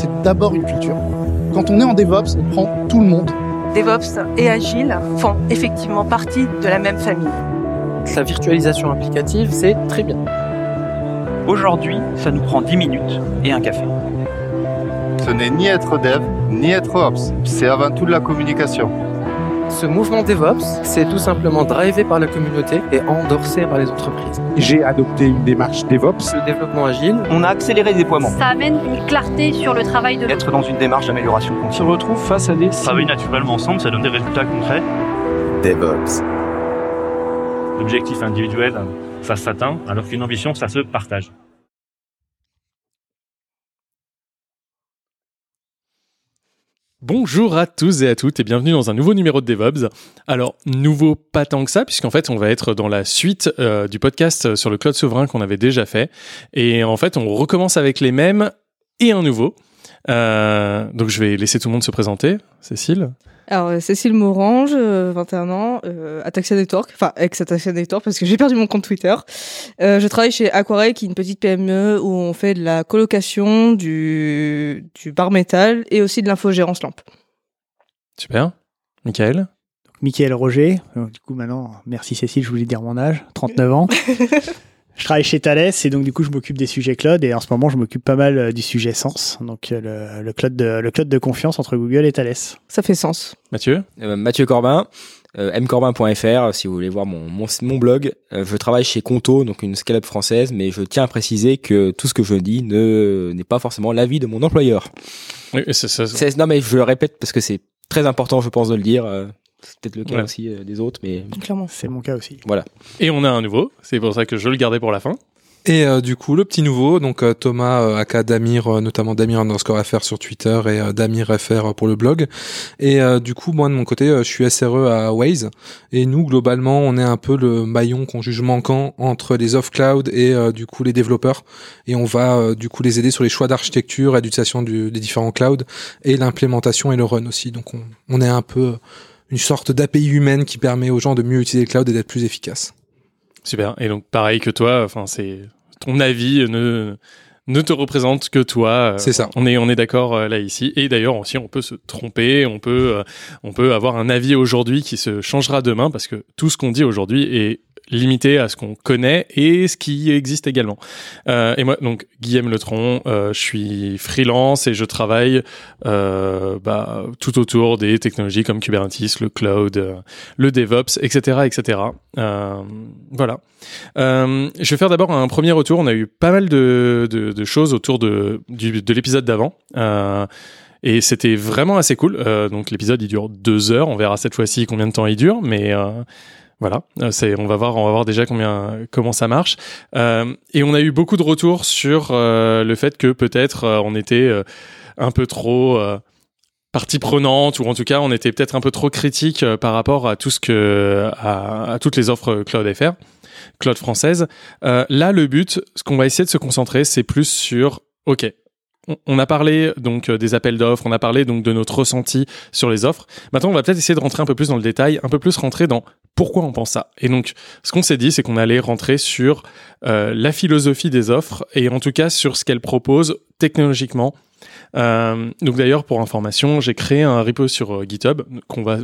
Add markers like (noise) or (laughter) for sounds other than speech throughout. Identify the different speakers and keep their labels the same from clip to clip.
Speaker 1: c'est d'abord une culture. Quand on est en DevOps, on prend tout le monde.
Speaker 2: DevOps et Agile font effectivement partie de la même famille.
Speaker 3: La virtualisation applicative, c'est très bien.
Speaker 4: Aujourd'hui, ça nous prend 10 minutes et un café.
Speaker 5: Ce n'est ni être dev, ni être ops. C'est avant tout de la communication.
Speaker 3: Ce mouvement DevOps, c'est tout simplement drivé par la communauté et endorsé par les entreprises.
Speaker 6: J'ai adopté une démarche DevOps.
Speaker 3: Le développement agile,
Speaker 4: On a accéléré le déploiement.
Speaker 7: Ça amène une clarté sur le travail de
Speaker 4: Être dans une démarche d'amélioration
Speaker 8: On se
Speaker 4: continue.
Speaker 8: retrouve face à des
Speaker 9: Travailler naturellement ensemble, ça donne des résultats concrets.
Speaker 5: DevOps.
Speaker 9: L'objectif individuel, ça s'atteint, alors qu'une ambition, ça se partage.
Speaker 10: Bonjour à tous et à toutes et bienvenue dans un nouveau numéro de DevOps. Alors, nouveau pas tant que ça, puisqu'en fait, on va être dans la suite euh, du podcast sur le cloud souverain qu'on avait déjà fait. Et en fait, on recommence avec les mêmes et un nouveau. Euh, donc, je vais laisser tout le monde se présenter. Cécile?
Speaker 11: Alors, euh, Cécile Morange, euh, 21 ans, euh, Ataxia Network, enfin ex-Ataxia Network parce que j'ai perdu mon compte Twitter. Euh, je travaille chez Aquarel, qui est une petite PME où on fait de la colocation, du, du bar métal et aussi de l'infogérance lampe.
Speaker 10: Super. Michael?
Speaker 12: Michael Roger. Du coup, maintenant, merci Cécile, je voulais dire mon âge, 39 ans. (laughs) je travaille chez Thales et donc, du coup, je m'occupe des sujets cloud et en ce moment, je m'occupe pas mal euh, du sujet Sens, donc euh, le, le, cloud de, le cloud de confiance entre Google et Thales.
Speaker 11: Ça fait sens.
Speaker 10: Mathieu
Speaker 13: Euh, Mathieu Corbin, euh, mcorbin.fr si vous voulez voir mon, mon, mon blog. Euh, je travaille chez Conto, donc une scale-up française, mais je tiens à préciser que tout ce que je dis ne n'est pas forcément l'avis de mon employeur.
Speaker 10: Oui, c'est ça.
Speaker 13: Non mais je le répète parce que c'est très important, je pense, de le dire. C'est peut-être le cas
Speaker 10: Ouais.
Speaker 13: aussi euh, des autres, mais
Speaker 11: Clairement.
Speaker 12: C'est mon cas aussi.
Speaker 13: voilà.
Speaker 10: Et on a un nouveau. C'est pour ça que je le gardais pour la fin.
Speaker 8: Et euh, du coup, le petit nouveau, donc euh, Thomas, euh, aka Damir, euh, notamment Damir underscore FR sur Twitter et euh, Damir FR pour le blog. Et euh, du coup, moi de mon côté, euh, je suis SRE à Waze. Et nous, globalement, on est un peu le maillon qu'on juge manquant entre les off-cloud et euh, du coup les développeurs. Et on va euh, du coup les aider sur les choix d'architecture et d'utilisation du- des différents clouds et l'implémentation et le run aussi. Donc on, on est un peu une sorte d'API humaine qui permet aux gens de mieux utiliser le cloud et d'être plus efficaces.
Speaker 10: Super. Et donc, pareil que toi, enfin, c'est ton avis ne ne te représente que toi. Euh,
Speaker 8: C'est ça.
Speaker 10: On est on est d'accord euh, là ici. Et d'ailleurs aussi, on peut se tromper, on peut euh, on peut avoir un avis aujourd'hui qui se changera demain parce que tout ce qu'on dit aujourd'hui est limité à ce qu'on connaît et ce qui existe également. Euh, et moi, donc Guillaume Letron, euh, je suis freelance et je travaille euh, bah, tout autour des technologies comme Kubernetes, le cloud, euh, le DevOps, etc., etc. Euh, voilà. Euh, je vais faire d'abord un premier retour. On a eu pas mal de, de, de choses autour de, de l'épisode d'avant. Et c'était vraiment assez cool. Euh, donc l'épisode il dure deux heures. On verra cette fois-ci combien de temps il dure, mais euh, voilà. Euh, C'est, on va voir, on va voir déjà combien, comment ça marche. Euh, et on a eu beaucoup de retours sur euh, le fait que peut-être euh, on était un peu trop partie prenante ou en tout cas on était peut-être un peu trop critique par rapport à tout ce que à, toutes les offres Cloud FR, Cloud française. Là, le but, ce qu'on va essayer de se concentrer, c'est plus sur ok. On- a parlé donc euh, des appels d'offres, on a parlé donc de notre ressenti sur les offres. Maintenant, on va peut-être essayer de rentrer un peu plus dans le détail, un peu plus rentrer dans pourquoi on pense ça. Et donc, ce qu'on s'est dit, c'est qu'on allait rentrer sur euh, la philosophie des offres et en tout cas sur ce qu'elles proposent technologiquement. Euh, donc d'ailleurs, pour information, j'ai créé un repo sur GitHub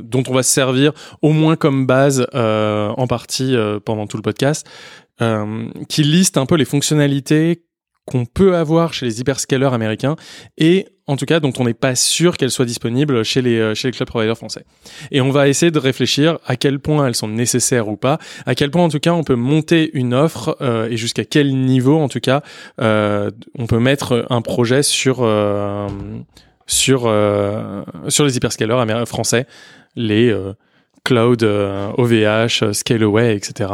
Speaker 10: dont on va se servir au moins comme base en partie pendant tout le podcast, qui liste un peu les fonctionnalités qu'on peut avoir chez les hyperscalers américains et en tout cas dont on n'est pas sûr qu'elles soient disponibles chez les, euh, chez les cloud providers français. Et on va essayer de réfléchir à quel point elles sont nécessaires ou pas, à quel point en tout cas on peut monter une offre euh, et jusqu'à quel niveau en tout cas euh, on peut mettre un projet sur les hyperscalers français, les cloud OVH, Scaleway, etc.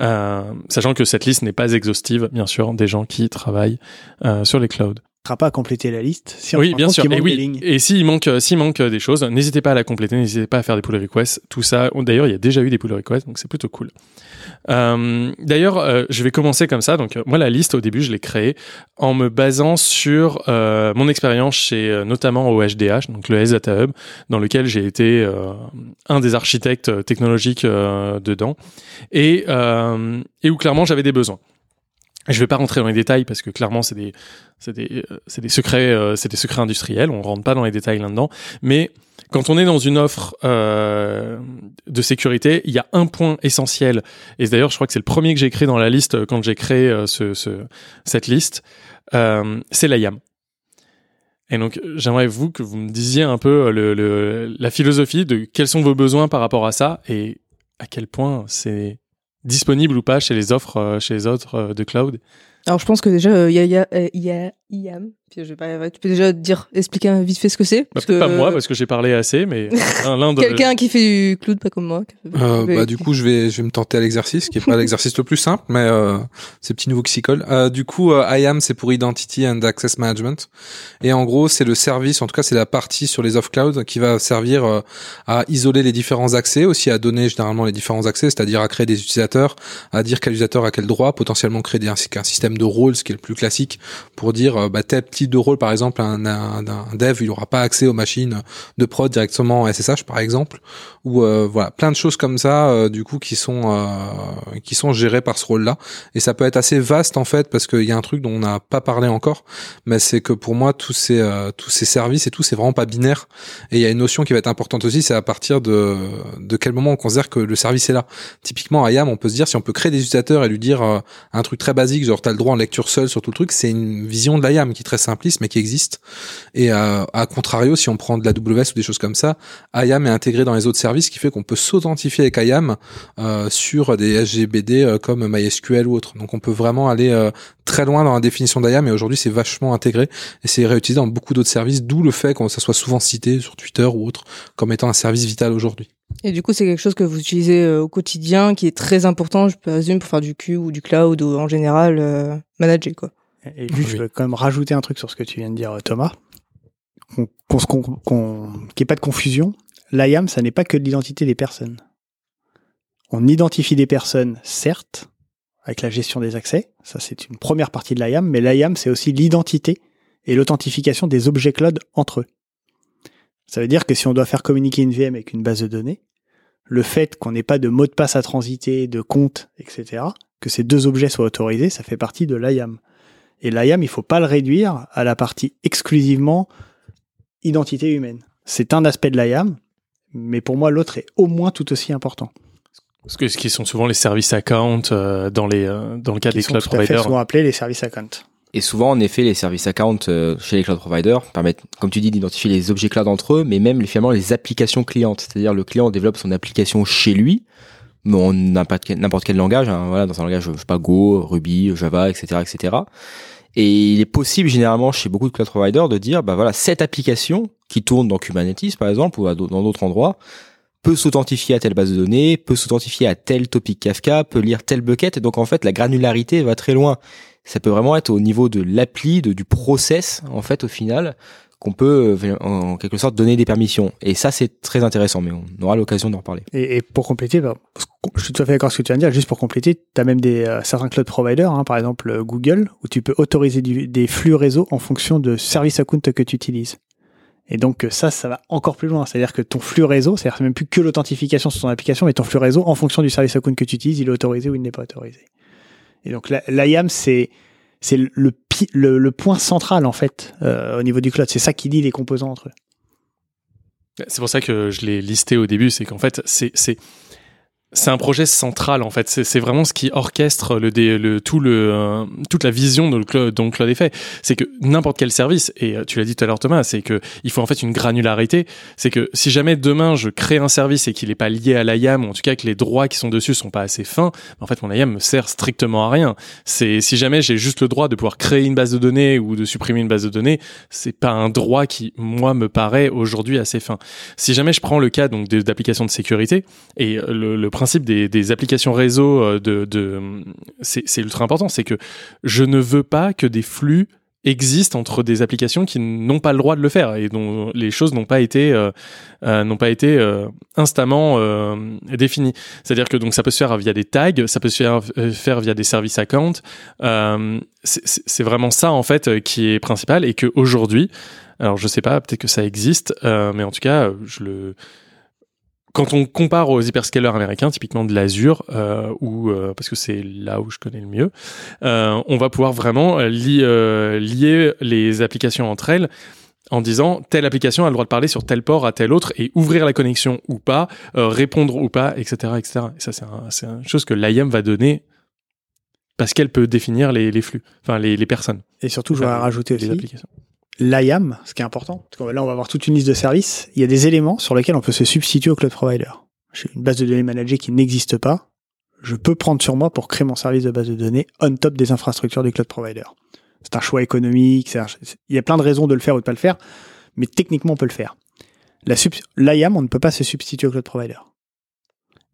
Speaker 10: Euh, sachant que cette liste n'est pas exhaustive, bien sûr, des gens qui travaillent euh, sur les clouds.
Speaker 12: Ne sera pas à compléter la liste. Si
Speaker 10: oui, bien sûr. Et oui.
Speaker 12: lignes.
Speaker 10: Et s'il manque, euh, s'il manque euh, des choses, n'hésitez pas à la compléter, n'hésitez pas à faire des pull requests, tout ça. D'ailleurs, il y a déjà eu des pull requests, donc c'est plutôt cool. Euh, D'ailleurs, euh, je vais commencer comme ça. Donc, euh, moi, la liste au début, je l'ai créée en me basant sur mon expérience chez, notamment au HDH, donc le S Data Hub, dans lequel j'ai été un des architectes technologiques dedans, et, et où clairement j'avais des besoins. Je vais pas rentrer dans les détails parce que clairement c'est des des euh, des secrets euh, des secrets industriels. On rentre pas dans les détails là-dedans. Mais quand on est dans une offre euh, de sécurité, il y a un point essentiel. Et d'ailleurs, je crois que c'est le premier que j'ai créé dans la liste euh, quand j'ai créé euh, ce, ce, cette liste. C'est la YAM. Et donc, j'aimerais vous que vous me disiez un peu le, le, la philosophie de quels sont vos besoins par rapport à ça et à quel point c'est disponible ou pas chez les offres, euh, chez les autres euh, de cloud?
Speaker 11: Alors je pense que déjà euh, il y a, y a, y a. Puis je vais pas, tu peux déjà dire, expliquer un vite fait ce que c'est.
Speaker 10: Bah,
Speaker 11: parce
Speaker 10: peut-être
Speaker 11: que-
Speaker 10: pas moi parce que j'ai parlé assez, mais (laughs) l'un l'un de-
Speaker 11: Quelqu'un qui fait du cloud, pas comme moi.
Speaker 8: Euh, bah, du coup, je vais, je vais me tenter à l'exercice, qui est pas l'exercice le plus simple, mais euh, c'est petit nouveau qui s'y colle. Euh, du coup, euh, IAM, c'est pour Identity and Access Management, et en gros, c'est le service, en tout cas, c'est la partie sur les off cloud qui va servir euh, à isoler les différents accès, aussi à donner généralement les différents accès, c'est-à-dire à créer des utilisateurs, à dire quel utilisateur a quel droit, potentiellement créer des, qu'un système de rôles, ce qui est le plus classique, pour dire euh, bah, tel de rôle, par exemple, un, un, un dev, il aura pas accès aux machines de prod directement en SSH, par exemple, ou euh, voilà, plein de choses comme ça, euh, du coup, qui sont euh, qui sont gérées par ce rôle-là. Et ça peut être assez vaste en fait, parce qu'il y a un truc dont on n'a pas parlé encore, mais c'est que pour moi, tous ces euh, tous ces services et tout, c'est vraiment pas binaire. Et il y a une notion qui va être importante aussi, c'est à partir de de quel moment on considère que le service est là. Typiquement, à IAM, on peut se dire si on peut créer des utilisateurs et lui dire euh, un truc très basique, genre t'as le droit en lecture seule sur tout le truc, c'est une vision de l'IAM qui est très simpliste mais qui existe. Et euh, à contrario, si on prend de la WS ou des choses comme ça, IAM est intégré dans les autres services, ce qui fait qu'on peut s'authentifier avec IAM euh, sur des SGBD euh, comme MySQL ou autre. Donc on peut vraiment aller très loin dans la définition d'IAM et aujourd'hui c'est vachement intégré et c'est réutilisé dans beaucoup d'autres services, d'où le fait que ça soit souvent cité sur Twitter ou autre comme étant un service vital aujourd'hui.
Speaker 11: Et du coup, c'est quelque chose que vous utilisez au quotidien, qui est très important, je présume, pour faire du Q ou du cloud ou en général manager quoi.
Speaker 12: Et juste, je veux quand même rajouter un truc sur ce que tu viens de dire, Thomas. Qu'on, qu'on, se con- qu'on- qu'il n'y ait pas de confusion. L'IAM, ça n'est pas que de l'identité des personnes. On identifie des personnes, certes, avec la gestion des accès. Ça, c'est une première partie de l'IAM. Mais l'IAM, c'est aussi l'identité et l'authentification des objets cloud entre eux. Ça veut dire que si on doit faire communiquer une VM avec une base de données, le fait qu'on n'ait pas de mot de passe à transiter, de compte, etc., que ces deux objets soient autorisés, ça fait partie de l'IAM. Et l'IAM, il faut pas le réduire à la partie exclusivement identité humaine. C'est un aspect de l'IAM, mais pour moi, l'autre est au moins tout aussi important.
Speaker 10: Parce que ce qui sont souvent les services account euh, dans les euh, dans le cas
Speaker 12: Qui
Speaker 10: des
Speaker 12: sont
Speaker 10: cloud
Speaker 12: tout
Speaker 10: providers.
Speaker 12: souvent appelés les services account.
Speaker 13: Et souvent, en effet, les services account euh, chez les cloud providers permettent, comme tu dis, d'identifier les objets cloud entre eux, mais même finalement les applications clientes. C'est-à-dire le client développe son application chez lui, en n'importe quel, n'importe quel langage, hein, voilà, dans un langage, je sais pas, Go, Ruby, Java, etc., etc. Et il est possible généralement chez beaucoup de cloud providers de dire, bah voilà, cette application qui tourne dans Kubernetes par exemple ou dans d'autres endroits peut s'authentifier à telle base de données, peut s'authentifier à tel topic Kafka, peut lire tel bucket. Et donc en fait, la granularité va très loin. Ça peut vraiment être au niveau de l'appli, de, du process en fait au final qu'on peut euh, en quelque sorte donner des permissions. Et ça c'est très intéressant, mais on aura l'occasion d'en reparler.
Speaker 12: Et, pour compléter, bah, je suis tout à fait d'accord avec ce que tu viens de dire. Juste pour compléter, tu as même des euh, certains cloud providers, hein, par exemple euh, Google, où tu peux autoriser des flux réseau en fonction de service account que tu utilises. Et donc euh, ça, ça va encore plus loin. C'est-à-dire que ton flux réseau, c'est-à-dire c'est même plus que l'authentification sur ton application, mais ton flux réseau, en fonction du service account que tu utilises, il est autorisé ou il n'est pas autorisé. Et donc l'IAM, c'est c'est le, le, le point central en fait euh, au niveau du cloud. C'est ça qui lie les composants entre eux.
Speaker 10: C'est pour ça que je l'ai listé au début, c'est qu'en fait, c'est c'est un projet central en fait. C'est vraiment ce qui orchestre le, le tout le euh, toute la vision le cloud, dont cloud est fait. C'est que n'importe quel service et euh, tu l'as dit tout à l'heure Thomas, c'est que il faut en fait une granularité. C'est que si jamais demain je crée un service et qu'il n'est pas lié à l'IAM ou en tout cas que les droits qui sont dessus sont pas assez fins, en fait mon IAM me sert strictement à rien. C'est si jamais j'ai juste le droit de pouvoir créer une base de données ou de supprimer une base de données, c'est pas un droit qui moi me paraît aujourd'hui assez fin. Si jamais je prends le cas donc d'applications de sécurité et euh, le, le principe des, applications réseau euh, de, c'est ultra important, c'est que je ne veux pas que des flux existent entre des applications qui n'ont pas le droit de le faire et dont les choses n'ont pas été euh, euh, pas été euh, instamment définies. C'est-à-dire que donc ça peut se faire via des tags, ça peut se faire, via des services accounts. Euh, c'est- vraiment ça en fait qui est principal et que aujourd'hui, alors je sais pas, peut-être que ça existe, mais en tout cas, je le quand on compare aux hyperscalers américains, typiquement de l'Azure, euh, ou euh, parce que c'est là où je connais le mieux, euh, on va pouvoir vraiment euh, li- euh, lier les applications entre elles en disant telle application a le droit de parler sur tel port à tel autre et ouvrir la connexion ou pas, euh, répondre ou pas, etc., etc. Et ça, c'est un, une chose que l'IAM va donner parce qu'elle peut définir les, les flux, enfin les, les personnes.
Speaker 12: Et surtout, je vais
Speaker 10: Enfin,
Speaker 12: rajouter
Speaker 10: les
Speaker 12: aussi
Speaker 10: applications.
Speaker 12: l'IAM, ce qui est important. Parce que là, on va avoir toute une liste de services. Il y a des éléments sur lesquels on peut se substituer au cloud provider. J'ai une base de données managée qui n'existe pas. Je peux prendre sur moi pour créer mon service de base de données on top des infrastructures du cloud provider. C'est un choix économique. il y a plein de raisons de le faire ou de pas le faire, mais techniquement, on peut le faire. L'IAM, on ne peut pas se substituer au cloud provider.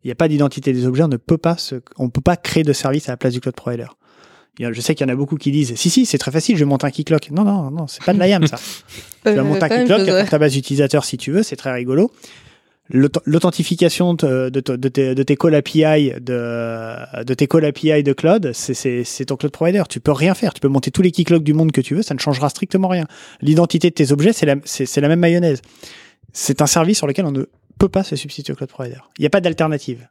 Speaker 12: Il n'y a pas d'identité des objets, on ne peut pas créer de service à la place du cloud provider. Je sais qu'il y en a beaucoup qui disent si si c'est très facile, je vais monter un keyclock. Non non non, c'est pas de l'IAM ça. (laughs) tu vas
Speaker 11: Euh,
Speaker 12: monter un
Speaker 11: la
Speaker 12: pour
Speaker 11: ouais.
Speaker 12: ta base utilisateur si tu veux, c'est très rigolo. L'aut- L'authentification de, de, de tes, de tes call API de, de tes call API de cloud, c'est- ton cloud provider. Tu peux rien faire. Tu peux monter tous les keylocks du monde que tu veux, ça ne changera strictement rien. L'identité de tes objets, c'est la, la même mayonnaise. C'est un service sur lequel on ne peut pas se substituer au cloud provider. Il n'y a pas d'alternative.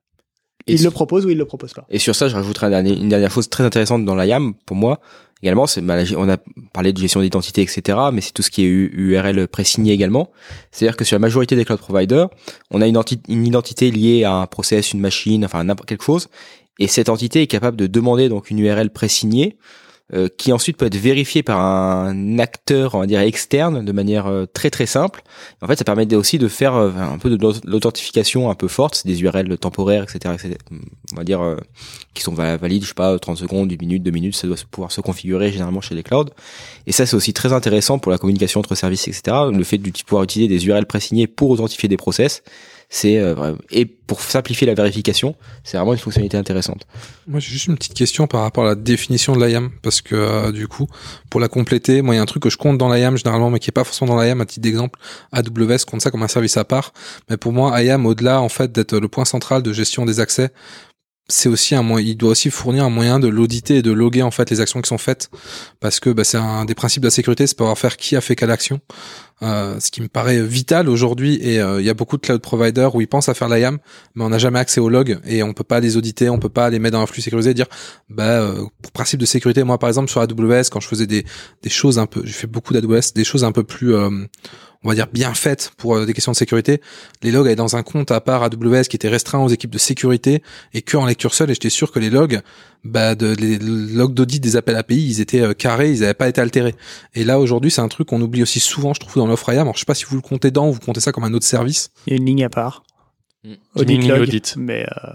Speaker 12: Il le propose ou il le propose pas.
Speaker 13: Et sur ça, je rajouterai une dernière chose très intéressante dans la YAM, pour moi, également, c'est, bah, on a parlé de gestion d'identité, etc., mais c'est tout ce qui est URL présigné également. C'est-à-dire que sur la majorité des cloud providers, on a une, enti- une identité liée à un process, une machine, enfin, n'importe quelque chose, et cette entité est capable de demander donc une URL présignée, euh, qui ensuite peut être vérifiée par un acteur, on va dire externe, de manière euh, très très simple. En fait, ça permet aussi de faire euh, un peu de l'aut- l'authentification un peu forte, des URL temporaires, etc., etc. On va dire euh, qui sont va- valides, je sais pas, 30 secondes, 1 minute, 2 minutes, ça doit pouvoir se configurer généralement chez les clouds. Et ça, c'est aussi très intéressant pour la communication entre services, etc. Le fait de pouvoir utiliser des URL présignés pour authentifier des process, c'est euh, et pour simplifier la vérification, c'est vraiment une fonctionnalité intéressante.
Speaker 8: Moi, j'ai juste une petite question par rapport à la définition de l'IAM, parce que euh, du coup, pour la compléter, moi, il y a un truc que je compte dans l'IAM généralement, mais qui est pas forcément dans l'IAM. À titre d'exemple, AWS compte ça comme un service à part. Mais pour moi, IAM, au-delà en fait d'être le point central de gestion des accès, c'est aussi un moyen, il doit aussi fournir un moyen de l'auditer et de loguer en fait les actions qui sont faites, parce que bah, c'est un des principes de la sécurité, c'est pouvoir faire qui a fait quelle action. Euh, ce qui me paraît vital aujourd'hui et euh, il y a beaucoup de cloud providers où ils pensent à faire l'IAM mais on n'a jamais accès aux logs et on peut pas les auditer on peut pas les mettre dans un flux sécurisé et dire bah euh, pour principe de sécurité moi par exemple sur AWS quand je faisais des des choses un peu j'ai fait beaucoup d'AWS des choses un peu plus euh, on va dire bien faites pour euh, des questions de sécurité. Les logs allaient dans un compte à part AWS qui était restreint aux équipes de sécurité et que en lecture seule. Et j'étais sûr que les logs bah de, les logs d'audit des appels API ils étaient euh, carrés ils n'avaient pas été altérés. Et là aujourd'hui c'est un truc qu'on oublie aussi souvent je trouve dans l'offre IAM alors je sais pas si vous le comptez dans ou vous comptez ça comme un autre service.
Speaker 12: Il y a une ligne à part.
Speaker 10: Une ligne
Speaker 12: log,
Speaker 10: audit.
Speaker 12: Mais euh,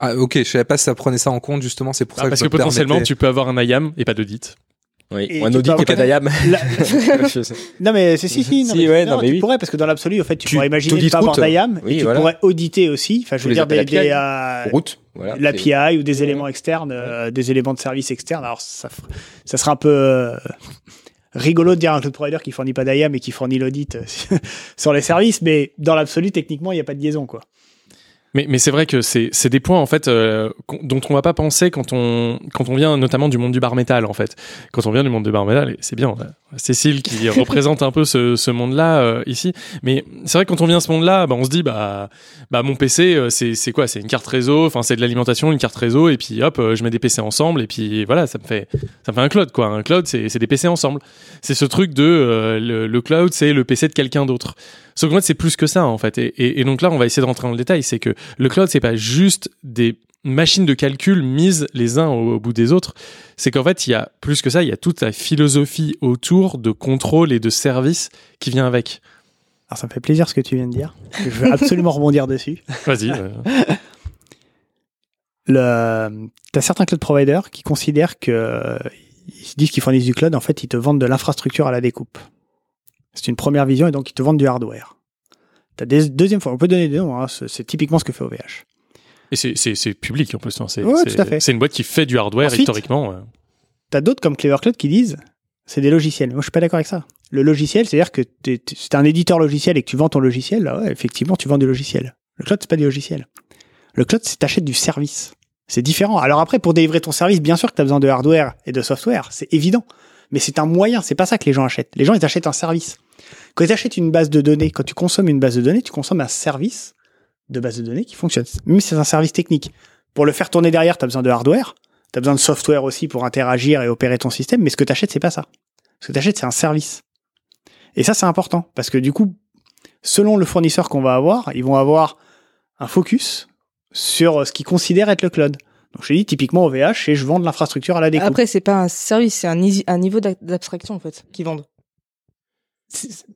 Speaker 8: ah ok je savais pas si ça prenait ça en compte justement c'est pour
Speaker 10: Ah,
Speaker 8: ça
Speaker 10: parce
Speaker 8: je
Speaker 10: que
Speaker 8: me
Speaker 10: potentiellement,
Speaker 8: permettais-
Speaker 10: tu peux avoir un IAM et pas d'audit.
Speaker 13: Oui,
Speaker 12: Et
Speaker 13: un audit
Speaker 12: avoir-
Speaker 13: d'IAM.
Speaker 12: La-. (laughs) Non mais c'est si si, non,
Speaker 13: Si,
Speaker 12: mais,
Speaker 13: ouais,
Speaker 12: non,
Speaker 13: non, mais
Speaker 12: tu
Speaker 13: oui.
Speaker 12: pourrais parce que dans l'absolu en fait tu,
Speaker 13: Tu-
Speaker 12: pourrais imaginer pas avoir d'IAM
Speaker 13: Oui,
Speaker 12: et tu
Speaker 13: voilà.
Speaker 12: pourrais auditer aussi enfin je
Speaker 13: Tous
Speaker 12: veux dire des, des, euh,
Speaker 13: Route, voilà.
Speaker 12: l'API ou des éléments externes euh, des éléments de service externes alors ça ça serait un peu euh, rigolo de dire un cloud provider qui fournit pas d'IAM et qui fournit l'audit euh, (laughs) sur les services mais dans l'absolu techniquement il n'y a pas de liaison quoi.
Speaker 10: Mais, mais c'est vrai que c'est des points en fait euh, dont on va pas penser quand on quand on vient notamment du monde du bar métal en fait. Quand on vient du monde du bar métal, c'est bien, Cécile qui (laughs) représente un peu ce, ce monde-là euh, ici. Mais c'est vrai que quand on vient à ce monde-là, bah, on se dit bah bah mon PC euh, c'est c'est quoi? C'est une carte réseau, enfin c'est de l'alimentation, une carte réseau et puis hop euh, je mets des PC ensemble et puis voilà ça me fait ça me fait un cloud quoi. Un cloud c'est c'est des PC ensemble. C'est ce truc de le, le cloud c'est le PC de quelqu'un d'autre. Sauf que moi, c'est plus que ça, en fait. Et, et, et donc là, on va essayer de rentrer dans le détail. C'est que le cloud, c'est pas juste des machines de calcul mises les uns au, au bout des autres. C'est qu'en fait, il y a plus que ça. Il y a toute la philosophie autour de contrôle et de service qui vient avec.
Speaker 12: Alors ça me fait plaisir ce que tu viens de dire. Je veux absolument (laughs) rebondir dessus.
Speaker 10: Vas-y. euh. (laughs)
Speaker 12: Le, t'as certains cloud providers qui considèrent que ils se disent qu'ils fournissent du cloud, en fait, ils te vendent de l'infrastructure à la découpe. C'est une première vision et donc ils te vendent du hardware. T'as des deuxième fois, on peut donner des noms, hein, c'est c'est typiquement ce que fait OVH.
Speaker 10: Et c'est- public en plus. hein. C'est
Speaker 12: Ouais,
Speaker 10: une boîte qui fait du hardware
Speaker 12: Ensuite,
Speaker 10: historiquement.
Speaker 12: T'as d'autres comme Clever Cloud qui disent c'est des logiciels. Moi, je suis pas d'accord avec ça. Le logiciel, c'est-à-dire que t'es- c'est un éditeur logiciel et que tu vends ton logiciel, là, ouais, effectivement, tu vends du logiciel. Le cloud, c'est pas du logiciel. Le cloud, c'est t'achètes du service. C'est différent. Alors après, pour délivrer ton service, bien sûr que tu as besoin de hardware et de software, c'est évident. Mais c'est un moyen, c'est pas ça que les gens achètent. Les gens, ils achètent un service. Quand tu achètes une base de données, quand tu consommes une base de données, tu consommes un service de base de données qui fonctionne. Même si c'est un service technique. Pour le faire tourner derrière, tu as besoin de hardware. Tu as besoin de software aussi pour interagir et opérer ton système. Mais ce que tu achètes, c'est pas ça. Ce que tu achètes, c'est un service. Et ça, c'est important. Parce que du coup, selon le fournisseur qu'on va avoir, ils vont avoir un focus sur ce qu'ils considèrent être le cloud. Donc je dis typiquement OVH et je vends de l'infrastructure à la découpe.
Speaker 11: Après, c'est pas un service, c'est un, niveau d'abstraction en fait qu'ils vendent.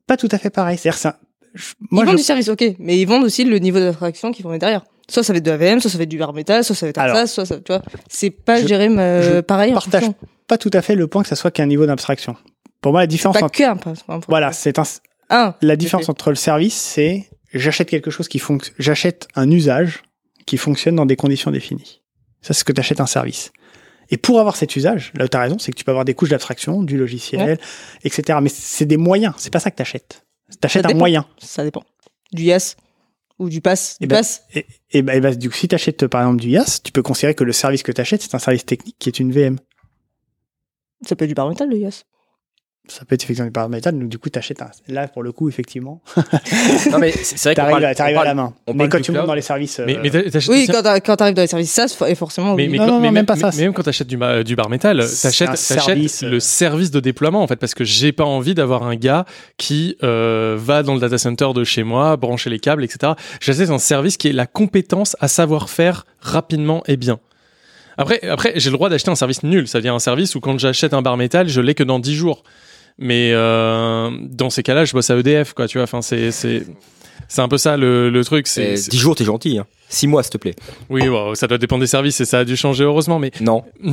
Speaker 12: Pas tout à fait pareil. C'est-à-dire, ça-
Speaker 11: Ils vendent
Speaker 12: je-
Speaker 11: du service, ok, mais ils vendent aussi le niveau d'abstraction qu'ils vont mettre derrière. Soit ça va être de la VM, soit ça va être du bare metal, soit ça va être
Speaker 12: Alors,
Speaker 11: SaaS, soit ça, tu vois. C'est pas
Speaker 12: je-
Speaker 11: géré euh,
Speaker 12: je
Speaker 11: pareil.
Speaker 12: partage pas tout à fait le point que ça soit qu'un niveau d'abstraction. Pour moi, la différence
Speaker 11: Pas
Speaker 12: entre
Speaker 11: que un, pas- pas un point.
Speaker 12: voilà, c'est un
Speaker 11: Un.
Speaker 12: la différence entre le service, c'est j'achète quelque chose qui fonctionne, j'achète un usage qui fonctionne dans des conditions définies. Ça, c'est ce que tu achètes un service. Et pour avoir cet usage, là où tu as raison, c'est que tu peux avoir des couches d'abstraction, du logiciel, etc. Mais c'est des moyens, c'est pas ça que tu achètes. Tu achètes
Speaker 11: Ça
Speaker 12: un
Speaker 11: dépend.
Speaker 12: moyen.
Speaker 11: Ça dépend. Du YAS ou du pass. Du
Speaker 12: Et
Speaker 11: pass.
Speaker 12: et, et et ben, du coup, si tu achètes par exemple du IaaS, tu peux considérer que le service que tu achètes, c'est un service technique qui est une VM.
Speaker 11: Ça peut être du bare metal, le YAS.
Speaker 12: Ça peut être effectivement du paramétrage, donc du coup, tu achètes un. Là, pour le coup, effectivement. (laughs)
Speaker 13: Non, mais c'est vrai
Speaker 12: T'arrives
Speaker 13: parle-
Speaker 12: à- t'arrives
Speaker 13: on
Speaker 12: à la
Speaker 13: parle-
Speaker 12: main.
Speaker 13: on
Speaker 12: Mais
Speaker 13: parle
Speaker 12: quand tu montes dans les services.
Speaker 10: Mais,
Speaker 12: euh,
Speaker 10: mais t'as- t'achètes-
Speaker 11: Oui, quand quand t'arrives dans les services SaaS, et forcément,
Speaker 10: mais,
Speaker 11: oui.
Speaker 10: mais
Speaker 12: Non,
Speaker 10: quand-
Speaker 12: non,
Speaker 10: mais
Speaker 12: non, même pas ça.
Speaker 10: mais même quand tu achètes du, bar métal, t'achètes
Speaker 12: service,
Speaker 10: le
Speaker 12: euh.
Speaker 10: service de déploiement en fait parce que j'ai pas envie d'avoir un gars qui euh, va dans le data center de chez moi, brancher les câbles, etc. J'achète un service qui est la compétence à savoir faire rapidement et bien. Après, après j'ai le droit d'acheter un service nul, c'est-à-dire un service où quand j'achète un bar métal, je l'ai que dans 10 jours. Mais euh, dans ces cas-là, je bosse à EDF, quoi, tu vois. Enfin, c'est c'est c'est un peu ça le, le truc. C'est
Speaker 13: Eh,
Speaker 10: c'est-
Speaker 13: 10 jours, t'es gentil. Hein. 6 mois, s'il te plaît.
Speaker 10: oui, ça doit dépendre des services et ça a dû changer heureusement, mais
Speaker 13: Non. (laughs)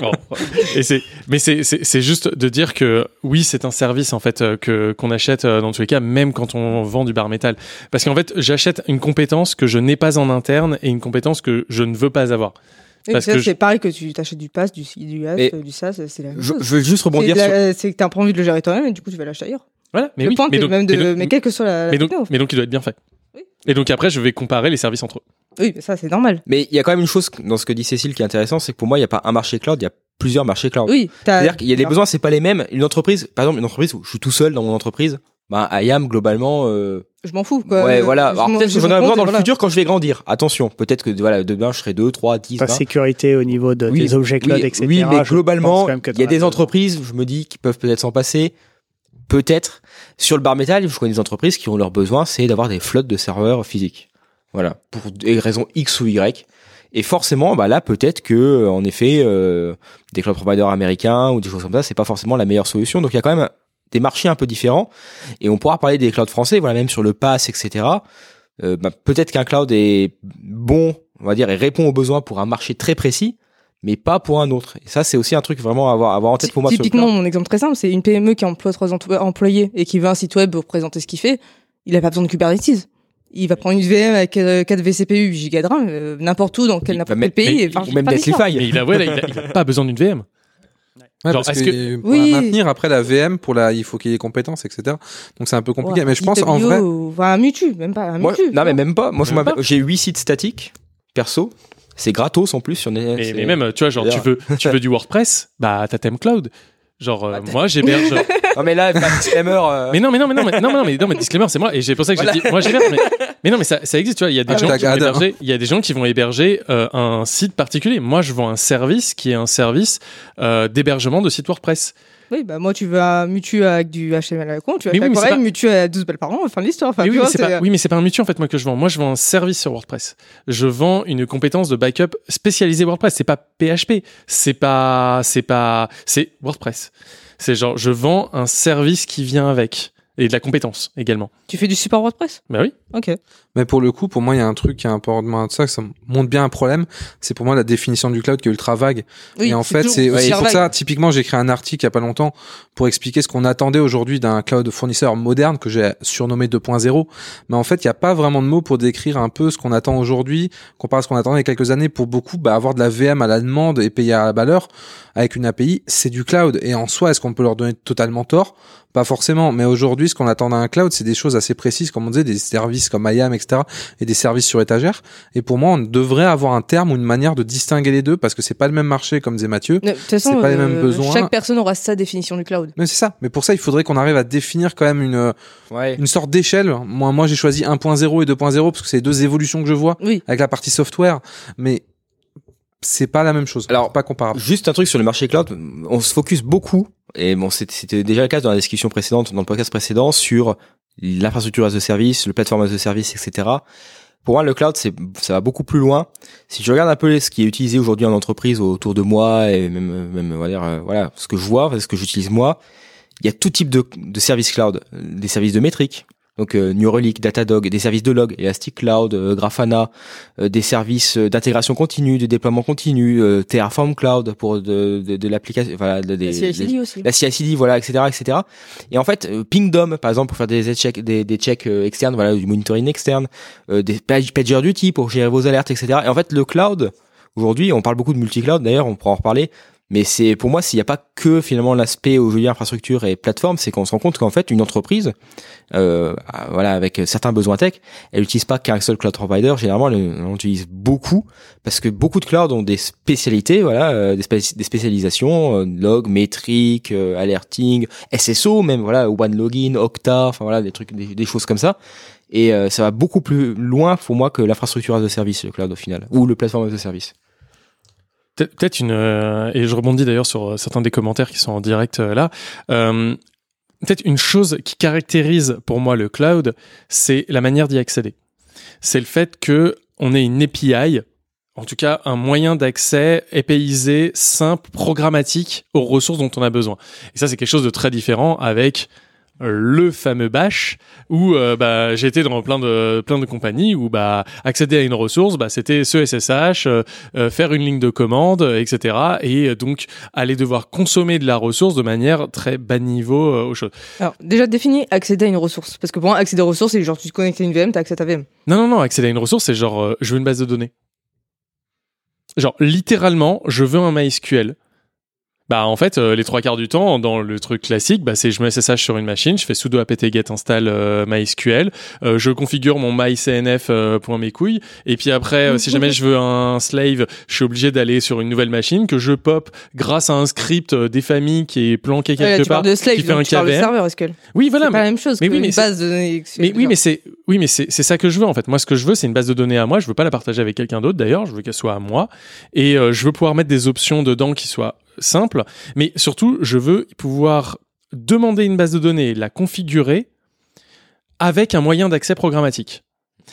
Speaker 10: Bon, et c'est, mais c'est, c'est, c'est juste de dire que oui, c'est un service en fait euh, que qu'on achète euh, dans tous les cas, même quand on vend du bar métal, parce qu'en fait, j'achète une compétence que je n'ai pas en interne et une compétence que je ne veux pas avoir.
Speaker 11: Oui,
Speaker 10: Parce que
Speaker 11: c'est
Speaker 10: je-
Speaker 11: pareil que tu t'achètes du pass, du, du euh, du SaaS, c'est la même
Speaker 13: Je,
Speaker 11: chose.
Speaker 13: je veux juste rebondir sur.
Speaker 11: la- C'est que t'as pas envie de le gérer toi-même et du coup tu vas l'acheter ailleurs.
Speaker 10: Voilà, mais
Speaker 11: le
Speaker 10: oui,
Speaker 11: point
Speaker 10: mais
Speaker 11: que
Speaker 10: donc-
Speaker 11: même de,
Speaker 10: mais donc-
Speaker 11: mais quelle que soit la, la
Speaker 10: mais donc,
Speaker 11: techno.
Speaker 10: mais donc, il doit être bien fait.
Speaker 11: Oui.
Speaker 10: Et donc après, je vais comparer les services entre eux.
Speaker 11: Oui, mais ça c'est normal.
Speaker 13: Mais il y a quand même une chose dans ce que dit Cécile qui est intéressant, c'est que pour moi, il n'y a pas un marché cloud, il y a plusieurs marchés cloud.
Speaker 11: Oui.
Speaker 13: C'est-à-dire qu'il y a des besoins, c'est pas les mêmes. Une entreprise, par exemple, une entreprise où je suis tout seul dans mon entreprise, bah, IAM, globalement, euh,
Speaker 11: Je m'en fous quoi.
Speaker 13: ouais, voilà.
Speaker 11: je
Speaker 13: Alors peut-être que
Speaker 11: je
Speaker 13: j'en aurai besoin dans le
Speaker 11: voilà.
Speaker 13: futur quand je vais grandir. Attention, peut-être que, voilà, demain, je serai 2, 3, 10,
Speaker 12: ta
Speaker 13: 20.
Speaker 12: sécurité au niveau de, des objets cloud,
Speaker 13: oui,
Speaker 12: etc.
Speaker 13: Oui, mais globalement, il y a des entreprises, je me dis, qui peuvent peut-être s'en passer. Peut-être. Sur le bar métal, je connais des entreprises qui ont leur besoin, c'est d'avoir des flottes de serveurs physiques. Voilà. Pour des raisons X ou Y. Et forcément, bah là, peut-être que, euh, en effet, euh, des cloud providers américains ou des choses comme ça, c'est pas forcément la meilleure solution. Donc il y a quand même des marchés un peu différents. Et on pourra parler des clouds français, voilà, même sur le pass, etc. Euh, bah, peut-être qu'un cloud est bon, on va dire, et répond aux besoins pour un marché très précis, mais pas pour un autre. Et ça, c'est aussi un truc vraiment à avoir, à avoir en tête pour moi.
Speaker 11: Typiquement, mon exemple très simple, c'est une PME qui emploie trois emplo- employés et qui veut un site web pour présenter ce qu'il fait. Il a pas besoin de Kubernetes. Il va prendre une VM avec euh, 4 vCPU, 8 Go de RAM, euh, n'importe où, dans quel n'importe quel pays.
Speaker 10: mais-
Speaker 11: et
Speaker 10: ou même. Mais il a, ouais, là, il a, il a pas besoin d'une VM.
Speaker 8: Ouais,
Speaker 10: Genre,
Speaker 8: parce
Speaker 10: est-ce
Speaker 8: que,
Speaker 10: que-
Speaker 8: pour
Speaker 11: Oui.
Speaker 8: la maintenir après la VM, pour la, il faut qu'il y ait des compétences, etc. Donc c'est un peu compliqué.
Speaker 11: Ouais,
Speaker 8: mais je pense en vrai,
Speaker 11: enfin, un Mutu, même pas un
Speaker 13: Moi,
Speaker 11: Mutu.
Speaker 13: non, mais même pas. Moi, j'ai 8 sites statiques, perso. C'est gratos en plus sur.
Speaker 10: Mais, même, tu vois, genre, tu veux, tu veux du WordPress, bah, t'as Theme Cloud. Genre, euh, moi, j'héberge. (laughs)
Speaker 13: Non, mais là, pas de disclaimer. euh,
Speaker 10: mais non, mais non, mais non, mais non, mais non, mais, non, mais disclaimer, c'est moi. Et j'ai pour ça que
Speaker 13: Voilà.
Speaker 10: j'ai dit, moi, j'héberge. Mais, mais non, mais ça, ça existe, tu vois. Il y a des
Speaker 8: Ah,
Speaker 10: gens qui vont héberger, il y a des gens qui vont héberger euh, un site particulier. Moi, je vends un service qui est un service euh, d'hébergement de site WordPress.
Speaker 11: Oui, bah moi, tu veux un Mutu avec du HTML à la con, tu vas
Speaker 10: Mais
Speaker 11: faire
Speaker 10: oui,
Speaker 11: pareil,
Speaker 10: pas-
Speaker 11: Mutu à 12 balles par an, fin de l'histoire. Enfin,
Speaker 10: Mais oui,
Speaker 11: vois,
Speaker 10: mais c'est
Speaker 11: c'est-
Speaker 10: pas, oui, mais c'est pas un mutu en fait moi que je vends. Moi, je vends un service sur WordPress. Je vends une compétence de backup spécialisée WordPress. C'est pas PHP. C'est pas, c'est pas, c'est WordPress. C'est genre, je vends un service qui vient avec et de la compétence également.
Speaker 11: Tu fais du support WordPress?
Speaker 10: Bah oui.
Speaker 11: Ok.
Speaker 8: Mais pour le coup, pour moi, il y a un truc qui est important de ça, que ça montre bien un problème. C'est pour moi la définition du cloud qui est ultra vague.
Speaker 11: Oui,
Speaker 8: et en fait, c'est
Speaker 11: super
Speaker 8: pour
Speaker 11: vague.
Speaker 8: ça, typiquement, j'ai écrit un article il y a pas longtemps pour expliquer ce qu'on attendait aujourd'hui d'un cloud fournisseur moderne que j'ai surnommé 2.0. Mais en fait, il n'y a pas vraiment de mots pour décrire un peu ce qu'on attend aujourd'hui, comparé à ce qu'on attendait il y a quelques années. Pour beaucoup, bah, avoir de la VM à la demande et payer à la valeur avec une API, c'est du cloud. Et en soi, est-ce qu'on peut leur donner totalement tort? Pas forcément. Mais aujourd'hui, aujourd'hui, ce qu'on attend d'un cloud, c'est des choses assez précises, comme on disait, des services comme IAM, etc., et des services sur étagère. Et pour moi, on devrait avoir un terme ou une manière de distinguer les deux, parce que c'est pas le même marché, comme disait Mathieu.
Speaker 11: De toute façon,
Speaker 8: c'est pas les mêmes
Speaker 11: euh,
Speaker 8: besoins.
Speaker 11: chaque personne aura sa définition du cloud.
Speaker 8: Mais c'est ça. Mais pour ça, il faudrait qu'on arrive à définir quand même une une sorte d'échelle. Moi, moi, j'ai choisi 1.0 et 2.0 parce que c'est les deux évolutions que je vois avec la partie software. Mais c'est pas la même chose. Alors, pas comparable.
Speaker 13: Juste un truc sur le marché cloud, on se focus beaucoup, et bon, c'était déjà le cas dans la discussion précédente, dans le podcast précédent, sur l'infrastructure as a service, le plateforme as a service, etc. Pour moi, le cloud, c'est, ça va beaucoup plus loin. Si je regarde un peu ce qui est utilisé aujourd'hui en entreprise autour de moi, et même, même, on va dire, euh, voilà, ce que je vois, ce que j'utilise moi, il y a tout type de, de services cloud, des services de métrique, donc euh, New Relic, Datadog, des services de log, Elastic Cloud, euh, Grafana, euh, des services euh, d'intégration continue, de déploiement continu, euh, Terraform Cloud pour de, de, de l'application, voilà, de-
Speaker 11: La CI/CD aussi.
Speaker 13: la CI/CD, voilà, etc., etc. Et en fait, euh, Pingdom, par exemple, pour faire des checks, des, des checks externes, voilà, du monitoring externe, euh, des page, PagerDuty pour gérer vos alertes, etc. Et en fait, le cloud, aujourd'hui, on parle beaucoup de multi-cloud, d'ailleurs, on pourra en reparler. Mais c'est pour moi, s'il n'y a pas que finalement l'aspect aujourd'hui infrastructure et plateforme, c'est qu'on se rend compte qu'en fait une entreprise, euh, voilà, avec certains besoins tech, elle n'utilise pas qu'un seul cloud provider. Généralement, elle en utilise beaucoup parce que beaucoup de clouds ont des spécialités, voilà, euh, des spécialisations, euh, log, métrique, euh, alerting, SSO même, voilà, one login, Okta, enfin voilà, des trucs, des, des choses comme ça. Et euh, ça va beaucoup plus loin pour moi que l'infrastructure as a service, le cloud au final, ou le plateforme as a service.
Speaker 10: Peut- Peut-être une euh, et je rebondis d'ailleurs sur euh, certains des commentaires qui sont en direct euh, là. Peut-être une chose qui caractérise pour moi le cloud, c'est la manière d'y accéder. C'est le fait que on ait une API, en tout cas un moyen d'accès épaisé, simple, programmatique aux ressources dont on a besoin. Et ça, c'est quelque chose de très différent avec le fameux bash où euh, bah, été dans plein de plein de compagnies où bah accéder à une ressource bah c'était ce SSH euh, euh, faire une ligne de commande etc et euh, donc aller devoir consommer de la ressource de manière très bas niveau euh, aux choses
Speaker 11: Alors, déjà, définis accéder à une ressource. Parce que pour moi, accéder aux ressources, c'est genre, tu te connectes à une VM, t'as accès à ta VM.
Speaker 10: non non non accéder à une ressource c'est genre euh, je veux une base de données genre littéralement je veux un MySQL bah en fait euh, les trois quarts du temps dans le truc classique bah c'est je mets SSH sur une machine je fais sudo apt get install euh, MySQL euh, je configure mon mycnf euh, point mes couilles et puis après euh, si jamais je veux un slave je suis obligé d'aller sur une nouvelle machine que je pop grâce à un script euh, des familles qui est planqué
Speaker 11: Ouais, là,
Speaker 10: quelque
Speaker 11: tu
Speaker 10: part
Speaker 11: parles de slave,
Speaker 10: qui fait
Speaker 11: donc
Speaker 10: un
Speaker 11: tu parles de
Speaker 10: KVM
Speaker 11: serveur SQL.
Speaker 10: oui voilà
Speaker 11: C'est pas la même chose
Speaker 10: mais
Speaker 11: que
Speaker 10: oui, mais
Speaker 11: une base de données.
Speaker 10: mais oui, mais c'est oui, mais c'est c'est ça que je veux en fait. Moi, ce que je veux, c'est une base de données à moi. Je veux pas la partager avec quelqu'un d'autre. D'ailleurs, je veux qu'elle soit à moi et euh, je veux pouvoir mettre des options dedans qui soient simples. Mais surtout, je veux pouvoir demander une base de données, la configurer avec un moyen d'accès programmatique.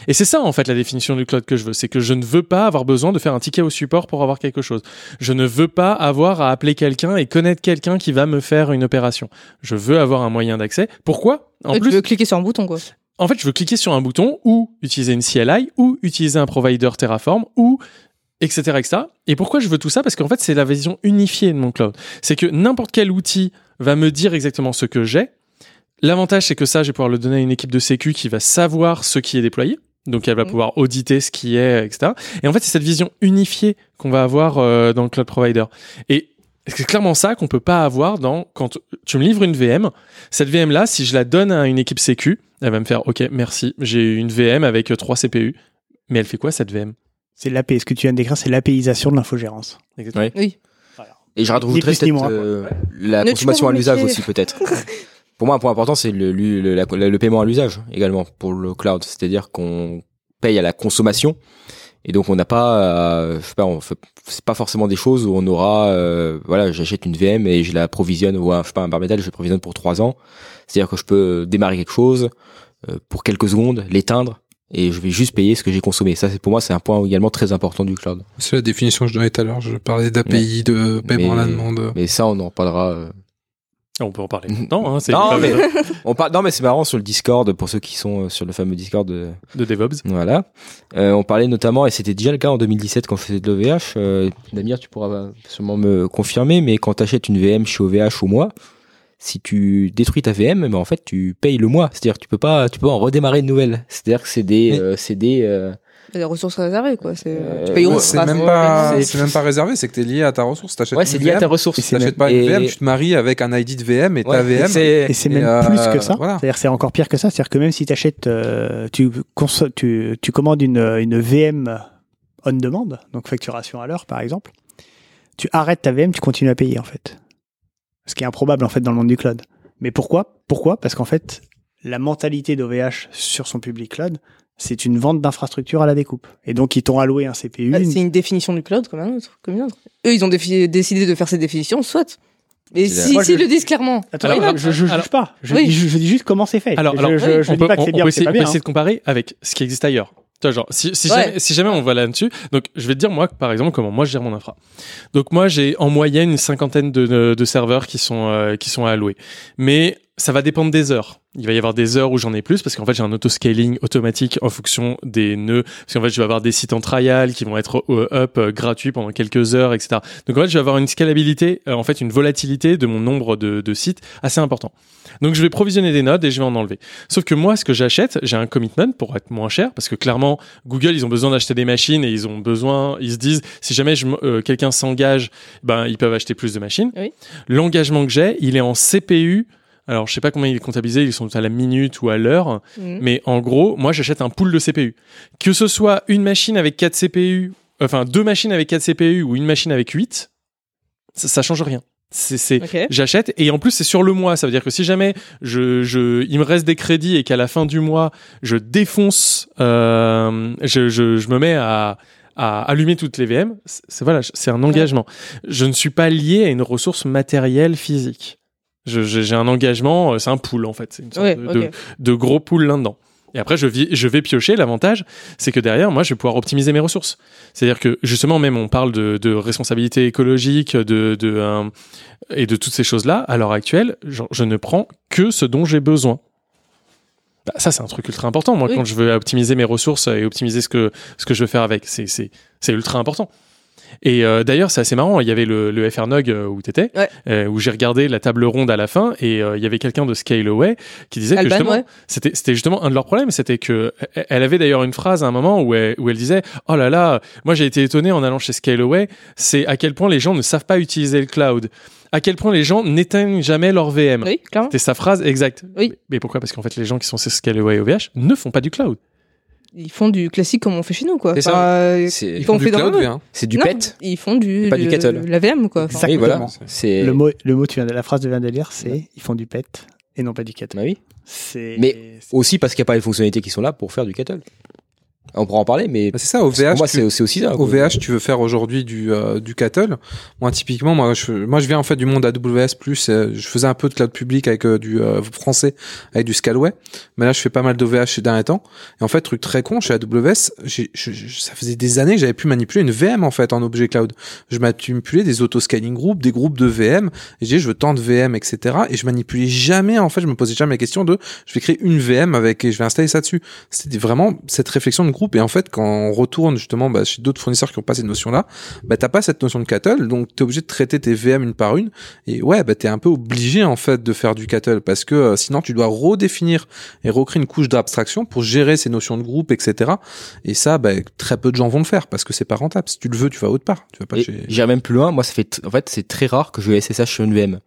Speaker 10: Et c'est ça en fait la définition du cloud que je veux, c'est que je ne veux pas avoir besoin de faire un ticket au support pour avoir quelque chose. Je ne veux pas avoir à appeler quelqu'un et connaître quelqu'un qui va me faire une opération. Je veux avoir un moyen d'accès. Pourquoi? En plus,
Speaker 11: Tu veux cliquer sur un bouton, quoi.
Speaker 10: en fait, je veux cliquer sur un bouton ou utiliser une CLI ou utiliser un provider Terraform ou etc etc. Et pourquoi je veux tout ça? Parce qu'en fait, c'est la vision unifiée de mon cloud. C'est que n'importe quel outil va me dire exactement ce que j'ai. L'avantage, c'est que ça, je vais pouvoir le donner à une équipe de sécu qui va savoir ce qui est déployé. Donc, elle va pouvoir auditer ce qui est, etc. Et en fait, c'est cette vision unifiée qu'on va avoir euh, dans le cloud provider. Et c'est clairement ça qu'on peut pas avoir dans quand tu me livres une VM. Cette VM là, si je la donne à une équipe sécu, elle va me faire OK, merci, j'ai une VM avec trois CPU. Mais elle fait quoi cette VM
Speaker 12: C'est l'AP. Ce que tu viens de décrire, c'est l'APisation de l'infogérance.
Speaker 10: Exactement.
Speaker 11: Oui.
Speaker 13: Et je rajouterais peut-être euh, la
Speaker 11: Ne
Speaker 13: consommation à l'usage aussi peut-être. (laughs) pour moi, un point important, c'est le, le, le- le paiement à l'usage également pour le cloud. C'est-à-dire qu'on paye à la consommation et donc on n'a pas, euh, je sais pas, on fait, c'est pas forcément des choses où on aura, euh, voilà, j'achète une VM et je la provisionne ou un, je sais pas un bar métal, je la provisionne pour trois ans. C'est-à-dire que je peux démarrer quelque chose euh, pour quelques secondes, l'éteindre et je vais juste payer ce que j'ai consommé. Ça, c'est pour moi, c'est un point également très important du cloud.
Speaker 8: C'est la définition que je donnais tout à l'heure. Je parlais d'API, de paiement à la demande.
Speaker 13: Mais ça, on en parlera. euh,
Speaker 10: On peut en parler (laughs) maintenant. Hein, c'est
Speaker 13: non,
Speaker 10: pas-
Speaker 13: mais (laughs) on par- non, mais c'est marrant sur le Discord pour ceux qui sont euh, sur le fameux Discord de,
Speaker 10: de DevOps.
Speaker 13: Voilà. Euh, on parlait notamment, et c'était déjà le cas en 2017 quand je faisais de l'OVH. Euh, Damir, tu pourras sûrement me confirmer, mais quand tu achètes une VM chez OVH au mois, si tu détruis ta VM, ben en fait tu payes le mois. C'est-à-dire que tu peux pas, tu peux en redémarrer une nouvelle. C'est-à-dire que c'est des,
Speaker 8: Mais-
Speaker 13: euh, c'est des, euh,
Speaker 11: Les ressources réservées, quoi. C'est
Speaker 13: Euh,
Speaker 11: tu payes
Speaker 13: ouais,
Speaker 8: même pas,
Speaker 13: c'est-
Speaker 8: c'est même pas réservé, c'est que t'es lié à ta ressource. T'achètes
Speaker 13: Ouais,
Speaker 8: une
Speaker 13: c'est lié à
Speaker 8: VM,
Speaker 13: ta ressource.
Speaker 8: T'achètes
Speaker 13: même-
Speaker 8: pas une
Speaker 13: et-
Speaker 8: VM, tu te maries avec un ID de VM et ta VM.
Speaker 13: c'est-
Speaker 12: Et c'est
Speaker 8: Et,
Speaker 12: même
Speaker 8: euh,
Speaker 12: plus que ça.
Speaker 8: voilà.
Speaker 12: C'est-à-dire c'est encore pire que ça. C'est-à-dire que même si t'achètes, euh, tu, tu, tu commandes une, une VM on demand, donc facturation à l'heure par exemple, tu arrêtes ta VM, tu continues à payer en fait. Ce qui est improbable en fait dans le monde du cloud. Mais pourquoi? Pourquoi? Parce qu'en fait, la mentalité d'OVH sur son public cloud, c'est une vente d'infrastructure à la découpe. Et donc ils t'ont alloué un CPU.
Speaker 11: Bah, c'est une définition du cloud comme un autre, comme une autre. Eux, ils ont défi- décidé de faire cette définition, soit. Et
Speaker 12: C'est
Speaker 11: si,
Speaker 12: Moi,
Speaker 11: s'ils
Speaker 12: je-
Speaker 11: le disent clairement.
Speaker 12: Attends, je,
Speaker 11: not
Speaker 12: je, je
Speaker 10: alors-
Speaker 12: juge pas. Je,
Speaker 11: Oui.
Speaker 12: dis, je, je dis juste comment c'est fait.
Speaker 10: Alors,
Speaker 12: je,
Speaker 10: alors
Speaker 12: je, je
Speaker 10: on
Speaker 12: dis
Speaker 10: peut,
Speaker 12: pas que c'est
Speaker 10: on
Speaker 12: bien, c'est pas
Speaker 10: on peut
Speaker 12: bien.
Speaker 10: essayer de comparer avec ce qui existe ailleurs. Tu vois, genre, si, si,
Speaker 11: Ouais.
Speaker 10: jamais, si jamais on va là-dessus, donc je vais te dire moi, par exemple, comment moi je gère mon infra. Donc moi, j'ai en moyenne une cinquantaine de, de serveurs qui sont euh, qui sont alloués, mais ça va dépendre des heures. Il va y avoir des heures où j'en ai plus parce qu'en fait j'ai un auto-scaling automatique en fonction des nœuds. Parce qu'en fait je vais avoir des sites en trial qui vont être euh, up euh, gratuits pendant quelques heures, etc. Donc en fait je vais avoir une scalabilité, euh, en fait une volatilité de mon nombre de, de sites assez important. Donc je vais provisionner des nodes et je vais en enlever. Sauf que moi ce que j'achète, j'ai un commitment pour être moins cher parce que clairement Google ils ont besoin d'acheter des machines et ils ont besoin, ils se disent si jamais euh, quelqu'un s'engage, ben ils peuvent acheter plus de machines.
Speaker 11: Oui.
Speaker 10: L'engagement que j'ai, il est en CPU. Alors, je sais pas combien il est comptabilisé, ils sont à la minute ou à l'heure,
Speaker 11: Mhm.
Speaker 10: mais en gros, moi, j'achète un pool de CPU. Que ce soit une machine avec 4 CPU, enfin, deux machines avec 4 CPU ou une machine avec 8, ça, ça change rien. C'est, c'est,
Speaker 11: Ok.
Speaker 10: j'achète et en plus c'est sur le mois. Ça veut dire que si jamais je, je, il me reste des crédits et qu'à la fin du mois je défonce, euh, je, je, je me mets à, à allumer toutes les VM, c'est- voilà, c'est un engagement. Je ne suis pas lié à une ressource matérielle physique. J'ai un engagement, euh, c'est un pool en fait, c'est une sorte
Speaker 11: Ouais,
Speaker 10: de,
Speaker 11: ok.
Speaker 10: de, de gros pool là-dedans. Et après, je, vis- je vais piocher. L'avantage, c'est que derrière, moi, je vais pouvoir optimiser mes ressources. C'est-à-dire que justement, même on parle de, de responsabilité écologique, de, de euh, et de toutes ces choses-là. À l'heure actuelle, je, je ne prends que ce dont j'ai besoin. Bah, ça, c'est un truc ultra important. Moi,
Speaker 11: Oui.
Speaker 10: quand je veux optimiser mes ressources et optimiser ce que ce que je veux faire avec, c'est ultra important. Et euh, d'ailleurs, c'est assez marrant. Il y avait le, le FRNOG euh, où t'étais,
Speaker 11: Ouais.
Speaker 10: euh, où j'ai regardé la table ronde à la fin, et euh, il y avait quelqu'un de Scaleway qui disait
Speaker 11: Alban,
Speaker 10: que justement,
Speaker 11: ouais.
Speaker 10: c'était c'était justement un de leurs problèmes, c'était que elle- elle avait d'ailleurs une phrase à un moment où elle, où elle disait "Oh là là, moi j'ai été étonné en allant chez Scaleway, c'est à quel point les gens ne savent pas utiliser le cloud." À quel point les gens n'éteignent jamais leur VM.
Speaker 11: Oui, clairement.
Speaker 10: C'était sa phrase exacte.
Speaker 11: Oui.
Speaker 10: Mais pourquoi? Parce qu'en fait, les gens qui sont chez Scaleway OVH ne font pas du cloud.
Speaker 11: Ils font du classique comme on fait chez nous, quoi.
Speaker 13: C'est ça.
Speaker 11: Enfin, euh,
Speaker 13: ils font
Speaker 11: on
Speaker 13: du
Speaker 8: cloud, hein.
Speaker 13: C'est du
Speaker 11: Non,
Speaker 13: pet.
Speaker 11: Ils font du,
Speaker 13: Pas du
Speaker 11: de-
Speaker 13: kettle.
Speaker 11: La VM, quoi. Enfin,
Speaker 13: Oui, voilà. C'est
Speaker 12: Le mot, le mot, tu viens de, la phrase tu viens de lire, c'est ils font du pet et non pas du kettle.
Speaker 13: Bah oui.
Speaker 12: C'est.
Speaker 13: Mais aussi parce qu'il n'y a pas les fonctionnalités qui sont là pour faire du kettle. On pourra en parler, mais
Speaker 8: Bah, c'est ça,
Speaker 13: pour
Speaker 8: OVH.
Speaker 13: moi, c'est aussi ça.
Speaker 8: OVH, tu veux faire aujourd'hui du euh, du cattle. Moi, typiquement, moi, je, moi, je viens en fait du monde AWS plus. euh, je faisais un peu de cloud public avec euh, du euh, français, avec du Scalway. Mais là, je fais pas mal d'OVH ces derniers temps. Et en fait, truc très con, chez AWS, je- je- ça faisait des années que j'avais pu manipuler une VM en fait en objet cloud. Je manipulais des auto-scaling groups, des groupes de VM. Et je je veux tant de VM, etc. Et je manipulais jamais. En fait, je me posais jamais la question de, je vais créer une VM avec et je vais installer ça dessus. C'était vraiment cette réflexion de groupe. Et en fait, quand on retourne justement bah, chez d'autres fournisseurs qui ont pas cette notion-là, bah t'as pas cette notion de cattle, donc t'es obligé de traiter tes VM une par une. Et ouais, bah t'es un peu obligé en fait de faire du cattle parce que euh, sinon tu dois redéfinir et recréer une couche d'abstraction pour gérer ces notions de groupe, etc. Et ça, bah, très peu de gens vont le faire parce que c'est pas rentable. Si tu le veux, tu vas autre part. Tu vas pas chez.
Speaker 13: J'irai même plus loin. Moi, ça fait, en fait, c'est très rare que je SSH sur une VM.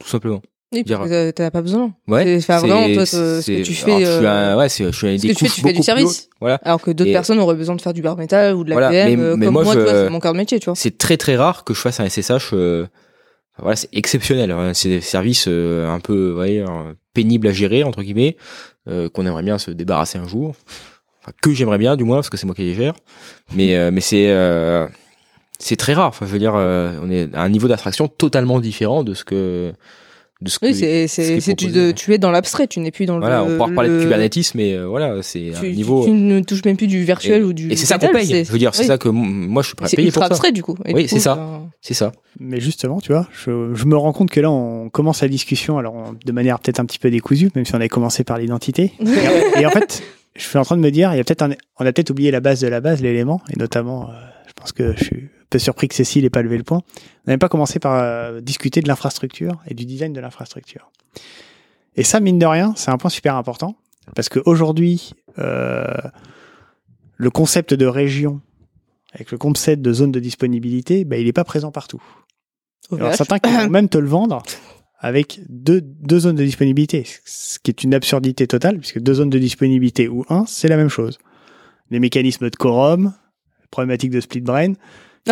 Speaker 13: Tout simplement.
Speaker 11: Oui,
Speaker 13: Dire-
Speaker 11: que t'as pas besoin.
Speaker 13: Ouais.
Speaker 11: C'est- enfin, vraiment, toi, ce que tu
Speaker 13: alors,
Speaker 11: fais,
Speaker 13: je suis un- ouais, je suis un-
Speaker 11: Ce
Speaker 13: des
Speaker 11: que tu fais, tu fais du service.
Speaker 13: Voilà.
Speaker 11: Alors que d'autres
Speaker 13: Et-
Speaker 11: personnes auraient besoin de faire du bare metal ou de la
Speaker 13: Voilà. Mais-
Speaker 11: euh,
Speaker 13: mais
Speaker 11: comme
Speaker 13: moi,
Speaker 11: moi,
Speaker 13: je-
Speaker 11: tu c'est mon cœur de métier, tu vois.
Speaker 13: C'est très très rare que je fasse un SSH. euh, voilà, c'est exceptionnel. hein. C'est des services euh, un peu, voyez, euh, pénibles à gérer entre guillemets, euh, qu'on aimerait bien se débarrasser un jour. Enfin, que j'aimerais bien, du moins, parce que c'est moi qui les gère. Mais euh, mais c'est euh, c'est très rare. Enfin, je veux dire, euh, on est à un niveau d'abstraction totalement différent de ce que de ce
Speaker 11: Oui,
Speaker 13: que-
Speaker 11: c'est,
Speaker 13: ce
Speaker 11: c'est,
Speaker 13: est
Speaker 11: c'est tu, de- tu es dans l'abstrait, tu n'es plus dans
Speaker 13: Voilà,
Speaker 11: le.
Speaker 13: on pourra reparler de
Speaker 11: le-
Speaker 13: Kubernetes, mais euh, voilà, c'est un niveau.
Speaker 11: tu ne touches même plus du virtuel
Speaker 13: et,
Speaker 11: ou du.
Speaker 13: et c'est ça qu'on paye. Je veux dire, c'est
Speaker 11: oui.
Speaker 13: ça que moi je suis prêt à payer pour ça.
Speaker 11: abstrait, du coup. Et
Speaker 13: oui,
Speaker 11: du
Speaker 13: c'est
Speaker 11: coup,
Speaker 13: ça.
Speaker 11: ben-
Speaker 13: C'est ça.
Speaker 12: Mais justement, tu vois, je, je me rends compte que là, on commence la discussion, alors on- de manière peut-être un petit peu décousue, même si on avait commencé par l'identité. (laughs) et, et en fait, je suis en train de me dire, il y a peut-être un- on a peut-être oublié la base de la base, l'élément, et notamment, euh, je pense que je suis surpris que Cécile n'ait pas levé le point. On n'avait pas commencé par euh, discuter de l'infrastructure et du design de l'infrastructure. Et ça, mine de rien, c'est un point super important, parce qu'aujourd'hui, euh, le concept de région avec le concept de zone de disponibilité, bah, il n'est pas présent partout. Alors, certains qui vont même te le vendre avec deux, deux zones de disponibilité, ce qui est une absurdité totale, puisque deux zones de disponibilité ou un, c'est la même chose. Les mécanismes de quorum, problématique de split brain,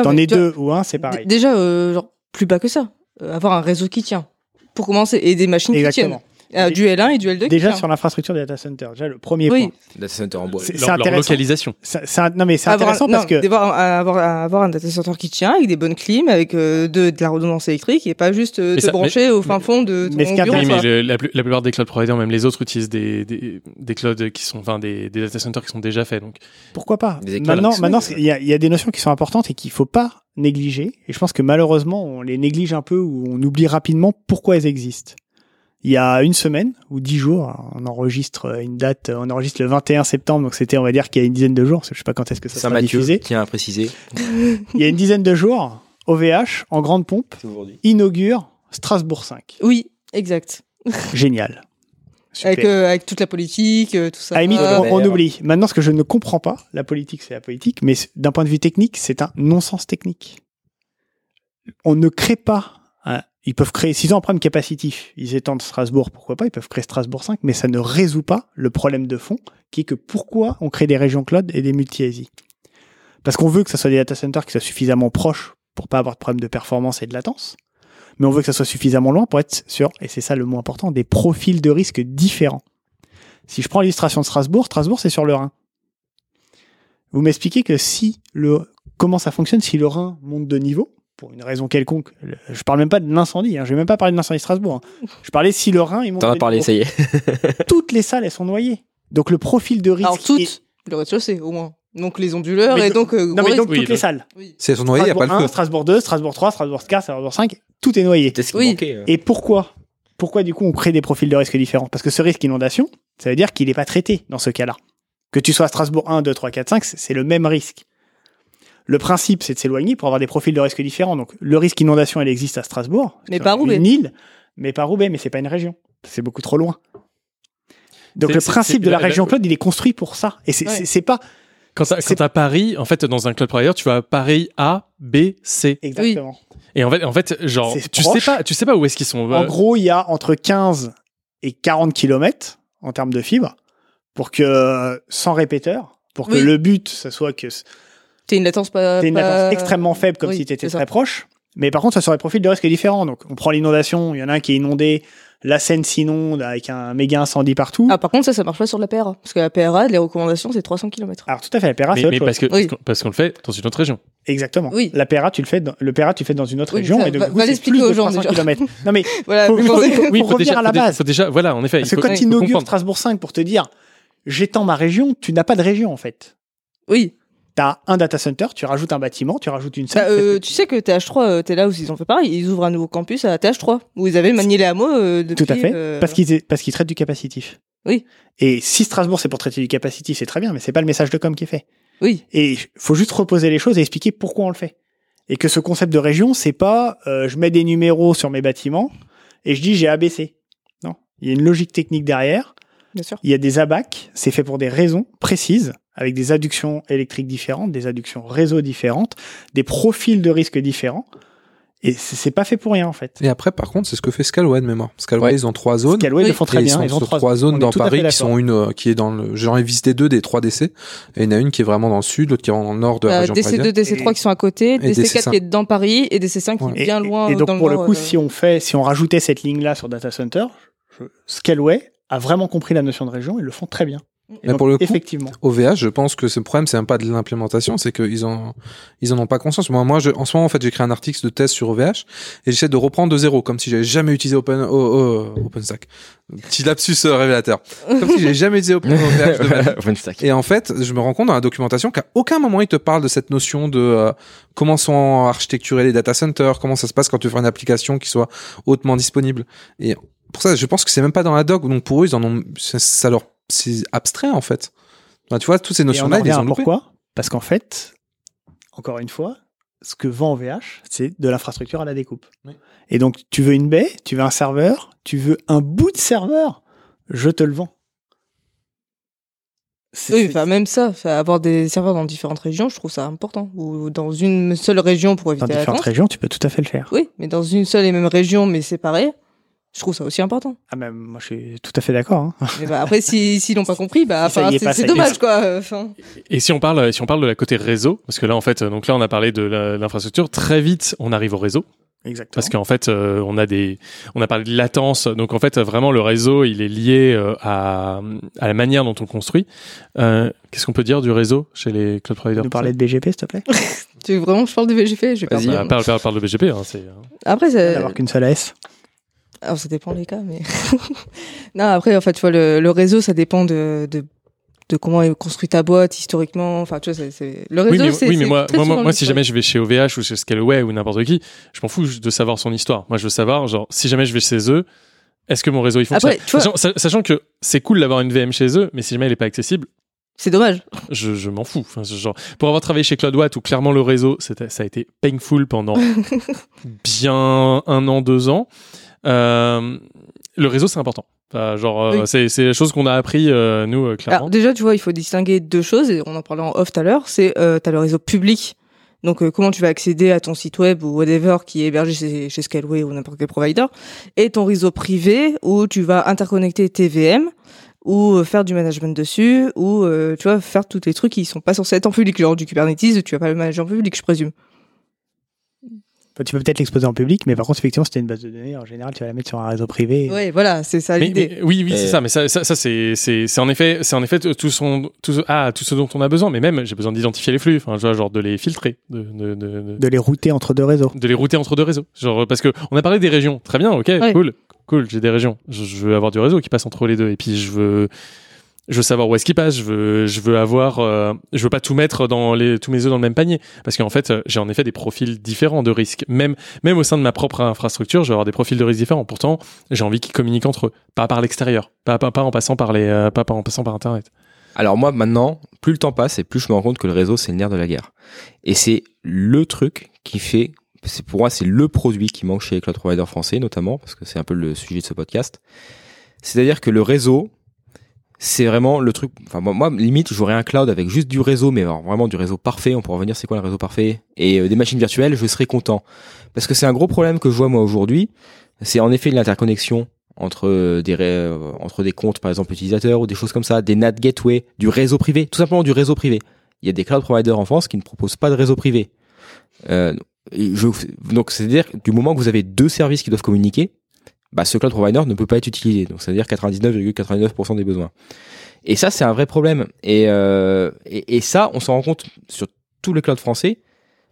Speaker 12: t'en es
Speaker 11: vois,
Speaker 12: deux ou un, c'est pareil.
Speaker 11: Déjà, euh, genre, plus bas que ça. Euh, avoir un réseau qui tient. Pour commencer, et des machines
Speaker 12: Exactement.
Speaker 11: qui tiennent. Euh, du L1 et du L2 qui
Speaker 12: Déjà sur l'infrastructure des data centers, déjà le premier
Speaker 11: Oui.
Speaker 12: point.
Speaker 13: Data center en bois.
Speaker 12: C'est-
Speaker 10: Leur- leur
Speaker 12: intéressant.
Speaker 10: localisation.
Speaker 12: Ça- ça- non mais c'est
Speaker 11: Avoir un-
Speaker 12: intéressant parce
Speaker 11: non,
Speaker 12: que
Speaker 11: d'avoir un- avoir, avoir un data center qui tient avec des bonnes clims, avec euh, de, de la redondance électrique et pas juste euh, te
Speaker 10: ça-
Speaker 11: brancher
Speaker 10: mais-
Speaker 11: au fin fond de ton
Speaker 12: mais ce qui est
Speaker 11: bureau.
Speaker 10: Oui, mais le- la, plus- la plupart des cloud providers, même les autres, utilisent des, des, des clouds qui sont, enfin, des, des data centers qui sont déjà faits. Donc,
Speaker 12: pourquoi pas? Maintenant, maintenant il y a, il y a des notions qui sont importantes et qu'il faut pas négliger. Et je pense que malheureusement on les néglige un peu ou on oublie rapidement pourquoi elles existent. Il y a une semaine ou dix jours, on enregistre une date, on enregistre le 21 septembre, donc c'était on va dire qu'il y a une dizaine de jours, parce que je sais pas quand est-ce que ça sera
Speaker 13: Saint-Mathieu,
Speaker 12: diffusé.
Speaker 13: tiens à préciser.
Speaker 12: Il y a une dizaine de jours, OVH en grande pompe inaugure Strasbourg 5.
Speaker 11: Oui, exact.
Speaker 12: Génial.
Speaker 11: Avec, euh, avec toute la politique, euh, tout ça.
Speaker 12: À on, on oublie. Maintenant, ce que je ne comprends pas, la politique, c'est la politique, mais d'un point de vue technique, c'est un non-sens technique. On ne crée pas. Ils peuvent créer, s'ils ont un problème capacitif, ils étendent Strasbourg, pourquoi pas, ils peuvent créer Strasbourg 5, mais ça ne résout pas le problème de fond, qui est que pourquoi on crée des régions cloud et des multi-ASI Parce qu'on veut que ce soit des data centers qui soient suffisamment proches pour pas avoir de problème de performance et de latence, mais on veut que ça soit suffisamment loin pour être sur, et c'est ça le mot important, des profils de risque différents. Si je prends l'illustration de Strasbourg, Strasbourg c'est sur le Rhin. Vous m'expliquez que si le comment ça fonctionne si le Rhin monte de niveau? Pour une raison quelconque, je parle même pas de l'incendie, hein, je vais même pas parler de l'incendie de Strasbourg. hein. Je parlais si le Rhin il monte
Speaker 13: T'en as parlé, ça y est.
Speaker 12: Toutes les salles elles sont noyées. Donc le profil de risque
Speaker 11: Alors toutes,
Speaker 12: est-
Speaker 11: le rez-de-chaussée au moins. Donc les onduleurs
Speaker 12: Mais
Speaker 11: et
Speaker 12: do-
Speaker 11: donc euh,
Speaker 12: non mais donc toutes les salles.
Speaker 8: Si elles sont noyées, il n'y a pas
Speaker 12: Strasbourg
Speaker 8: le
Speaker 12: 1,
Speaker 8: feu.
Speaker 12: Strasbourg 2, Strasbourg 3, Strasbourg 4, Strasbourg 5, tout est noyé.
Speaker 13: C'est
Speaker 11: Oui.
Speaker 13: manquait. euh.
Speaker 12: Et pourquoi Pourquoi du coup on crée des profils de risque différents? Parce que ce risque inondation, ça veut dire qu'il n'est pas traité dans ce cas-là. Que tu sois à Strasbourg 1, 2, 3, 4, 5, c'est c'est le même risque. Le principe, c'est de s'éloigner pour avoir des profils de risque différents. Donc le risque inondation, il existe à Strasbourg.
Speaker 11: Mais pas Roubaix.
Speaker 12: Une île, mais pas Roubaix, mais c'est pas une région. C'est beaucoup trop loin. Donc le principe de la
Speaker 10: la-
Speaker 12: région Claude, il est construit pour ça. Et c'est
Speaker 11: Ouais.
Speaker 12: pas
Speaker 10: quand t'as, Paris, en fait, dans un cloud provider, tu vas Paris A, B, C.
Speaker 12: exactement.
Speaker 10: Et en fait, en fait, genre, tu
Speaker 12: proche.
Speaker 10: sais pas, tu sais pas où est-ce qu'ils sont.
Speaker 12: En
Speaker 10: euh,
Speaker 12: gros, il y a entre 15 et 40 km en termes de fibre pour que, euh, sans répéteur, pour que
Speaker 11: Oui.
Speaker 12: le but, ce soit que
Speaker 11: T'es une latence pas.
Speaker 12: tu une
Speaker 11: pas-
Speaker 12: latence extrêmement faible comme
Speaker 11: Oui,
Speaker 12: si tu étais très proche. Mais par contre, ça sur profils de risque différents. Donc, on prend l'inondation, il y en a un qui est inondé, la Seine s'inonde avec un méga incendie partout.
Speaker 11: Ah par contre ça ça marche pas sur la PRA parce que la PRA les recommandations c'est 300 km.
Speaker 12: Alors, tout à fait, la PERA,
Speaker 10: mais
Speaker 12: c'est autre
Speaker 10: mais
Speaker 12: chose.
Speaker 10: parce que
Speaker 11: Oui.
Speaker 10: parce qu'on- le fait dans une autre région.
Speaker 12: Exactement.
Speaker 11: Oui.
Speaker 12: La PERA, tu le fais dans, le PERA, tu le fais dans une autre
Speaker 11: Oui,
Speaker 12: région.
Speaker 11: ça
Speaker 12: et donc,
Speaker 11: va-
Speaker 12: du coup,
Speaker 11: va
Speaker 12: c'est
Speaker 11: l'expliquer
Speaker 12: plus de
Speaker 11: aux gens,
Speaker 12: 300
Speaker 11: déjà.
Speaker 12: kilomètres. (laughs) Non, mais
Speaker 11: Voilà.
Speaker 12: faut,
Speaker 11: mais
Speaker 12: faut- faut-
Speaker 10: Oui,
Speaker 12: faut
Speaker 10: faut
Speaker 12: revenir
Speaker 10: déjà,
Speaker 12: à la base.
Speaker 10: faut déjà, voilà, en effet.
Speaker 12: Parce que quand
Speaker 10: il
Speaker 12: tu inaugures. Strasbourg 5 pour te dire j'étends ma région, tu n'as pas de région en fait.
Speaker 11: Oui.
Speaker 12: T'as un data center, tu rajoutes un bâtiment, tu rajoutes une salle.
Speaker 11: Bah, euh, tu sais que TH3, euh, t'es là où ils ont fait pareil, ils ouvrent un nouveau campus à TH3, où ils avaient manié les hameaux euh, depuis...
Speaker 12: Tout à fait.
Speaker 11: euh,
Speaker 12: Parce qu'ils parce qu'ils traitent du capacitif.
Speaker 11: Oui.
Speaker 12: Et si Strasbourg c'est pour traiter du capacitif, c'est très bien, mais c'est pas le message de com qui est fait.
Speaker 11: Oui.
Speaker 12: Et faut juste reposer les choses et expliquer pourquoi on le fait. Et que ce concept de région, c'est pas euh, je mets des numéros sur mes bâtiments et je dis j'ai ABC. Non, il y a une logique technique derrière.
Speaker 11: Bien sûr.
Speaker 12: Il y a des ABAC, c'est fait pour des raisons précises, avec des adductions électriques différentes, des adductions réseau différentes, des profils de risque différents. Et c'est pas fait pour rien en fait.
Speaker 8: Et après, par contre, c'est ce que fait Scalway de mémoire. Scalway,
Speaker 12: Ouais.
Speaker 8: ils ont trois zones.
Speaker 12: Scalway, ils le
Speaker 11: Oui.
Speaker 12: font très
Speaker 8: Et
Speaker 12: bien.
Speaker 8: Ils
Speaker 12: ont
Speaker 8: sur
Speaker 12: trois,
Speaker 8: trois
Speaker 12: on
Speaker 8: zones dans Paris qui sont une euh, qui est dans le. J'en ai visité deux des trois DC. Et il y en a une qui est vraiment dans le sud, l'autre qui est le nord de la
Speaker 11: euh,
Speaker 8: région
Speaker 11: DC2,
Speaker 8: parisienne.
Speaker 11: DC3 qui sont à côté,
Speaker 8: Et
Speaker 11: DC4
Speaker 8: DC5.
Speaker 11: qui est dans Paris et DC5 qui
Speaker 8: Ouais.
Speaker 11: est bien
Speaker 12: Et-
Speaker 11: loin
Speaker 12: Et, donc
Speaker 11: dans
Speaker 12: pour le
Speaker 11: nord,
Speaker 12: coup,
Speaker 11: euh,
Speaker 12: si on fait, si on rajoutait cette ligne-là sur data center, je- Scalway a vraiment compris la notion de région. Ils le font très bien. Et
Speaker 8: Mais
Speaker 12: donc,
Speaker 8: pour le coup,
Speaker 12: effectivement.
Speaker 8: OVH, je pense que ce problème, c'est même pas de l'implémentation, c'est qu'ils en, ils en ont pas conscience. Moi, moi, je, en ce moment, en fait, j'ai créé un article de test sur OVH et j'essaie de reprendre de zéro, comme si j'avais jamais utilisé Open, oh, oh, OpenStack. Petit lapsus euh, révélateur. Comme si j'avais jamais utilisé Open, OVH de ma vie. (laughs)
Speaker 13: OpenStack.
Speaker 8: Et en fait, je me rends compte dans la documentation qu'à aucun moment il te parle de cette notion de euh, comment sont architecturés les data centers, comment ça se passe quand tu fais une application qui soit hautement disponible. Et pour ça, je pense que c'est même pas dans la doc, donc pour eux, ils en ont, ça leur, c'est abstrait en fait. Enfin, tu vois, toutes ces notions-là, ils les
Speaker 12: revient
Speaker 8: ont
Speaker 12: à
Speaker 8: loupées.
Speaker 12: pourquoi? Parce qu'en fait, encore une fois, ce que vend OVH, c'est de l'infrastructure à la découpe.
Speaker 8: Oui.
Speaker 12: Et donc, tu veux une baie, tu veux un serveur, tu veux un bout de serveur, je te le vends.
Speaker 11: Oui, enfin, même ça, avoir des serveurs dans différentes régions, je trouve ça important. Ou dans une seule région pour éviter
Speaker 12: Dans différentes régions, tu peux tout à fait le faire.
Speaker 11: Oui, mais dans une seule et même région, mais séparée, je trouve ça aussi important.
Speaker 12: Ah, mais moi, je suis tout à fait d'accord. hein. (laughs)
Speaker 11: Bah, après, si s'ils l'ont pas compris, bah,
Speaker 12: Si
Speaker 11: c'est dommage, quoi. Enfin,
Speaker 10: Et si on parle, si on parle de la côté réseau, parce que là, en fait, euh, donc là, on a parlé de l'infrastructure. Très vite, on arrive au réseau.
Speaker 12: Exactement.
Speaker 10: Parce qu'en fait, euh, on a des, on a parlé de latence. Donc en fait, euh, vraiment, le réseau, il est lié euh, à, à la manière dont on construit. Euh, Qu'est-ce qu'on peut dire du réseau chez les cloud providers
Speaker 12: nous parler de BGP, s'il te plaît (laughs)
Speaker 11: tu veux vraiment que je parle de vais
Speaker 10: Vas-y, parle, parle, parle de BGP. Hein, euh,
Speaker 11: Après, c'est-
Speaker 12: D'avoir qu'une seule AS.
Speaker 11: Alors, ça dépend des cas, mais. (laughs) non, après, en fait, tu vois, le, le réseau, ça dépend de, de, de comment est construit ta boîte historiquement. Enfin, tu vois, c'est, le réseau,
Speaker 10: oui, mais, oui, mais moi,
Speaker 11: très
Speaker 10: moi, moi,
Speaker 11: souvent
Speaker 10: moi, si jamais je vais chez OVH ou chez Scaleway ou n'importe qui, je m'en fous de savoir son histoire. Moi, je veux savoir, genre, si jamais je vais chez eux, est-ce que mon réseau il fonctionne?
Speaker 11: Après, tu vois-
Speaker 10: sachant, sa- sachant que c'est cool d'avoir une VM chez eux, mais si jamais elle est pas accessible,
Speaker 11: C'est dommage.
Speaker 10: je, je m'en fous. Enfin, c'est genre, pour avoir travaillé chez CloudWatt où clairement le réseau, ça a été painful pendant (laughs) bien un an, deux ans. Euh, le réseau, c'est important. Enfin, genre, euh,
Speaker 11: Oui.
Speaker 10: c'est, c'est la chose qu'on a appris euh, nous clairement.
Speaker 11: Alors, déjà, tu vois, il faut distinguer deux choses, et on en parlait en off tout à l'heure. C'est, euh, t'as le réseau public. Donc, comment tu vas accéder à ton site web ou whatever qui est hébergé chez, chez Scaleway ou n'importe quel provider. Et ton réseau privé où tu vas interconnecter tes VM ou faire du management dessus ou, euh, tu vois, faire tous les trucs qui sont pas censés être en public. Genre du Kubernetes, tu vas pas le manager en public, je présume.
Speaker 12: Enfin, Tu peux peut-être l'exposer en public, mais par contre, effectivement, si tu une base de données, en général, tu vas la mettre sur un réseau privé.
Speaker 11: Ouais, voilà, c'est ça l'idée.
Speaker 10: oui, oui, c'est
Speaker 12: Et-
Speaker 10: ça. Mais ça, ça, ça, c'est, c'est, c'est en effet, c'est en effet tout son, tout, ce- ah, tout ce dont on a besoin. Mais même, j'ai besoin d'identifier les flux. Enfin, genre de les filtrer, de, de, de, de-
Speaker 12: De les router entre deux réseaux.
Speaker 10: de les router entre deux réseaux. Genre, parce que on a parlé des régions. Très bien, ok,
Speaker 11: Ouais.
Speaker 10: cool, cool. J'ai des régions. Je, je veux avoir du réseau qui passe entre les deux. Et puis, je veux, je veux savoir où est-ce qu'il passe. Je veux, je veux avoir, euh, je veux pas tout mettre dans les, tous mes œufs dans le même panier. Parce qu'en fait, euh, j'ai en effet des profils différents de risques. Même, même au sein de ma propre infrastructure, je vais avoir des profils de risques différents. Pourtant, j'ai envie qu'ils communiquent entre eux, pas par l'extérieur, pas, pas, pas en passant par les, euh, pas, pas en passant par Internet.
Speaker 13: Alors moi maintenant, plus le temps passe et plus je me rends compte que le réseau c'est le nerf de la guerre. Et c'est le truc qui fait, pour moi c'est le produit qui manque chez les cloud providers français notamment parce que c'est un peu le sujet de ce podcast. C'est-à-dire que le réseau, c'est vraiment le truc. Enfin moi, limite j'aurais un cloud avec juste du réseau, mais vraiment du réseau parfait. On pourra revenir c'est quoi le réseau parfait? Et euh, des machines virtuelles, je serais content parce que c'est un gros problème que je vois moi aujourd'hui. C'est en effet l'interconnexion entre euh, des euh, entre des comptes par exemple utilisateurs ou des choses comme ça, des NAT gateway, du réseau privé, tout simplement du réseau privé. Il y a des cloud providers en France qui ne proposent pas de réseau privé. Euh, je, donc c'est-à-dire du moment que vous avez deux services qui doivent communiquer, bah ce cloud provider ne peut pas être utilisé. Donc c'est-à-dire 99,99% des besoins. Et ça c'est un vrai problème. Et, euh, et, et ça on s'en rend compte sur tous les clouds français.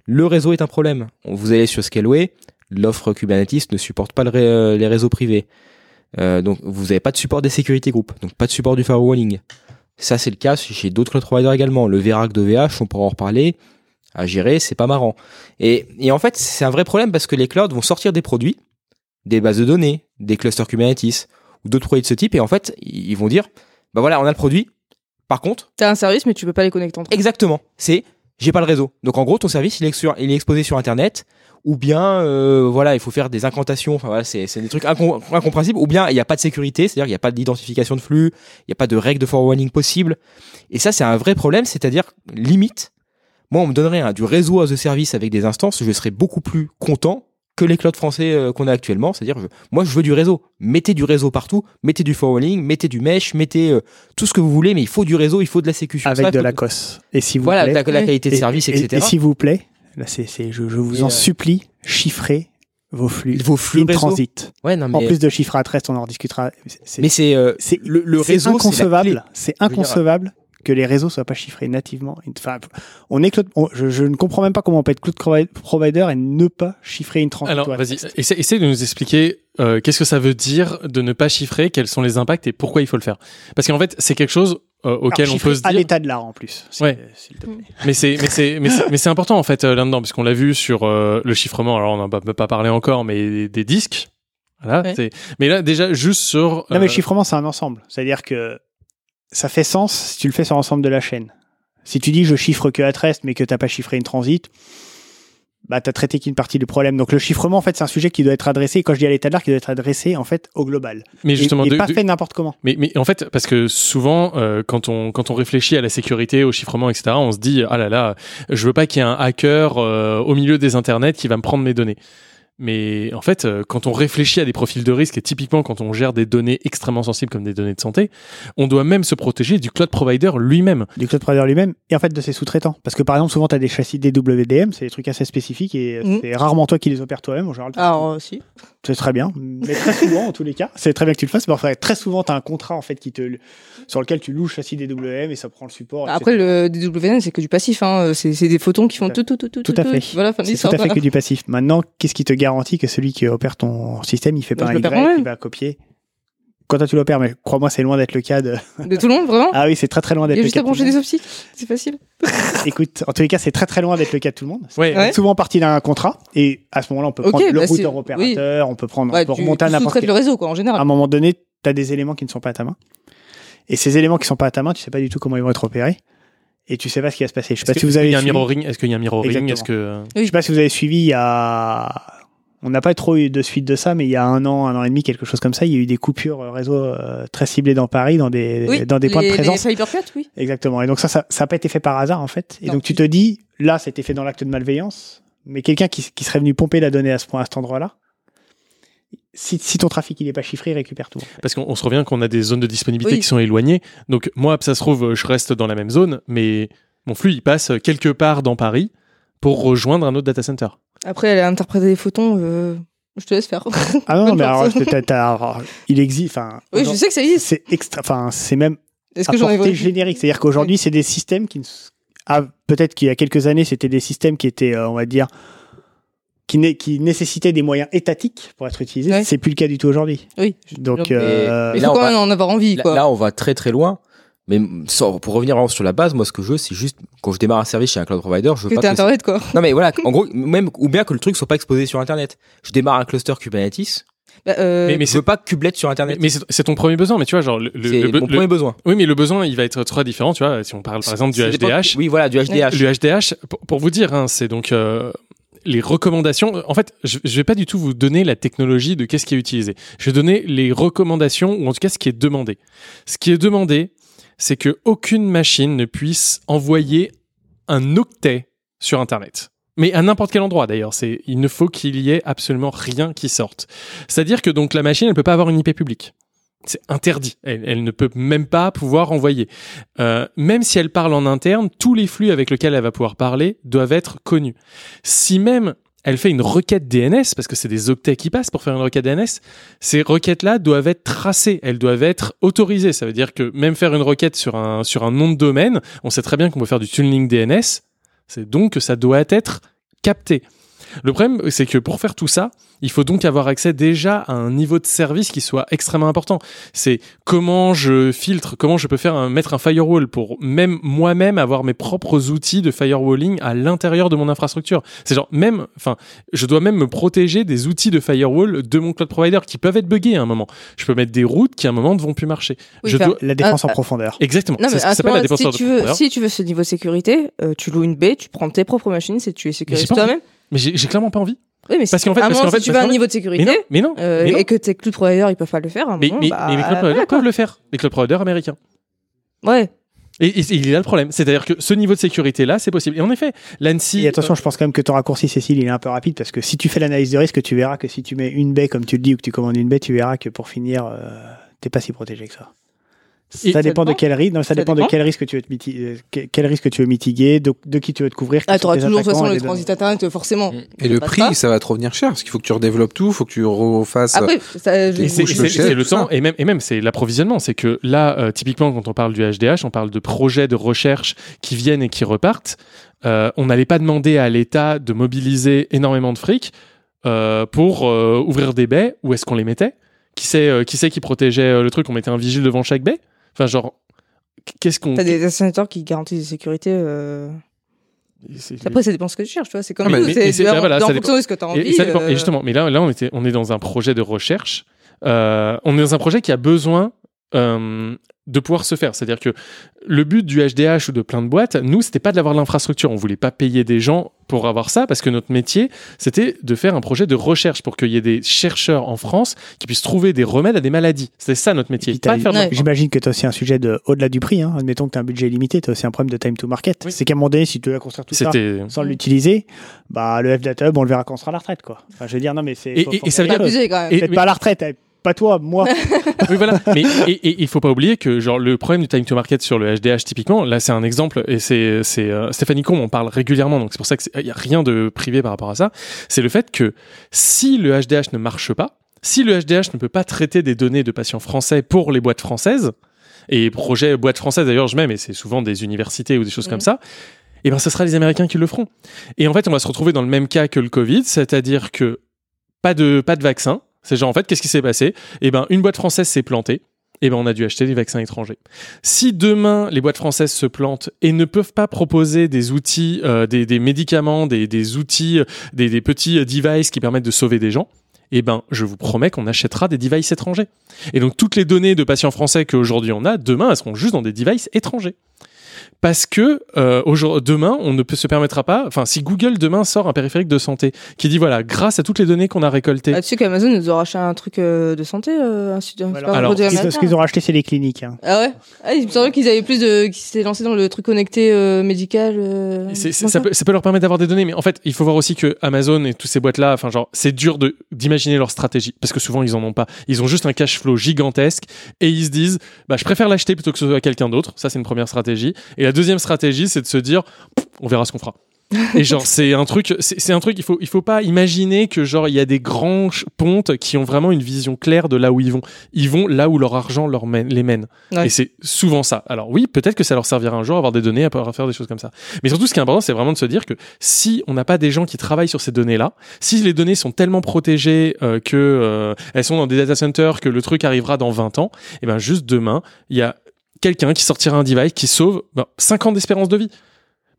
Speaker 13: Le réseau est un problème. Vous allez sur Scaleway, l'offre Kubernetes ne supporte pas le ré- euh, les réseaux privés. Euh, donc vous n'avez pas de support des sécurités groupes, donc pas de support du firewalling. Ça c'est le cas chez d'autres cloud providers également. Le Verac d'OVH, on pourra en reparler. À gérer, c'est pas marrant. Et, et en fait, c'est un vrai problème parce que les clouds vont sortir des produits, des bases de données, des clusters Kubernetes ou d'autres produits de ce type, et en fait, ils vont dire, bah voilà, on a le produit. Par contre,
Speaker 11: T'as un service, mais tu peux pas les connecter entre eux.
Speaker 13: Exactement. C'est j'ai pas le réseau. Donc en gros, ton service, il est, sur- il est exposé sur Internet, ou bien euh, voilà, il faut faire des incantations. Enfin voilà, c'est des trucs incom- incompréhensibles. Ou bien il n'y a pas de sécurité, c'est-à-dire il n'y a pas d'identification de flux, il n'y a pas de règles de forwarding possible. Et ça, c'est un vrai problème. C'est-à-dire limite, moi, on me donnerait un- du réseau as a service avec des instances, je serais beaucoup plus content que les clouds français euh, qu'on a actuellement. C'est-à-dire, je- moi, je veux du réseau. Mettez du réseau partout, mettez du forwarding, mettez du mesh, mettez euh, tout ce que vous voulez, mais il faut du réseau, il faut de la sécurité.
Speaker 12: Avec de la COS. Et si vous
Speaker 13: Voilà,
Speaker 12: plaît,
Speaker 13: la- la qualité de service,
Speaker 12: et, et-
Speaker 13: etc.
Speaker 12: Et s'il vous plaît, là, c'est, c'est, je, je vous
Speaker 13: Et,
Speaker 12: en
Speaker 13: euh,
Speaker 12: supplie, chiffrez vos flux.
Speaker 13: Vos flux
Speaker 12: in
Speaker 13: réseau.
Speaker 12: transit.
Speaker 13: Ouais, non,
Speaker 12: En
Speaker 13: mais-
Speaker 12: plus de chiffres à reste, on en rediscutera.
Speaker 13: Mais c'est euh,
Speaker 12: c'est
Speaker 13: le, le réseau,
Speaker 12: inconcevable. C'est inconcevable que les réseaux soient pas chiffrés nativement. Enfin, on est cloud- on- je, je ne comprends même pas comment on peut être cloud provi- provider et ne pas chiffrer une transit.
Speaker 10: Alors, vas-y, essaie, essaie de nous expliquer euh, qu'est-ce que ça veut dire de ne pas chiffrer, quels sont les impacts et pourquoi il faut le faire. Parce qu'en fait, c'est quelque chose euh, auquel
Speaker 12: Alors,
Speaker 10: on peut se
Speaker 12: à
Speaker 10: dire.
Speaker 12: l'état de l'art en plus.
Speaker 10: Ouais.
Speaker 12: s'il te plaît.
Speaker 10: Mais c'est mais c'est mais c'est mais c'est important en fait euh, là-dedans parce qu'on l'a vu sur euh, le chiffrement. Alors on n'en a pas, pas parlé encore, mais des, des disques. Voilà.
Speaker 11: Ouais.
Speaker 10: c'est- Mais là déjà juste sur.
Speaker 12: Non, mais le
Speaker 10: euh,
Speaker 12: chiffrement, c'est un ensemble. C'est-à-dire que ça fait sens si tu le fais sur l'ensemble de la chaîne. Si tu dis je chiffre que at rest, mais que t'as pas chiffré une transit, bah, tu as traité qu'une partie du problème. Donc le chiffrement, en fait, c'est un sujet qui doit être adressé, et quand je dis à l'état de l'art, qui doit être adressé, en fait, au global.
Speaker 10: Mais
Speaker 12: Et-
Speaker 10: justement,
Speaker 12: et,
Speaker 10: de-
Speaker 12: pas
Speaker 10: de-
Speaker 12: fait n'importe comment.
Speaker 10: Mais, mais en fait, parce que souvent, euh, quand on quand on réfléchit à la sécurité, au chiffrement, etc., on se dit ah là là, je veux pas qu'il y ait un hacker euh, au milieu des internets qui va me prendre mes données. Mais en fait, euh, quand on réfléchit à des profils de risque et typiquement quand on gère des données extrêmement sensibles comme des données de santé, on doit même se protéger du cloud provider lui-même.
Speaker 12: Du cloud provider lui-même, et en fait de ses sous-traitants. Parce que par exemple, souvent, tu as des châssis DWDM, c'est des trucs assez spécifiques, et
Speaker 11: Mhm.
Speaker 12: c'est rarement toi qui les opères toi-même, en général.
Speaker 11: Alors, euh, si.
Speaker 12: C'est très bien, mais très souvent en tous les cas, c'est très bien que tu le fasses. Mais enfin, très souvent, tu as un contrat en fait qui te, sur lequel tu loues le châssis DWM et ça prend le support.
Speaker 11: Après, le DWN, c'est que du passif. Hein. C'est c'est des photons qui font tout, tout, tout, tout.
Speaker 12: Tout à fait.
Speaker 11: Voilà, fin
Speaker 12: tout à fait que du passif. Maintenant, qu'est-ce qui te garantit que celui qui opère ton système, il fait
Speaker 11: Bah,
Speaker 12: pas un Y, il va copier Quand toi tu l'opères, mais crois-moi, c'est loin d'être le cas de.
Speaker 11: De tout le monde, vraiment (laughs)
Speaker 12: Ah oui, c'est très très loin
Speaker 11: Il
Speaker 12: d'être
Speaker 11: y a
Speaker 12: le
Speaker 11: juste
Speaker 12: cas.
Speaker 11: à brancher
Speaker 12: le
Speaker 11: des optiques. C'est facile. (laughs)
Speaker 12: Écoute, en tous les cas, c'est très très loin d'être le cas de tout le monde.
Speaker 10: Ouais.
Speaker 11: Ouais.
Speaker 12: Souvent partie d'un contrat. Et à ce moment-là, on peut prendre le
Speaker 11: bah,
Speaker 12: routeur opérateur, on peut prendre,
Speaker 11: Ouais,
Speaker 12: on peut
Speaker 11: tu,
Speaker 12: remonter à
Speaker 11: tu
Speaker 12: n'importe
Speaker 11: sous-traites
Speaker 12: quel.
Speaker 11: le réseau, quoi, en
Speaker 12: À
Speaker 11: général.
Speaker 12: un moment donné, tu as des éléments qui ne sont pas à ta main. Et ces éléments qui sont pas à ta main, tu sais pas du tout comment ils vont être opérés. Et tu sais pas ce qui va se passer. Je sais pas
Speaker 10: Est-ce
Speaker 12: si vous avez
Speaker 10: il y a un
Speaker 12: suivi-
Speaker 10: mirroring Est-ce qu'il y a un mirroring
Speaker 12: Exactement.
Speaker 10: Est-ce que
Speaker 12: Je sais pas si vous avez suivi, il y a. On n'a pas trop eu de suite de ça, mais il y a un an, un an et demi, quelque chose comme ça, il y a eu des coupures euh, réseau euh, très ciblées dans Paris, dans des,
Speaker 11: Oui,
Speaker 12: dans des points de présence.
Speaker 11: Les oui.
Speaker 12: Exactement. Et donc ça, ça n'a pas été fait par hasard, en fait. Et
Speaker 11: Non.
Speaker 12: donc tu te dis, là, c'était fait dans l'acte de malveillance, mais quelqu'un qui, qui serait venu pomper la donnée à ce point, à cet endroit-là, si, si ton trafic il est pas chiffré, il récupère tout.
Speaker 10: Parce qu'on on se revient qu'on a des zones de disponibilité
Speaker 11: Oui.
Speaker 10: qui sont éloignées. Donc moi, ça se trouve, je reste dans la même zone, mais mon flux, il passe quelque part dans Paris pour rejoindre un autre data center.
Speaker 11: Après, elle a interprété des photons. euh, Je te laisse faire.
Speaker 12: Ah non, (laughs) mais alors, t'as- alors, il existe, enfin.
Speaker 11: Oui, je sais que ça existe.
Speaker 12: C'est extra, enfin, c'est même
Speaker 11: Est-ce que j'en ai
Speaker 12: générique. C'est-à-dire qu'aujourd'hui, c'est des systèmes qui ah, peut-être qu'il y a quelques années, c'était des systèmes qui étaient, euh, on va dire, qui, né- qui nécessitaient des moyens étatiques pour être utilisés.
Speaker 11: Ouais.
Speaker 12: C'est plus le cas du tout aujourd'hui.
Speaker 11: Oui.
Speaker 12: Donc,
Speaker 13: Mais-
Speaker 12: euh,
Speaker 13: mais
Speaker 11: Il faut
Speaker 13: on
Speaker 11: quand
Speaker 13: va-
Speaker 11: même en avoir envie, quoi.
Speaker 13: là, on va très très loin. Mais sans- pour revenir vraiment sur la base, moi, ce que je veux, c'est juste quand je démarre un service chez un cloud provider, je veux
Speaker 11: Que
Speaker 13: pas
Speaker 11: Internet, quoi.
Speaker 13: Non mais voilà, (laughs) en gros, même ou bien que le truc soit pas exposé sur Internet. Je démarre un cluster Kubernetes.
Speaker 11: Bah, euh,
Speaker 10: Mais, mais
Speaker 13: je
Speaker 10: c'est
Speaker 13: veux pas kublet sur Internet.
Speaker 10: mais c'est c'est ton premier besoin, mais tu vois, genre le, le-
Speaker 13: mon
Speaker 10: le-
Speaker 13: premier besoin.
Speaker 10: Oui, mais le besoin, il va être très différent, tu vois. Si on parle par exemple du HDH,
Speaker 13: Oui, voilà, du HDH.
Speaker 10: Le HDH, pour, pour vous dire, hein, c'est donc euh, les recommandations. En fait, je, je vais pas du tout vous donner la technologie de qu'est-ce qui est utilisé. Je vais donner les recommandations ou en tout cas ce qui est demandé. Ce qui est demandé, c'est que aucune machine ne puisse envoyer un octet sur Internet. Mais à n'importe quel endroit d'ailleurs, c'est il ne faut qu'il y ait absolument rien qui sorte. C'est-à-dire que donc la machine, elle peut pas avoir une IP publique. C'est interdit. Elle, ne peut même pas pouvoir envoyer. Euh, même si elle parle en interne, tous les flux avec lesquels elle va pouvoir parler doivent être connus. Si même elle fait une requête DNS, parce que c'est des octets qui passent pour faire une requête DNS, ces requêtes-là doivent être tracées, elles doivent être autorisées. Ça veut dire que même faire une requête sur un, nom de domaine, on sait très bien qu'on peut faire du tuning DNS, c'est donc que ça doit être capté. Le problème, c'est que pour faire tout ça, il faut donc avoir accès déjà à un niveau de service qui soit extrêmement important. C'est comment je filtre, comment je peux faire un, mettre un firewall pour même moi-même avoir mes propres outils de firewalling à l'intérieur de mon infrastructure. C'est genre même, enfin, je dois même me protéger des outils de firewall de mon cloud provider qui peuvent être buggés à un moment. Je peux mettre des routes qui à un moment ne vont plus marcher.
Speaker 11: Oui,
Speaker 10: je dois...
Speaker 12: la défense
Speaker 11: Ah,
Speaker 12: en profondeur.
Speaker 10: Exactement.
Speaker 11: Non,
Speaker 10: C'est
Speaker 11: mais
Speaker 10: s'appelle la défense
Speaker 11: si
Speaker 10: de
Speaker 11: tu veux,
Speaker 10: profondeur.
Speaker 11: si tu veux ce niveau de sécurité, euh, tu loues une baie, tu prends tes propres machines, c'est tu es sécurisé toi-même.
Speaker 10: Mais j'ai clairement pas envie.
Speaker 11: Oui, mais
Speaker 10: Parce qu'en fait-
Speaker 11: à
Speaker 10: parce
Speaker 11: si tu
Speaker 10: parce
Speaker 11: veux un niveau de
Speaker 10: Mais
Speaker 11: sécurité,
Speaker 10: non, mais non.
Speaker 11: euh,
Speaker 10: mais non.
Speaker 11: et que tes cloud providers ils peuvent pas le faire, à un
Speaker 10: Mais,
Speaker 11: moment,
Speaker 10: mais,
Speaker 11: bah,
Speaker 10: mais cloud providers
Speaker 11: voilà,
Speaker 10: peuvent le faire. Les cloud providers américains.
Speaker 11: Ouais.
Speaker 10: Et, et- et il est là le problème. C'est-à-dire que ce niveau de sécurité-là, c'est possible. Et en effet, l'ANSI.
Speaker 12: Et attention, je pense quand même que ton raccourci, Cécile, il est un peu rapide parce que si tu fais l'analyse de risque, tu verras que si tu mets une baie comme tu le dis ou que tu commandes une baie, tu verras que pour finir, euh, t'es pas si protégé que ça. Ça
Speaker 11: Ça
Speaker 12: dépend de quel risque. Non, ça,
Speaker 11: Ça
Speaker 12: dépend,
Speaker 11: dépend.
Speaker 12: de quel risque tu veux euh, que- quel risque tu veux mitiguer, de, de qui tu veux te couvrir.
Speaker 11: Ah, t'auras toujours de toute façon le
Speaker 12: les
Speaker 11: transit internet, forcément.
Speaker 8: Et le prix,
Speaker 11: pas.
Speaker 8: ça va te revenir cher parce qu'il faut que tu redéveloppes tout, il faut que tu refasses.
Speaker 11: Après,
Speaker 10: Et c'est
Speaker 8: le
Speaker 10: temps et même et même c'est l'approvisionnement. C'est que là, euh, typiquement, quand on parle du HDH, on parle de projets de recherche qui viennent et qui repartent. Euh, on n'allait pas demander à l'État de mobiliser énormément de fric euh, pour euh, ouvrir des baies. Où est-ce qu'on les mettait? Qui c'est euh, qui c'est qui protégeait euh, le truc? On mettait un vigile devant chaque baie? Enfin, genre, qu'est-ce qu'on
Speaker 11: T'as des dessinateurs qui garantissent des sécurités. euh, Après, ça dépend ce que tu cherches, tu vois. C'est comme
Speaker 10: Ah, mais-
Speaker 11: nous,
Speaker 10: mais-
Speaker 11: c'est en-
Speaker 10: voilà,
Speaker 11: en
Speaker 10: ça
Speaker 11: fonction de ce que t'as
Speaker 10: Et-
Speaker 11: envie.
Speaker 10: Et, ça dépend.
Speaker 11: euh,
Speaker 10: Et justement, mais là, là, on, était, on est dans un projet de recherche. Euh, on est dans un projet qui a besoin euh, de pouvoir se faire. C'est-à-dire que le but du HDH ou de plein de boîtes, nous, c'était pas d'avoir l'infrastructure. On voulait pas payer des gens pour avoir ça parce que notre métier, c'était de faire un projet de recherche pour qu'il y ait des chercheurs en France qui puissent trouver des remèdes à des maladies. C'était ça notre métier. Pas faire de-
Speaker 12: J'imagine que tu as aussi un sujet de au-delà du prix. Hein. Admettons que tu as un budget limité, tu as aussi un problème de time to market. C'est qu'à un moment donné, si tu veux construire tout ça sans l'utiliser, bah, le FData Hub, on le verra quand on sera à la retraite. Quoi. Enfin, je veux dire, non, mais c'est.
Speaker 10: Et-
Speaker 12: faut-
Speaker 10: et-
Speaker 12: faut
Speaker 10: et ça veut dire-
Speaker 12: Peut-être
Speaker 10: mais-
Speaker 12: pas à la retraite, eh, pas toi, moi. (laughs)
Speaker 10: oui, voilà. Mais il faut pas oublier que genre le problème du time to market sur le HDH typiquement, là c'est un exemple et c'est c'est euh, Stéphanie Combe en parle régulièrement donc c'est pour ça que c'est- il y a rien de privé par rapport à ça. C'est le fait que si le HDH ne marche pas, si le HDH ne peut pas traiter des données de patients français pour les boîtes françaises et projets boîtes françaises d'ailleurs je mets mais c'est souvent des universités ou des choses comme ça. Et ben ce sera les Américains qui le feront. Et en fait on va se retrouver dans le même cas que le Covid, c'est-à-dire que pas de pas de vaccin. C'est genre en fait qu'est-ce qui s'est passé? Eh ben une boîte française s'est plantée. Eh ben on a dû acheter des vaccins étrangers. Si demain les boîtes françaises se plantent et ne peuvent pas proposer des outils, euh, des, des médicaments, des, des outils, euh, des, des petits euh, devices qui permettent de sauver des gens, eh ben je vous promets qu'on achètera des devices étrangers. Et donc toutes les données de patients français qu'aujourd'hui on a, demain elles seront juste dans des devices étrangers. Parce que euh, aujourd'hui- demain, on ne peut se permettra pas. Enfin, si Google demain sort un périphérique de santé qui dit voilà, grâce à toutes les données qu'on a récoltées,
Speaker 11: Ah, tu sais qu'Amazon nous aura acheté un truc euh, de santé, euh, un super
Speaker 10: alors,
Speaker 12: Ce qu'ils- ont racheté, c'est les cliniques. hein.
Speaker 11: Ah ouais? Ah, Il me semblait qu'ils avaient plus de. qu'ils s'étaient lancés dans le truc connecté euh, médical. euh,
Speaker 10: ça, peut, ça peut leur permettre d'avoir des données, mais en fait, il faut voir aussi que Amazon et toutes ces boîtes-là, enfin, genre, c'est dur de d'imaginer leur stratégie parce que souvent ils en ont pas. Ils ont juste un cash flow gigantesque et ils se disent, bah, je préfère l'acheter plutôt que ce soit quelqu'un d'autre. Ça, c'est une première stratégie. Et la deuxième stratégie, c'est de se dire, on verra ce qu'on fera. (laughs) et genre c'est un truc c'est un truc il faut il faut pas imaginer que genre il y a des grands pontes qui ont vraiment une vision claire de là où ils vont ils vont là où leur argent leur mène, les mène
Speaker 11: Ouais.
Speaker 10: et c'est souvent ça alors oui peut-être que ça leur servira un jour à avoir des données à pouvoir faire des choses comme ça mais surtout ce qui est important c'est vraiment de se dire que si on n'a pas des gens qui travaillent sur ces données là si les données sont tellement protégées euh, que euh, elles sont dans des data centers que le truc arrivera dans 20 ans et ben juste demain il y a quelqu'un qui sortira un device qui sauve ben, 5 ans d'espérance de vie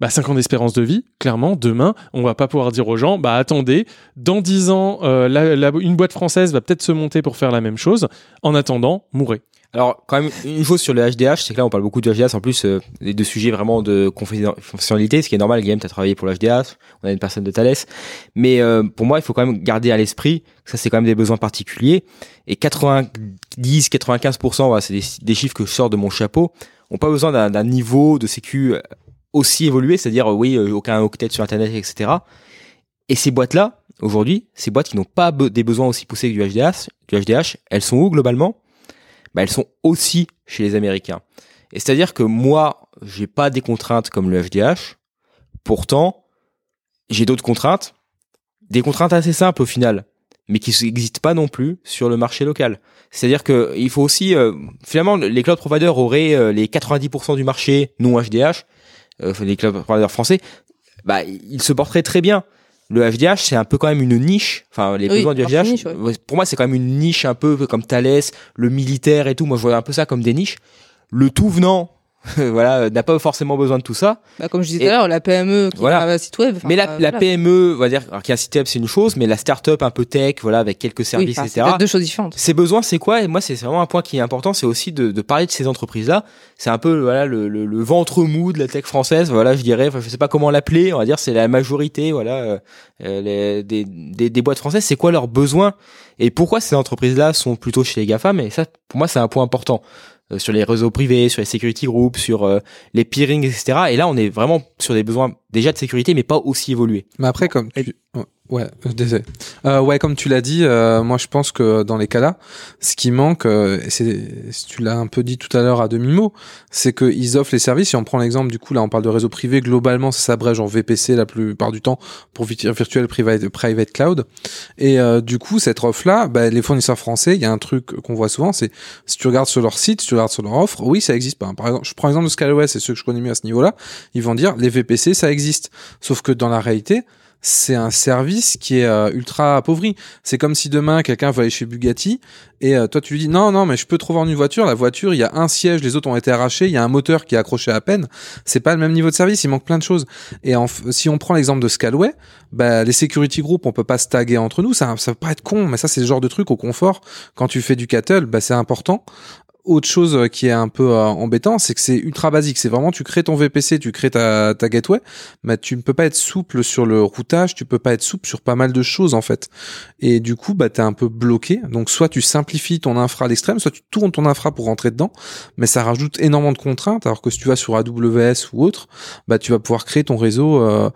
Speaker 10: bah 5 ans d'espérance de vie, clairement, demain, on va pas pouvoir dire aux gens, bah attendez, dans 10 ans, euh, une boîte française va peut-être se monter pour faire la même chose. En attendant, mourrez.
Speaker 13: Alors, quand même, une chose sur le HDH, c'est que là, on parle beaucoup du HDH, en plus, euh, deux sujets vraiment de confidentialité, ce qui est normal. Guillaume, tu travaillé pour le HDH, on a une personne de Thales. Mais euh, pour moi, il faut quand même garder à l'esprit que ça, c'est quand même des besoins particuliers. Et 90-95%, voilà, c'est des, chiffres que je sors de mon chapeau, ont pas besoin d'un niveau de sécu aussi évolué, c'est-à-dire, euh, oui, euh, aucun octet sur Internet, etc. Et ces boîtes-là, aujourd'hui, ces boîtes qui n'ont pas des besoins aussi poussés que du HDH, du HDH, elles sont où globalement? Bah, elles sont aussi chez les Américains. Et c'est-à-dire que moi, j'ai pas des contraintes comme le HDH. Pourtant, j'ai d'autres contraintes, des contraintes assez simples au final, mais qui n'existent pas non plus sur le marché local. C'est-à-dire que il faut aussi, euh, finalement, les cloud providers auraient euh, les 90% du marché non HDH, euh, les cloud providers français, bah, ils se porteraient très bien. Le HDH, c'est un peu quand même une niche. Enfin, les
Speaker 11: Oui,
Speaker 13: besoins du
Speaker 11: niche, ouais.
Speaker 13: ouais, pour moi, c'est quand même une niche un peu comme Thales, le militaire et tout. Moi, je vois un peu ça comme des niches. Le tout venant, (laughs) voilà, n'a pas forcément besoin de tout ça.
Speaker 11: Bah, comme je disais
Speaker 13: Et-
Speaker 11: tout à l'heure, la PME qui
Speaker 13: Voilà.
Speaker 11: a un site web.
Speaker 13: mais la,
Speaker 11: euh,
Speaker 13: la
Speaker 11: voilà.
Speaker 13: PME, on va dire, alors qu'il y a un site web, c'est une chose, mais la start-up un peu tech, voilà, avec quelques services,
Speaker 11: c'est
Speaker 13: etc.
Speaker 11: peut-être deux choses différentes.
Speaker 13: Ces besoins, c'est quoi? Et moi, c'est c'est vraiment un point qui est important, c'est aussi de, de parler de ces entreprises-là. C'est un peu voilà le, le, le ventre mou de la tech française, voilà, je dirais. Enfin, je sais pas comment l'appeler. On va dire, c'est la majorité, voilà, euh, euh, les, des, des, des boîtes françaises. C'est quoi leurs besoins? Et pourquoi ces entreprises-là sont plutôt chez les GAFA? Mais ça, pour moi, c'est un point important Euh, sur les réseaux privés, sur les security groups, sur euh, les peering, etc. Et là, on est vraiment sur des besoins déjà de sécurité, mais pas aussi évolués.
Speaker 8: Mais après, comme tu... Ouais, euh, désolé. Euh, ouais, comme tu l'as dit, euh, moi je pense que dans les cas-là, ce qui manque, euh, et c'est, tu l'as un peu dit tout à l'heure à demi-mot, c'est qu'ils offrent les services. Si on prend l'exemple, du coup, là on parle de réseau privé, globalement ça s'abrège en VPC la plupart du temps pour vi- Virtual Private, private Cloud. Et euh, du coup, cette offre-là, bah, les fournisseurs français, il y a un truc qu'on voit souvent, c'est si tu regardes sur leur site, si tu regardes sur leur offre, oui, ça existe. Par exemple, je prends l'exemple de Scalaway, c'est ceux que je connais mieux à ce niveau-là, ils vont dire les VPC, ça existe. Sauf que dans la réalité, c'est un service qui est euh, ultra appauvri. C'est comme si demain quelqu'un va aller chez Bugatti et euh, toi tu lui dis non non mais je peux revendre une voiture. La voiture il y a un siège, les autres ont été arrachés, il y a un moteur qui est accroché à peine. C'est pas le même niveau de service, il manque plein de choses. Et en si on prend l'exemple de Scalway, bah les security groups on peut pas se taguer entre nous. Ça ça peut pas être con, mais ça c'est le genre de truc au confort. Quand tu fais du cattle, bah c'est important autre chose euh, qui est un peu euh, embêtant, c'est que c'est ultra basique. C'est vraiment, tu crées ton VPC, tu crées ta, ta gateway, mais tu ne peux pas être souple sur le routage, tu peux pas être souple sur pas mal de choses en fait. Et du coup, bah t'es un peu bloqué. Donc soit tu simplifies ton infra à l'extrême, soit tu tournes ton infra pour rentrer dedans, mais ça rajoute énormément de contraintes. Alors que si tu vas sur AWS ou autre, bah tu vas pouvoir créer ton réseau. euh,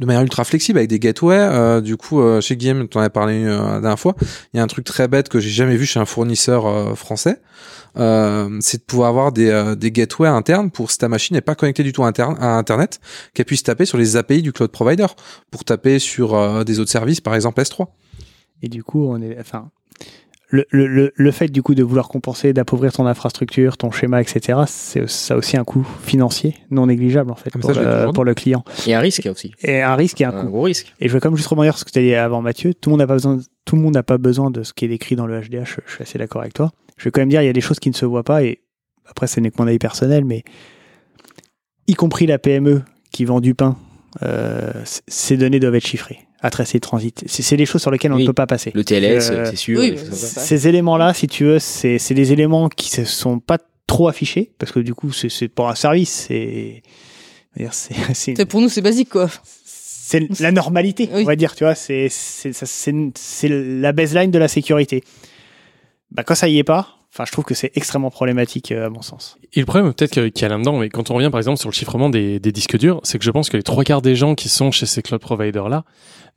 Speaker 8: de manière ultra flexible avec des gateways. Euh, du coup, euh, chez Guillaume, tu en as parlé euh, la dernière fois, il y a un truc très bête que j'ai jamais vu chez un fournisseur euh, français. Euh, c'est de pouvoir avoir des, des gateways internes pour si ta machine n'est pas connectée du tout à, interne- à Internet, qu'elle puisse taper sur les API du cloud provider pour taper sur des autres services, par exemple S3.
Speaker 12: Et du coup, on est, enfin, le, le, le, le fait du coup de vouloir compenser, d'appauvrir ton infrastructure, ton schéma, etc., c'est ça a aussi un coût financier non négligeable en fait
Speaker 13: Ah,
Speaker 12: pour,
Speaker 13: ça,
Speaker 12: le, pour le client.
Speaker 13: Et un risque aussi.
Speaker 12: Et un risque et un,
Speaker 13: Un
Speaker 12: coût.
Speaker 13: gros risque.
Speaker 12: Et je veux comme juste rebondir sur ce que tu as dit avant Mathieu. Tout le monde n'a pas besoin, tout le monde n'a pas besoin de ce qui est décrit dans le HDH. Je, je suis assez d'accord avec toi. Je vais quand même dire, il y a des choses qui ne se voient pas et après, ce n'est que mon avis personnel, mais y compris la PME qui vend du pain, euh, ces données doivent être chiffrées à tracer transit. C'est c'est des choses sur lesquelles on
Speaker 13: Oui.
Speaker 12: ne peut pas passer.
Speaker 13: Le TLS,
Speaker 12: Euh,
Speaker 13: c'est sûr.
Speaker 11: oui,
Speaker 12: ces éléments-là, si tu veux, c'est c'est des éléments qui ne sont pas trop affichés parce que du coup, c'est c'est pour un service. C'est (laughs)
Speaker 11: Pour nous, c'est basique, quoi.
Speaker 12: c'est la normalité, on va dire, tu vois, c'est c'est ça- c'est c'est la baseline de la sécurité. Bah quand ça y est pas, enfin je trouve que c'est extrêmement problématique euh, à mon sens.
Speaker 10: Et le problème peut-être qu'il y a là-dedans, mais quand on revient par exemple sur le chiffrement des, des disques durs, c'est que je pense que les trois quarts des gens qui sont chez ces cloud providers-là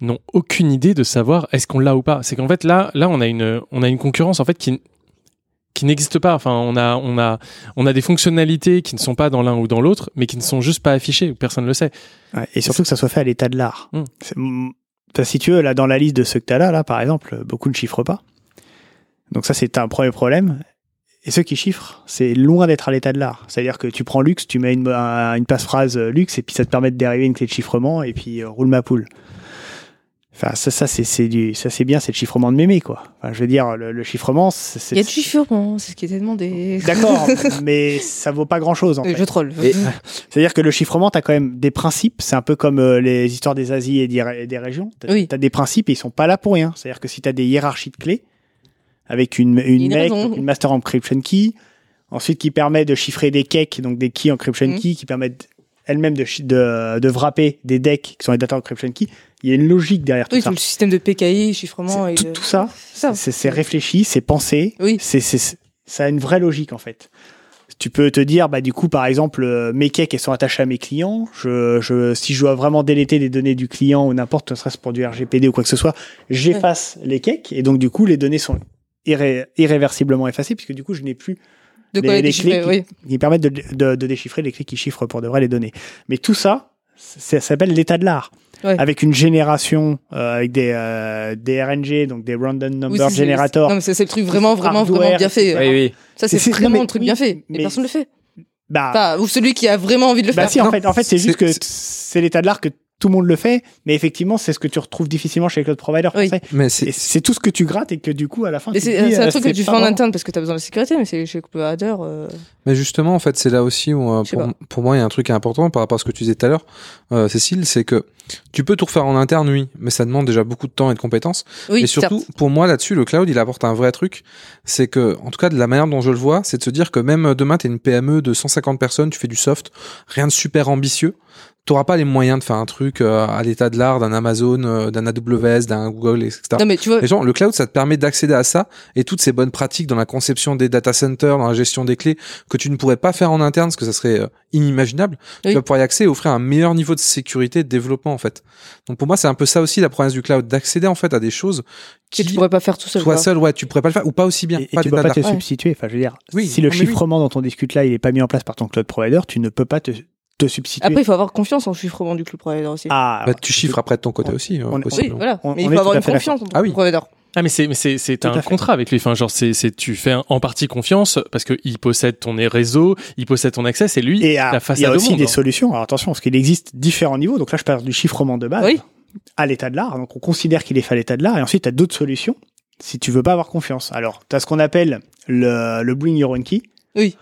Speaker 10: n'ont aucune idée de savoir est-ce qu'on l'a ou pas. C'est qu'en fait là, là on a une, on a une concurrence en fait qui qui n'existe pas. Enfin, on a, on a, on a des fonctionnalités qui ne sont pas dans l'un ou dans l'autre, mais qui ne sont juste pas affichées. Personne ne le sait.
Speaker 12: Ouais, et surtout que ça soit fait à l'état de l'art. Enfin, si tu veux, là dans la liste de ceux que tu as là, là par exemple, beaucoup ne chiffrent pas. Donc ça c'est un premier problème. Et ceux qui chiffrent, c'est loin d'être à l'état de l'art. C'est-à-dire que tu prends Lux, tu mets une, un- une passe-phrase euh, Lux, et puis ça te permet de dériver une clé de chiffrement, et puis euh, roule ma poule. Enfin, ça, ça c'est c'est du, ça c'est bien, c'est le chiffrement de mémé, quoi. Enfin, je veux dire, le, le chiffrement, c'est. c'est-
Speaker 11: Il y a du chiffrement, c'est ce qui était demandé.
Speaker 12: D'accord, (laughs) mais ça vaut pas grand-chose en
Speaker 11: Euh,
Speaker 12: fait.
Speaker 11: Je troll.
Speaker 12: Et- (laughs) C'est-à-dire que le chiffrement, tu as quand même des principes. C'est un peu comme euh, les histoires des Asies et des, et des régions. Tu as, des principes et ils sont pas là pour rien. C'est-à-dire que si tu as des hiérarchies de clés, avec une, une MEC, donc une Master Encryption Key, ensuite qui permet de chiffrer des cakes, donc des Key Encryption
Speaker 11: Mhm.
Speaker 12: Key, qui permettent elles-mêmes de, de, de wrapper des decks qui sont les Data Encryption Key. Il y a une logique derrière tout
Speaker 11: Oui,
Speaker 12: ça.
Speaker 11: tout le système de PKI, chiffrement. et
Speaker 12: Tout, ça,
Speaker 11: Ça.
Speaker 12: c'est réfléchi, c'est pensé,
Speaker 11: Oui.
Speaker 12: c'est ça a une vraie logique en fait. Tu peux te dire, bah du coup, par exemple, euh, mes cakes elles sont attachées à mes clients. Je, je, si je dois vraiment déléter les données du client ou n'importe, ne serait-ce pour du RGPD ou quoi que ce soit, j'efface les cakes et donc du coup, les données sont irré- irréversiblement effacées puisque du coup, je n'ai plus
Speaker 11: De quoi les déchiffrer,
Speaker 12: qui,
Speaker 11: oui.
Speaker 12: qui permettent de, de, de déchiffrer les clés qui chiffrent pour de vrai les données. Mais tout ça, c'est- ça s'appelle l'état de l'art.
Speaker 11: Ouais.
Speaker 12: Avec une génération, euh, avec des, euh, des RNG, donc des Random
Speaker 11: Oui,
Speaker 12: Number.
Speaker 11: Non, mais c'est le truc vraiment, vraiment,
Speaker 12: Hardware,
Speaker 11: vraiment bien fait.
Speaker 12: Oui, oui.
Speaker 11: Ça, c'est vraiment
Speaker 12: mais
Speaker 11: le truc
Speaker 12: oui,
Speaker 11: bien fait. Et
Speaker 12: mais-
Speaker 11: personne ne le fait.
Speaker 12: Bah,
Speaker 11: Enfin, ou celui qui a vraiment envie de le
Speaker 12: bah
Speaker 11: faire.
Speaker 12: si, en
Speaker 11: Non.
Speaker 12: fait, en fait c'est juste que c'est l'état de l'art que tout le monde le fait, mais effectivement, c'est ce que tu retrouves difficilement chez les cloud providers.
Speaker 8: Mais
Speaker 12: c'est tout ce que tu grattes et que du coup, à la fin,
Speaker 11: c'est un
Speaker 12: euh,
Speaker 11: truc que tu fais en interne parce que tu as besoin de la sécurité, mais c'est chez le provider. euh,
Speaker 8: Mais justement, en fait, c'est là aussi où, euh, pour, moi, il y a un truc important par rapport à ce que tu disais tout à l'heure, euh, Cécile, c'est que tu peux tout refaire en interne, oui, mais ça demande déjà beaucoup de temps et de compétences.
Speaker 11: Oui,
Speaker 8: et surtout,
Speaker 11: certes.
Speaker 8: pour moi, là-dessus, le cloud, il apporte un vrai truc. C'est que, en tout cas, de la manière dont je le vois, c'est de se dire que même demain, tu es une PME de 150 personnes, tu fais du soft, rien de super ambitieux. T'auras pas les moyens de faire un truc euh, à l'état de l'art d'un Amazon, euh, d'un AWS, d'un Google, etc.
Speaker 11: Non, mais tu vois-
Speaker 8: Les gens, le cloud, ça te permet d'accéder à ça et toutes ces bonnes pratiques dans la conception des data centers, dans la gestion des clés, que tu ne pourrais pas faire en interne, parce que ça serait euh, inimaginable.
Speaker 11: Oui.
Speaker 8: Tu vas pouvoir y accéder et offrir un meilleur niveau de sécurité et de développement, en fait. Donc pour moi, c'est un peu ça aussi la promesse du cloud, d'accéder en fait à des choses
Speaker 11: que tu pourrais pas faire tout seul.
Speaker 8: Toi seul, ouais, tu pourrais pas le faire ou pas aussi bien.
Speaker 12: Et
Speaker 8: pas
Speaker 12: tu
Speaker 8: d'état
Speaker 12: peux pas te substituer. Enfin, je veux dire,
Speaker 8: Oui,
Speaker 12: si le
Speaker 8: oui.
Speaker 12: chiffrement dont on discute là, il est pas mis en place par ton cloud provider, tu ne peux pas te, te substituer.
Speaker 11: Après, il faut avoir confiance en chiffrement du cloud provider aussi.
Speaker 12: Ah,
Speaker 8: Bah, tu chiffres après de ton côté aussi.
Speaker 12: on-
Speaker 8: euh, possible.
Speaker 11: oui, voilà.
Speaker 12: on-
Speaker 11: mais
Speaker 12: on
Speaker 11: il faut avoir
Speaker 12: à
Speaker 11: une confiance en
Speaker 8: Ah
Speaker 11: ton
Speaker 8: oui.
Speaker 11: provider.
Speaker 10: Ah mais c'est mais c'est c'est
Speaker 12: à
Speaker 10: un contrat avec lui. Enfin genre c'est c'est tu fais en partie confiance parce que il possède ton réseau, il possède ton accès, c'est lui
Speaker 12: Et ah,
Speaker 10: la
Speaker 12: il y
Speaker 10: façade
Speaker 12: a
Speaker 10: au
Speaker 12: aussi
Speaker 10: monde.
Speaker 12: des
Speaker 10: hein.
Speaker 12: solutions. Alors attention, parce qu'il existe différents niveaux. Donc là, je parle du chiffrement de base
Speaker 11: Oui.
Speaker 12: à l'état de l'art. Donc on considère qu'il est fait à l'état de l'art. Et ensuite, tu as d'autres solutions si tu veux pas avoir confiance. Alors, tu as ce qu'on appelle le, le Bring Your Own Key.
Speaker 11: Oui.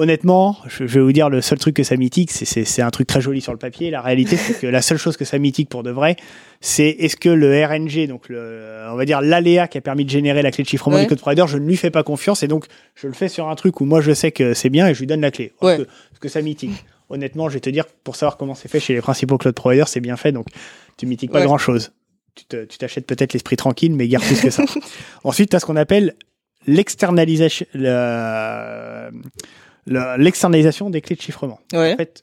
Speaker 12: Honnêtement, je, vais vous dire, le seul truc que ça mitique, c'est- un truc très joli sur le papier. La réalité, c'est que la seule chose que ça mitique pour de vrai, c'est est-ce que le RNG, donc le, on va dire l'aléa qui a permis de générer la clé de chiffrement
Speaker 11: Ouais.
Speaker 12: du code provider, je ne lui fais pas confiance et donc je le fais sur un truc où moi je sais que c'est bien et je lui donne la clé.
Speaker 11: Ouais.
Speaker 12: que, ce que ça mitique. Honnêtement, je vais te dire, pour savoir comment c'est fait chez les principaux cloud providers, c'est bien fait, donc tu mitiques pas
Speaker 11: Ouais.
Speaker 12: grand chose. Tu te- tu t'achètes peut-être l'esprit tranquille, mais garde plus que ça. (laughs) Ensuite, tu as ce qu'on appelle l'externalisation, le- le- l'externalisation des clés de chiffrement.
Speaker 11: Ouais.
Speaker 12: En fait,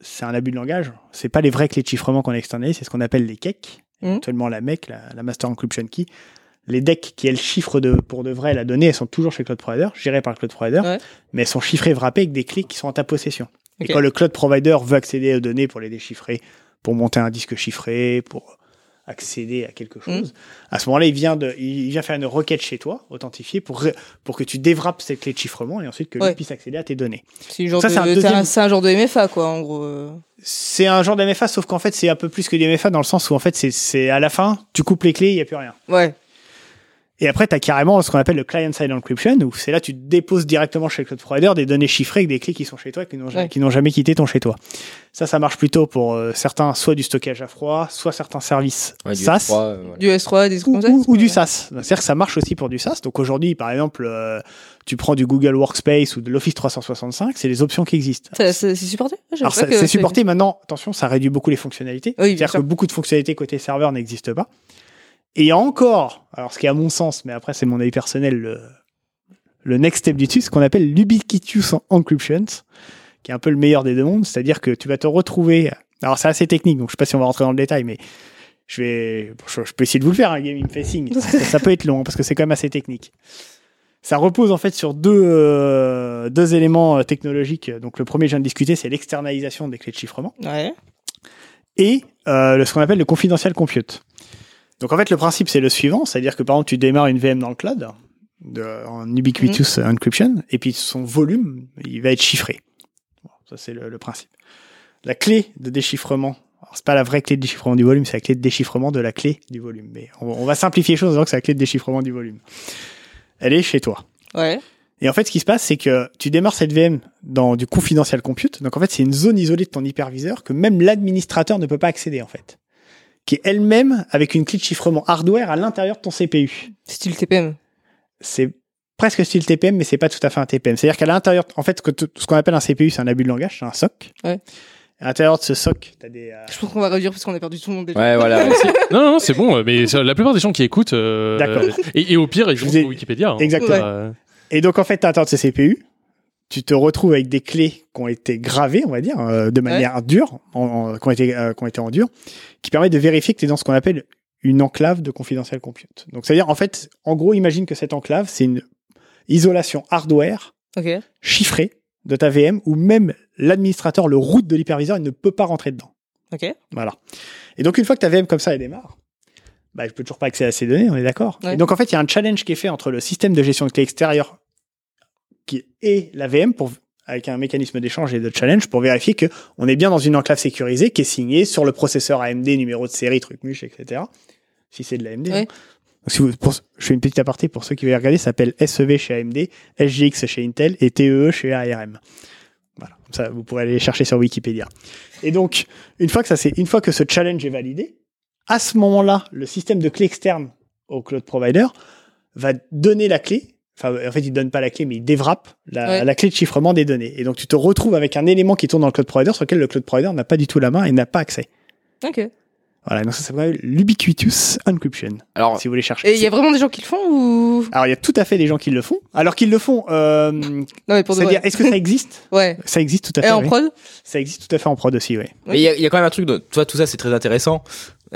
Speaker 12: c'est un abus de langage. C'est pas les vraies clés de chiffrement qu'on externalise, c'est ce qu'on appelle les KEC,
Speaker 11: Mhm.
Speaker 12: actuellement la MEC, la, la Master Encryption Key. Les decks qui, elles, chiffrent de, pour de vrai la donnée, elles sont toujours chez le cloud provider, gérées par le cloud provider,
Speaker 11: Ouais.
Speaker 12: mais elles sont chiffrées wrappées avec des clés qui sont en ta possession. Et quand le cloud provider veut accéder aux données pour les déchiffrer, pour monter un disque chiffré, pour accéder à quelque chose, à ce moment-là, il vient de, il vient faire une requête chez toi, authentifiée, pour, pour que tu déwrappes cette clé de chiffrement et ensuite que
Speaker 11: Ouais.
Speaker 12: lui puisse accéder à tes données.
Speaker 11: C'est une genre
Speaker 12: Ça,
Speaker 11: de-
Speaker 12: c'est un
Speaker 11: c'est
Speaker 12: deuxième-
Speaker 11: un, c'est un genre de MFA, quoi, en gros. euh.
Speaker 12: C'est un genre d'MFA, sauf qu'en fait, c'est un peu plus que du MFA dans le sens où, en fait, c'est- c'est à la fin, tu coupes les clés, il n'y a plus rien.
Speaker 11: Ouais.
Speaker 12: Et après, tu as carrément ce qu'on appelle le client-side encryption, où c'est là, tu déposes directement chez le cloud provider des données chiffrées avec des clés qui sont chez toi et qui n'ont
Speaker 11: Ouais.
Speaker 12: jamais quitté ton chez toi. Ça, ça marche plutôt pour euh, certains, soit du stockage à froid, soit certains services
Speaker 13: Ouais, du
Speaker 12: SaaS.
Speaker 13: S3, euh, voilà.
Speaker 11: Du S3, des
Speaker 12: Ou, ou- ou du SaaS. C'est-à-dire que ça marche aussi pour du SaaS. Donc aujourd'hui, par exemple, euh, tu prends du Google Workspace ou de l'Office 365, c'est les options qui existent.
Speaker 11: C'est supporté? Ah,
Speaker 12: Alors c'est supporté maintenant. Attention, ça réduit beaucoup les fonctionnalités.
Speaker 11: Oui, bien
Speaker 12: C'est-à-dire que beaucoup de fonctionnalités côté serveur n'existent pas. Et encore, alors ce qui est à mon sens, mais après c'est mon avis personnel, le, le next step du dessus, ce qu'on appelle l'ubiquitous encryption, qui est un peu le meilleur des deux mondes. C'est-à-dire que tu vas te retrouver. Alors c'est assez technique, donc je sais pas si on va rentrer dans le détail, mais je vais, je, je peux essayer de vous le faire, un gaming facing. ça, ça peut être long parce que c'est quand même assez technique. Ça repose en fait sur deux, euh, deux éléments euh, technologiques. Donc le premier, je viens de discuter, c'est l'externalisation des clés de chiffrement
Speaker 11: Ouais.
Speaker 12: et euh, ce qu'on appelle le confidential compute. Donc en fait, le principe c'est le suivant, c'est-à-dire que par exemple, tu démarres une VM dans le cloud de, en ubiquitous encryption, et puis son volume, il va être chiffré. Bon, ça c'est le, le principe. La clé de déchiffrement, alors c'est pas la vraie clé de déchiffrement du volume, c'est la clé de déchiffrement de la clé du volume. Mais on, on va simplifier les choses en disant que c'est la clé de déchiffrement du volume. Elle est chez toi.
Speaker 11: Ouais.
Speaker 12: Et en fait, ce qui se passe, c'est que tu démarres cette VM dans du confidential compute. Donc, en fait, c'est une zone isolée de ton hyperviseur que même l'administrateur ne peut pas accéder, en fait. Qui est elle-même avec une clé de chiffrement hardware à l'intérieur de ton CPU.
Speaker 11: Style TPM.
Speaker 12: C'est presque style TPM, mais c'est pas tout à fait un TPM. C'est-à-dire qu'à l'intérieur, en fait, ce qu'on appelle un CPU, c'est un abus de langage, c'est un SOC.
Speaker 11: Ouais.
Speaker 12: À l'intérieur de ce SOC, t'as des, euh,
Speaker 11: Je pense qu'on va réduire parce qu'on a perdu tout le monde déjà.
Speaker 13: Ouais, voilà. (laughs)
Speaker 10: non, non, c'est bon, mais la plupart des gens qui écoutent, euh,
Speaker 12: D'accord.
Speaker 10: et, et au pire, ils
Speaker 12: Je
Speaker 10: vont sur Wikipédia. hein.
Speaker 12: Exactement. Et donc, en fait, à l'intérieur de ces CPU, tu te retrouves avec des clés qui ont été gravées, on va dire, euh, de manière dure, en, en- qui, ont été, euh, qui ont été en dur, qui permettent de vérifier que tu es dans ce qu'on appelle une enclave de confidential compute. Donc, c'est-à-dire, en fait, en gros, imagine que cette enclave, c'est une isolation hardware chiffrée de ta VM où même l'administrateur, le root de l'hyperviseur, il ne peut pas rentrer dedans.
Speaker 11: Ok.
Speaker 12: Voilà. Et donc, une fois que ta VM comme ça, elle démarre, bah, je peux toujours pas accéder à ces données, on est d'accord.
Speaker 11: Ouais.
Speaker 12: Et donc, en fait, il y a un challenge qui est fait entre le système de gestion de clés extérieure qui et la VM pour, avec un mécanisme d'échange et de challenge pour vérifier que on est bien dans une enclave sécurisée qui est signée sur le processeur AMD, numéro de série, truc muche, etc. Si c'est de l'AMD. Hein. Donc, si vous, pour- je fais une petite aparté pour ceux qui veulent regarder, ça s'appelle SEV chez AMD, SGX chez Intel et TEE chez ARM. Voilà. Comme ça, vous pourrez aller chercher sur Wikipédia. Et donc, une fois que ça c'est, une fois que ce challenge est validé, à ce moment-là, le système de clé externe au cloud provider va donner la clé. Enfin, en fait, il donne pas la clé, mais il déwrappe la,
Speaker 11: Ouais.
Speaker 12: la clé de chiffrement des données. Et donc, tu te retrouves avec un élément qui tourne dans le cloud provider sur lequel le cloud provider n'a pas du tout la main et n'a pas accès.
Speaker 11: Ok.
Speaker 12: Voilà. Donc, ça s'appelle l'ubiquitous encryption.
Speaker 13: Alors,
Speaker 12: si vous voulez chercher.
Speaker 11: Et il y a vraiment des gens qui le font ou?
Speaker 12: Alors, il y a tout à fait des gens qui le font. Alors qu'ils le font, euh,
Speaker 11: Non mais pour de
Speaker 12: c'est-à-dire, est-ce que ça existe? (laughs)
Speaker 11: Ouais.
Speaker 12: Ça existe tout à fait.
Speaker 11: Et en
Speaker 12: oui.
Speaker 11: prod?
Speaker 12: Ça existe tout à fait en prod aussi, oui.
Speaker 13: Mais il y, a- y a quand même un truc, de, toi, tout ça c'est très intéressant,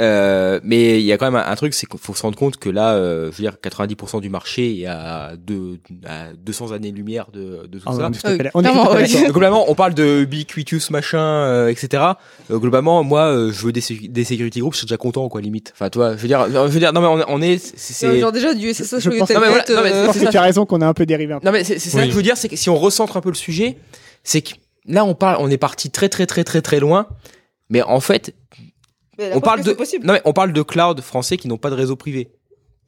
Speaker 13: euh, mais il y a quand même un, un truc, c'est qu'il faut se rendre compte que là, euh, je veux dire, 90% du marché est à, deux, à 200 années-lumière de, de tout
Speaker 12: Ah,
Speaker 13: ça.
Speaker 12: on est
Speaker 11: Ah oui,
Speaker 12: on est d'accord.
Speaker 13: Donc, globalement, on parle de ubiquitous machin, euh, etc. Euh, globalement, moi, euh, je veux des, security groups, je suis déjà content, quoi, limite. Enfin, toi, je veux dire, je veux dire, non mais on, on est, c'est,
Speaker 11: Genre déjà du SSH
Speaker 12: Je
Speaker 11: sur
Speaker 12: pense-.
Speaker 13: Non, mais voilà, non, mais
Speaker 11: euh,
Speaker 12: Je pense que tu as raison qu'on a un peu dérivé un peu.
Speaker 13: Non mais c'est c'est ça
Speaker 10: Oui.
Speaker 13: que je veux dire, c'est que si on recentre un peu le sujet, c'est que là on parle, on est parti très très très très très loin, mais en fait on parle de non mais on parle de cloud français qui n'ont pas de réseau privé.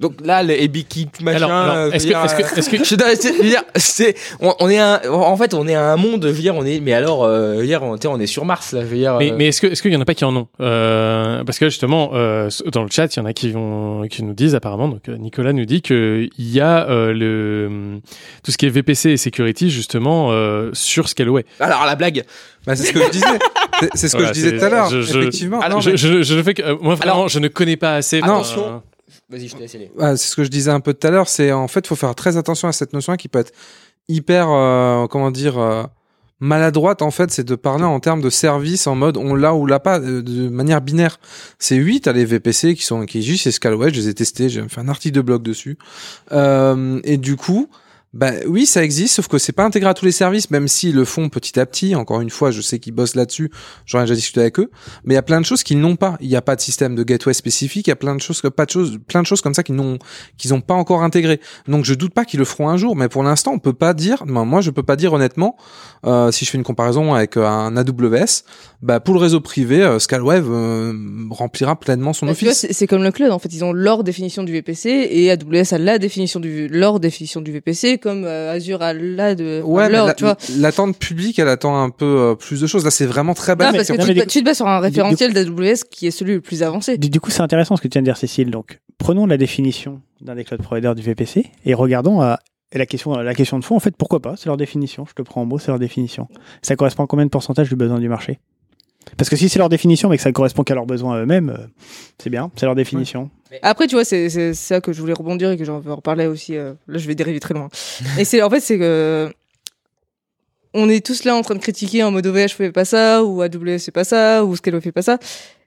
Speaker 13: Donc là, le Ebiki machin.
Speaker 10: Alors, alors,
Speaker 13: euh,
Speaker 10: est-ce que- est-ce que- (laughs)
Speaker 13: c'est- dire, c'est, on, on est un, en fait, on est à un monde, je veux dire, on est, mais alors, euh, je veux dire, on, tu sais, on est sur Mars, là, je veux dire.
Speaker 10: Mais,
Speaker 13: euh,
Speaker 10: mais est-ce que est-ce qu'il y en a pas qui en ont euh, Parce que justement, euh, dans le chat, il y en a qui vont qui nous disent apparemment. Donc Nicolas nous dit que il y a euh, le tout ce qui est VPC et security justement euh, sur Scaleway.
Speaker 13: Alors la blague.
Speaker 8: Bah, c'est ce que je disais. (laughs) C'est- C'est ce que
Speaker 10: Voilà,
Speaker 8: je disais
Speaker 10: c'est-
Speaker 8: tout à l'heure. Effectivement.
Speaker 10: Alors,
Speaker 8: Non,
Speaker 10: je,
Speaker 8: mais-
Speaker 10: je, je le fais que euh, moi vraiment,
Speaker 13: Alors,
Speaker 10: je ne connais pas assez.
Speaker 8: Non.
Speaker 10: Attention.
Speaker 13: Vas-y, je te laisse aller.
Speaker 8: Ouais, c'est ce que je disais un peu tout à l'heure. C'est en fait, faut faire très attention à cette notion qui peut être hyper, euh, comment dire, euh, maladroite. En fait, c'est de parler en termes de service en mode on l'a ou l'a pas euh, de manière binaire. C'est oui, t'as les VPC qui sont qui existent chez Scalway. Je les ai testés. J'ai fait un article de blog dessus. Euh, et du coup. Bah oui, ça existe, sauf que c'est pas intégré à tous les services, même s'ils le font petit à petit. Encore une fois, je sais qu'ils bossent là-dessus. J'en ai déjà discuté avec eux. Mais il y a plein de choses qu'ils n'ont pas. Il n'y a pas de système de gateway spécifique. Il y a plein de choses, que- pas de choses, plein de choses comme ça qu'ils n'ont, qu'ils ont pas encore intégré. Donc je doute pas qu'ils le feront un jour. Mais pour l'instant, on peut pas dire. ben, moi, je peux pas dire honnêtement. euh, si je fais une comparaison avec euh, un AWS, bah pour le réseau privé, euh, Scalwave euh, remplira pleinement son
Speaker 11: Bah,
Speaker 8: office.
Speaker 11: c'est c'est comme le cloud, en fait, ils ont leur définition du VPC et AWS a la définition du leur définition du VPC, comme euh, Azure a la de
Speaker 8: Ouais, la-
Speaker 11: tu vois.
Speaker 8: l'attente publique, elle attend un peu euh, plus de choses. Là, c'est vraiment très bas.
Speaker 11: Non, parce que tu, te- tu te bases sur un référentiel d'AWS qui est celui le plus avancé.
Speaker 12: Du, du coup, c'est intéressant ce que tu viens de dire, Cécile. Donc, prenons la définition d'un des cloud providers du VPC et regardons à la question, la question de fond. En fait, pourquoi pas? C'est leur définition. Je te prends en mot, c'est leur définition. Ça correspond à combien de pourcentage du besoin du marché? Parce que si c'est leur définition, mais que ça correspond qu'à leurs besoins eux-mêmes, euh, c'est bien. C'est leur définition.
Speaker 11: Après, tu vois, c'est c'est ça que je voulais rebondir et que j'en veux reparler aussi. euh, là, je vais dériver très loin. (laughs) et c'est en fait, c'est que on est tous là en train de critiquer en mode OVH fait pas ça ou AWS fait pas ça ou Scalo fait pas ça.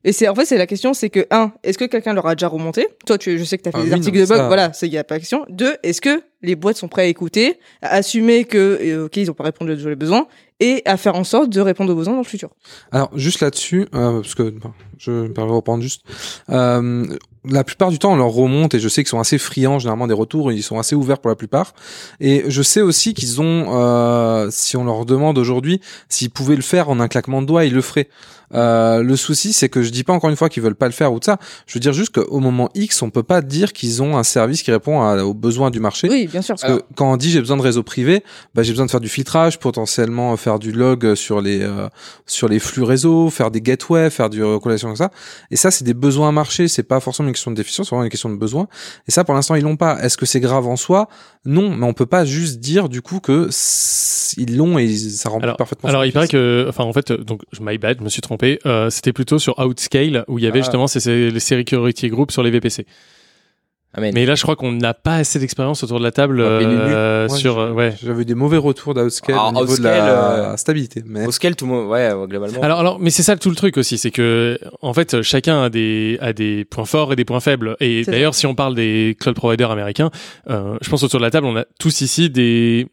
Speaker 11: Et c'est en fait c'est la question c'est que un est-ce que quelqu'un leur a déjà remonté? Toi tu je sais que tu as fait
Speaker 8: Ah
Speaker 11: des
Speaker 8: oui,
Speaker 11: articles
Speaker 8: non,
Speaker 11: de blog
Speaker 8: ça-
Speaker 11: voilà, c'est il y a pas question. Deux, est-ce que les boîtes sont prêtes à écouter, à assumer que euh, OK, ils ont pas répondu les besoins et à faire en sorte de répondre aux besoins dans le futur?
Speaker 8: Alors juste là-dessus, euh, parce que bon, je me permets de reprendre juste. Euh, la plupart du temps, on leur remonte et je sais qu'ils sont assez friands généralement des retours. Ils sont assez ouverts pour la plupart. Et je sais aussi qu'ils ont, euh, si on leur demande aujourd'hui s'ils pouvaient le faire en un claquement de doigts, ils le feraient. Euh, le souci, c'est que je dis pas encore une fois qu'ils veulent pas le faire ou de ça. Je veux dire juste qu'au moment X, on peut pas dire qu'ils ont un service qui répond à- aux besoins du marché.
Speaker 11: Oui, bien sûr.
Speaker 8: Parce que quand on dit j'ai besoin de réseau privé, bah, j'ai besoin de faire du filtrage, potentiellement faire du log sur les euh, sur les flux réseau, faire des gateways, faire du recollation comme ça. Et ça, c'est des besoins marché. C'est pas forcément une question de déficience, c'est vraiment une question de besoin. Et ça, pour l'instant, ils l'ont pas. Est-ce que c'est grave en soi? Non, mais on peut pas juste dire du coup que ils l'ont et ça remplit
Speaker 10: Alors,
Speaker 8: parfaitement.
Speaker 10: alors il paraît que, enfin en fait, donc je my bad, je me suis trompé. Euh, C'était plutôt sur Outscale où il y avait
Speaker 8: Ah.
Speaker 10: justement ces, ces, les security groups sur les VPC. Mais là, je crois qu'on n'a pas assez d'expérience autour de la table euh.
Speaker 8: Ouais,
Speaker 10: sur. euh, ouais.
Speaker 8: J'avais des mauvais retours d'Outscale
Speaker 13: Ah,
Speaker 8: au niveau de
Speaker 13: Outscale,
Speaker 8: la
Speaker 13: euh,
Speaker 8: stabilité. Mais...
Speaker 13: Outscale, tout le monde, ouais, ouais, globalement.
Speaker 10: Alors, alors, mais c'est ça tout le truc aussi, c'est que en fait chacun a des a des points forts et des points faibles. Et d'ailleurs, si on parle des cloud providers américains, euh, je pense autour de la table, on a tous ici des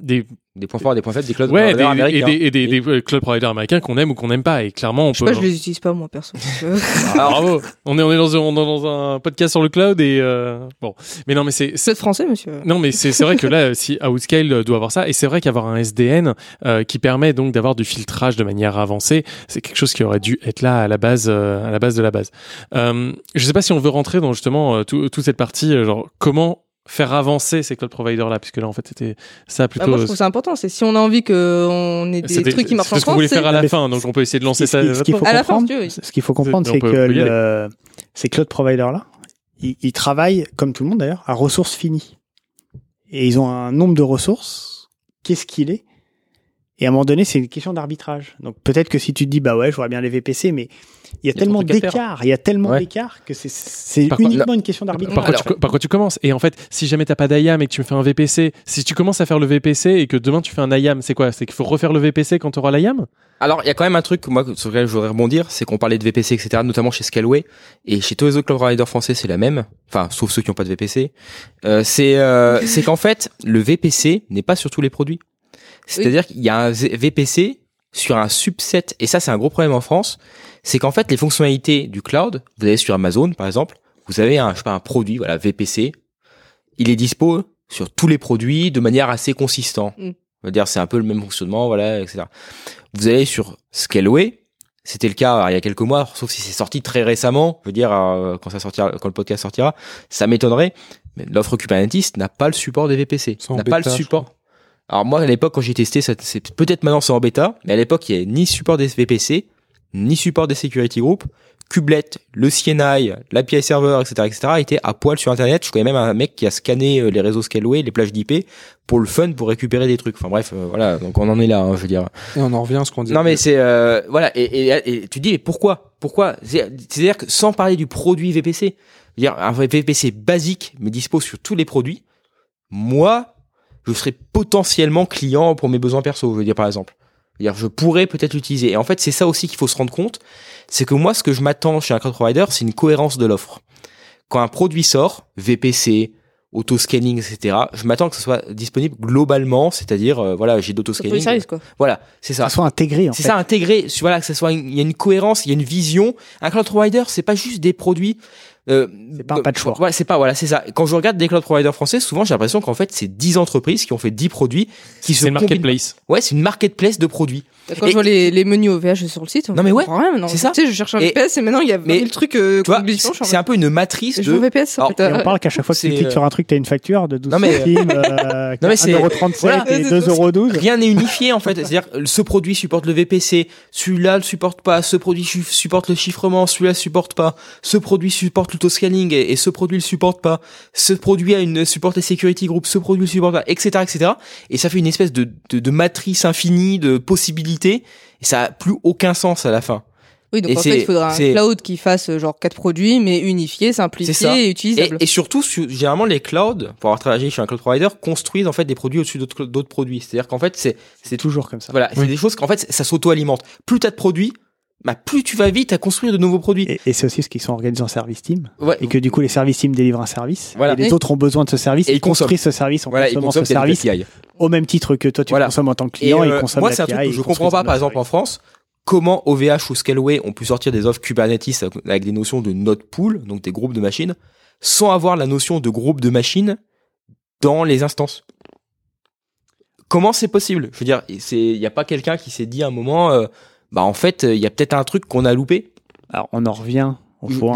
Speaker 10: des
Speaker 13: des points forts, des points faibles, des cloud
Speaker 10: ouais, des,
Speaker 13: providers
Speaker 10: et
Speaker 13: américains.
Speaker 10: des, et des, des, euh, cloud providers américains qu'on aime ou qu'on n'aime pas. Et clairement, on
Speaker 11: Je sais
Speaker 10: peut.
Speaker 11: pas, je les utilise pas moi perso. (laughs) euh.
Speaker 10: Ah, bravo. On est on est dans un, on dans un podcast sur le cloud et euh, bon. Mais non, mais c'est
Speaker 11: c'est français, monsieur.
Speaker 10: non, mais c'est c'est vrai que là, (laughs) si Outscale doit avoir ça, et c'est vrai qu'avoir un SDN euh, qui permet donc d'avoir du filtrage de manière avancée, c'est quelque chose qui aurait dû être là à la base, euh, à la base de la base. Euh, je sais pas si on veut rentrer dans justement euh, tout- toute cette partie, euh, genre comment faire avancer ces cloud providers là, puisque là en fait c'était ça
Speaker 11: Bah,
Speaker 10: plutôt.
Speaker 11: moi je trouve ça important, c'est si on a envie que on ait des trucs qui marchent en
Speaker 10: c'est ce qu'on
Speaker 11: France,
Speaker 10: voulait faire à la fin, donc on peut essayer de lancer
Speaker 12: ce
Speaker 10: ça.
Speaker 12: ce qu'il faut ce qu'il faut comprendre, c'est que le- ces cloud providers-là, ils, ils travaillent, comme tout le monde d'ailleurs, à ressources finies. Et ils ont un nombre de ressources, qu'est-ce qu'il est? Et à un moment donné, c'est une question d'arbitrage. Donc peut-être que si tu te dis, bah ouais, je vois bien les VPC, mais il y a, tellement d'écart, il y a tellement
Speaker 10: Ouais.
Speaker 12: d'écart que c'est- uniquement une question d'arbitrage.
Speaker 10: Par quoi, tu, co- par quoi tu commences Et en fait, si jamais t'as pas d'IAM et que tu me fais un VPC, si tu commences à faire le VPC et que demain tu fais un IAM, c'est quoi? C'est qu'il faut refaire le VPC quand tu auras l'IAM?
Speaker 13: Alors, il y a quand même un truc, moi, sur lequel je voudrais rebondir, c'est qu'on parlait de VPC, etc., notamment chez Scaleway, et chez tous les autres cloud providers français, c'est la même. Enfin, sauf ceux qui n'ont pas de VPC. Euh, c'est, euh, (laughs) c'est qu'en fait, le VPC n'est pas sur tous les produits. C'est-à-dire qu'il y a un VPC sur un subset, et ça, c'est un gros problème en France, c'est qu'en fait, les fonctionnalités du cloud, vous allez sur Amazon, par exemple, vous avez un, je sais pas, un produit, voilà, VPC, il est dispo sur tous les produits de manière assez consistante.
Speaker 11: Mm.
Speaker 13: On va dire, c'est un peu le même fonctionnement, voilà, etc. Vous allez sur Scaleway, C'était le cas il y a quelques mois, sauf si c'est sorti très récemment. Je veux dire, euh, quand ça sortira, quand le podcast sortira, ça m'étonnerait. Mais l'offre Kubernetes n'a pas le support des VPC, n'a pas le support. Alors moi, à l'époque, quand j'ai testé, ça- c'est peut-être maintenant c'est en bêta, mais à l'époque, il y avait ni support des VPC, ni support des security groups. Kublet, le CNI, l'API server, etc., etc., étaient à poil sur Internet. Je connais même un mec qui a scanné euh, les réseaux Scaleway, les plages d'IP, pour le fun, pour récupérer des trucs. Enfin bref, euh, voilà. Donc on en est là, hein, je veux dire.
Speaker 8: Et on en revient à ce qu'on dit.
Speaker 13: Non mais c'est euh, voilà et, et, et tu te dis mais pourquoi? Pourquoi? C'est- c'est-à-dire que sans parler du produit VPC, dire un VPC basique mais dispo sur tous les produits, moi je serais potentiellement client pour mes besoins perso, je veux dire par exemple. Je veux dire je pourrais peut-être l'utiliser et en fait c'est ça aussi qu'il faut se rendre compte, c'est que moi ce que je m'attends chez un cloud provider c'est une cohérence de l'offre. Quand un produit sort, VPC, auto-scaling, etc. Je m'attends que ce soit disponible globalement, c'est-à-dire, euh, voilà, j'ai d'auto-scaling. Voilà, c'est ça.
Speaker 12: Ça soit intégré, en
Speaker 13: C'est
Speaker 12: fait.
Speaker 13: ça, intégré. Voilà, que ça soit, il y a une cohérence, il y a une vision. Un cloud provider, c'est pas juste des produits. Euh,
Speaker 12: C'est pas un patchwork.
Speaker 13: Voilà, c'est pas, voilà, c'est ça. Quand je regarde des cloud providers français, souvent j'ai l'impression qu'en fait c'est 10 entreprises qui ont fait 10 produits qui se
Speaker 10: C'est
Speaker 13: combinent.
Speaker 10: marketplace.
Speaker 13: Ouais, c'est une marketplace de produits.
Speaker 11: Quand
Speaker 13: Et-
Speaker 11: je vois les, les menus OVH sur le site,
Speaker 13: Non, mais ouais, c'est ça.
Speaker 11: Tu sais, je cherche un
Speaker 13: Et-
Speaker 11: VPS et maintenant il y a 20
Speaker 13: mais
Speaker 11: 000 trucs euh,
Speaker 13: c'est un peu une matrice
Speaker 11: Je
Speaker 13: de.
Speaker 11: VPS, en
Speaker 13: Alors,
Speaker 11: fait,
Speaker 12: Et on parle qu'à chaque fois que tu cliques
Speaker 13: euh,
Speaker 12: sur un truc, t'as une facture de 12
Speaker 13: Non, mais-
Speaker 12: centimes, euh, (laughs)
Speaker 13: Non, mais c'est-
Speaker 12: 1,37€
Speaker 13: voilà.
Speaker 12: et 2,12€.
Speaker 13: Rien n'est unifié en fait. C'est-à-dire que ce produit supporte le VPC, celui-là le supporte pas, ce produit su- supporte le chiffrement, celui-là le supporte pas, ce produit supporte l'autoscaling et, et ce produit le supporte pas, ce produit a une supporte les security groups, ce produit le supporte pas, etc., etc. Et ça fait une espèce de, de, de matrice infinie de possibilités et ça a plus aucun sens à la fin.
Speaker 11: Oui, donc
Speaker 13: Et
Speaker 11: en fait, il faudra un cloud qui fasse euh, genre quatre produits, mais simplifiés
Speaker 13: ça.
Speaker 11: et utilisables.
Speaker 13: Et, et surtout, su- généralement, les clouds, pour avoir travaillé chez un cloud provider, construisent en fait des produits au-dessus d'autres d'autres produits. C'est-à-dire qu'en fait, c'est c'est
Speaker 12: toujours comme ça.
Speaker 13: Voilà, c'est des choses qu'en fait, ça s'auto-alimente. Plus t'as de produits, bah plus tu vas vite à construire de nouveaux produits.
Speaker 12: Et, et c'est aussi ce qu'ils sont organisés en service team.
Speaker 13: Ouais.
Speaker 12: Et que du coup, les services team délivrent un service.
Speaker 13: Voilà.
Speaker 12: Et les autres ont besoin de ce service.
Speaker 13: Et
Speaker 12: ils
Speaker 13: ils consomment.
Speaker 12: construisent ce service en
Speaker 13: Voilà, ils
Speaker 12: consommant
Speaker 13: consomment
Speaker 12: ce service. Au même titre que toi, tu
Speaker 13: Voilà.
Speaker 12: consommes en tant que client,
Speaker 13: Et,
Speaker 12: ils
Speaker 13: euh,
Speaker 12: consomment
Speaker 13: moi, c'est un truc que
Speaker 12: ils
Speaker 13: je comprends pas, par exemple, en France. Comment OVH ou Scaleway ont pu sortir des offres Kubernetes avec des notions de node pool, donc des groupes de machines, sans avoir la notion de groupe de machines dans les instances? Comment c'est possible? Je veux dire, il n'y a pas quelqu'un qui s'est dit à un moment, euh, bah en fait, il y a peut-être un truc qu'on a loupé.
Speaker 12: Alors, on en revient.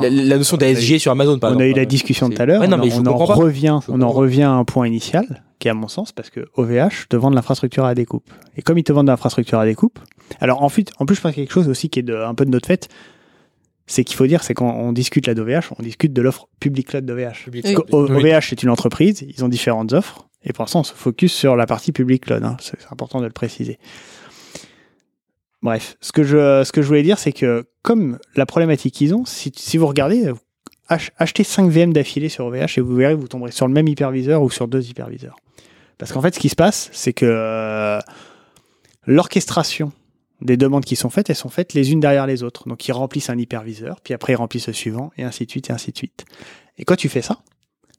Speaker 13: La, la notion d'ASG sur Amazon, par
Speaker 12: on
Speaker 13: exemple.
Speaker 12: a eu la discussion tout à l'heure.
Speaker 13: Ouais, non,
Speaker 12: on
Speaker 13: mais
Speaker 12: en, on en revient, on en revient à un point initial, qui est à mon sens, parce que OVH te vend de l'infrastructure à découpe. Et comme ils te vendent de l'infrastructure à découpe, alors ensuite, en plus, je pense qu'il y a quelque chose aussi qui est de- un peu de notre fait, c'est qu'il faut dire, c'est quand on discute la d'OVH, on discute de l'offre public cloud d'OVH.
Speaker 13: Cloud. Oui.
Speaker 12: OVH, c'est une entreprise, ils ont différentes offres, et pour l'instant, on se focus sur la partie public cloud. hein. C'est c'est important de le préciser. Bref, ce que je, ce que je voulais dire, c'est que comme la problématique qu'ils ont, si, vous regardez, ach- achetez 5 VM d'affilée sur OVH et vous verrez, vous tomberez sur le même hyperviseur ou sur deux hyperviseurs. Parce qu'en fait, ce qui se passe, c'est que euh, l'orchestration des demandes qui sont faites, elles sont faites les unes derrière les autres. Donc, ils remplissent un hyperviseur, puis après, ils remplissent le suivant, et ainsi de suite, et ainsi de suite. Et quand tu fais ça,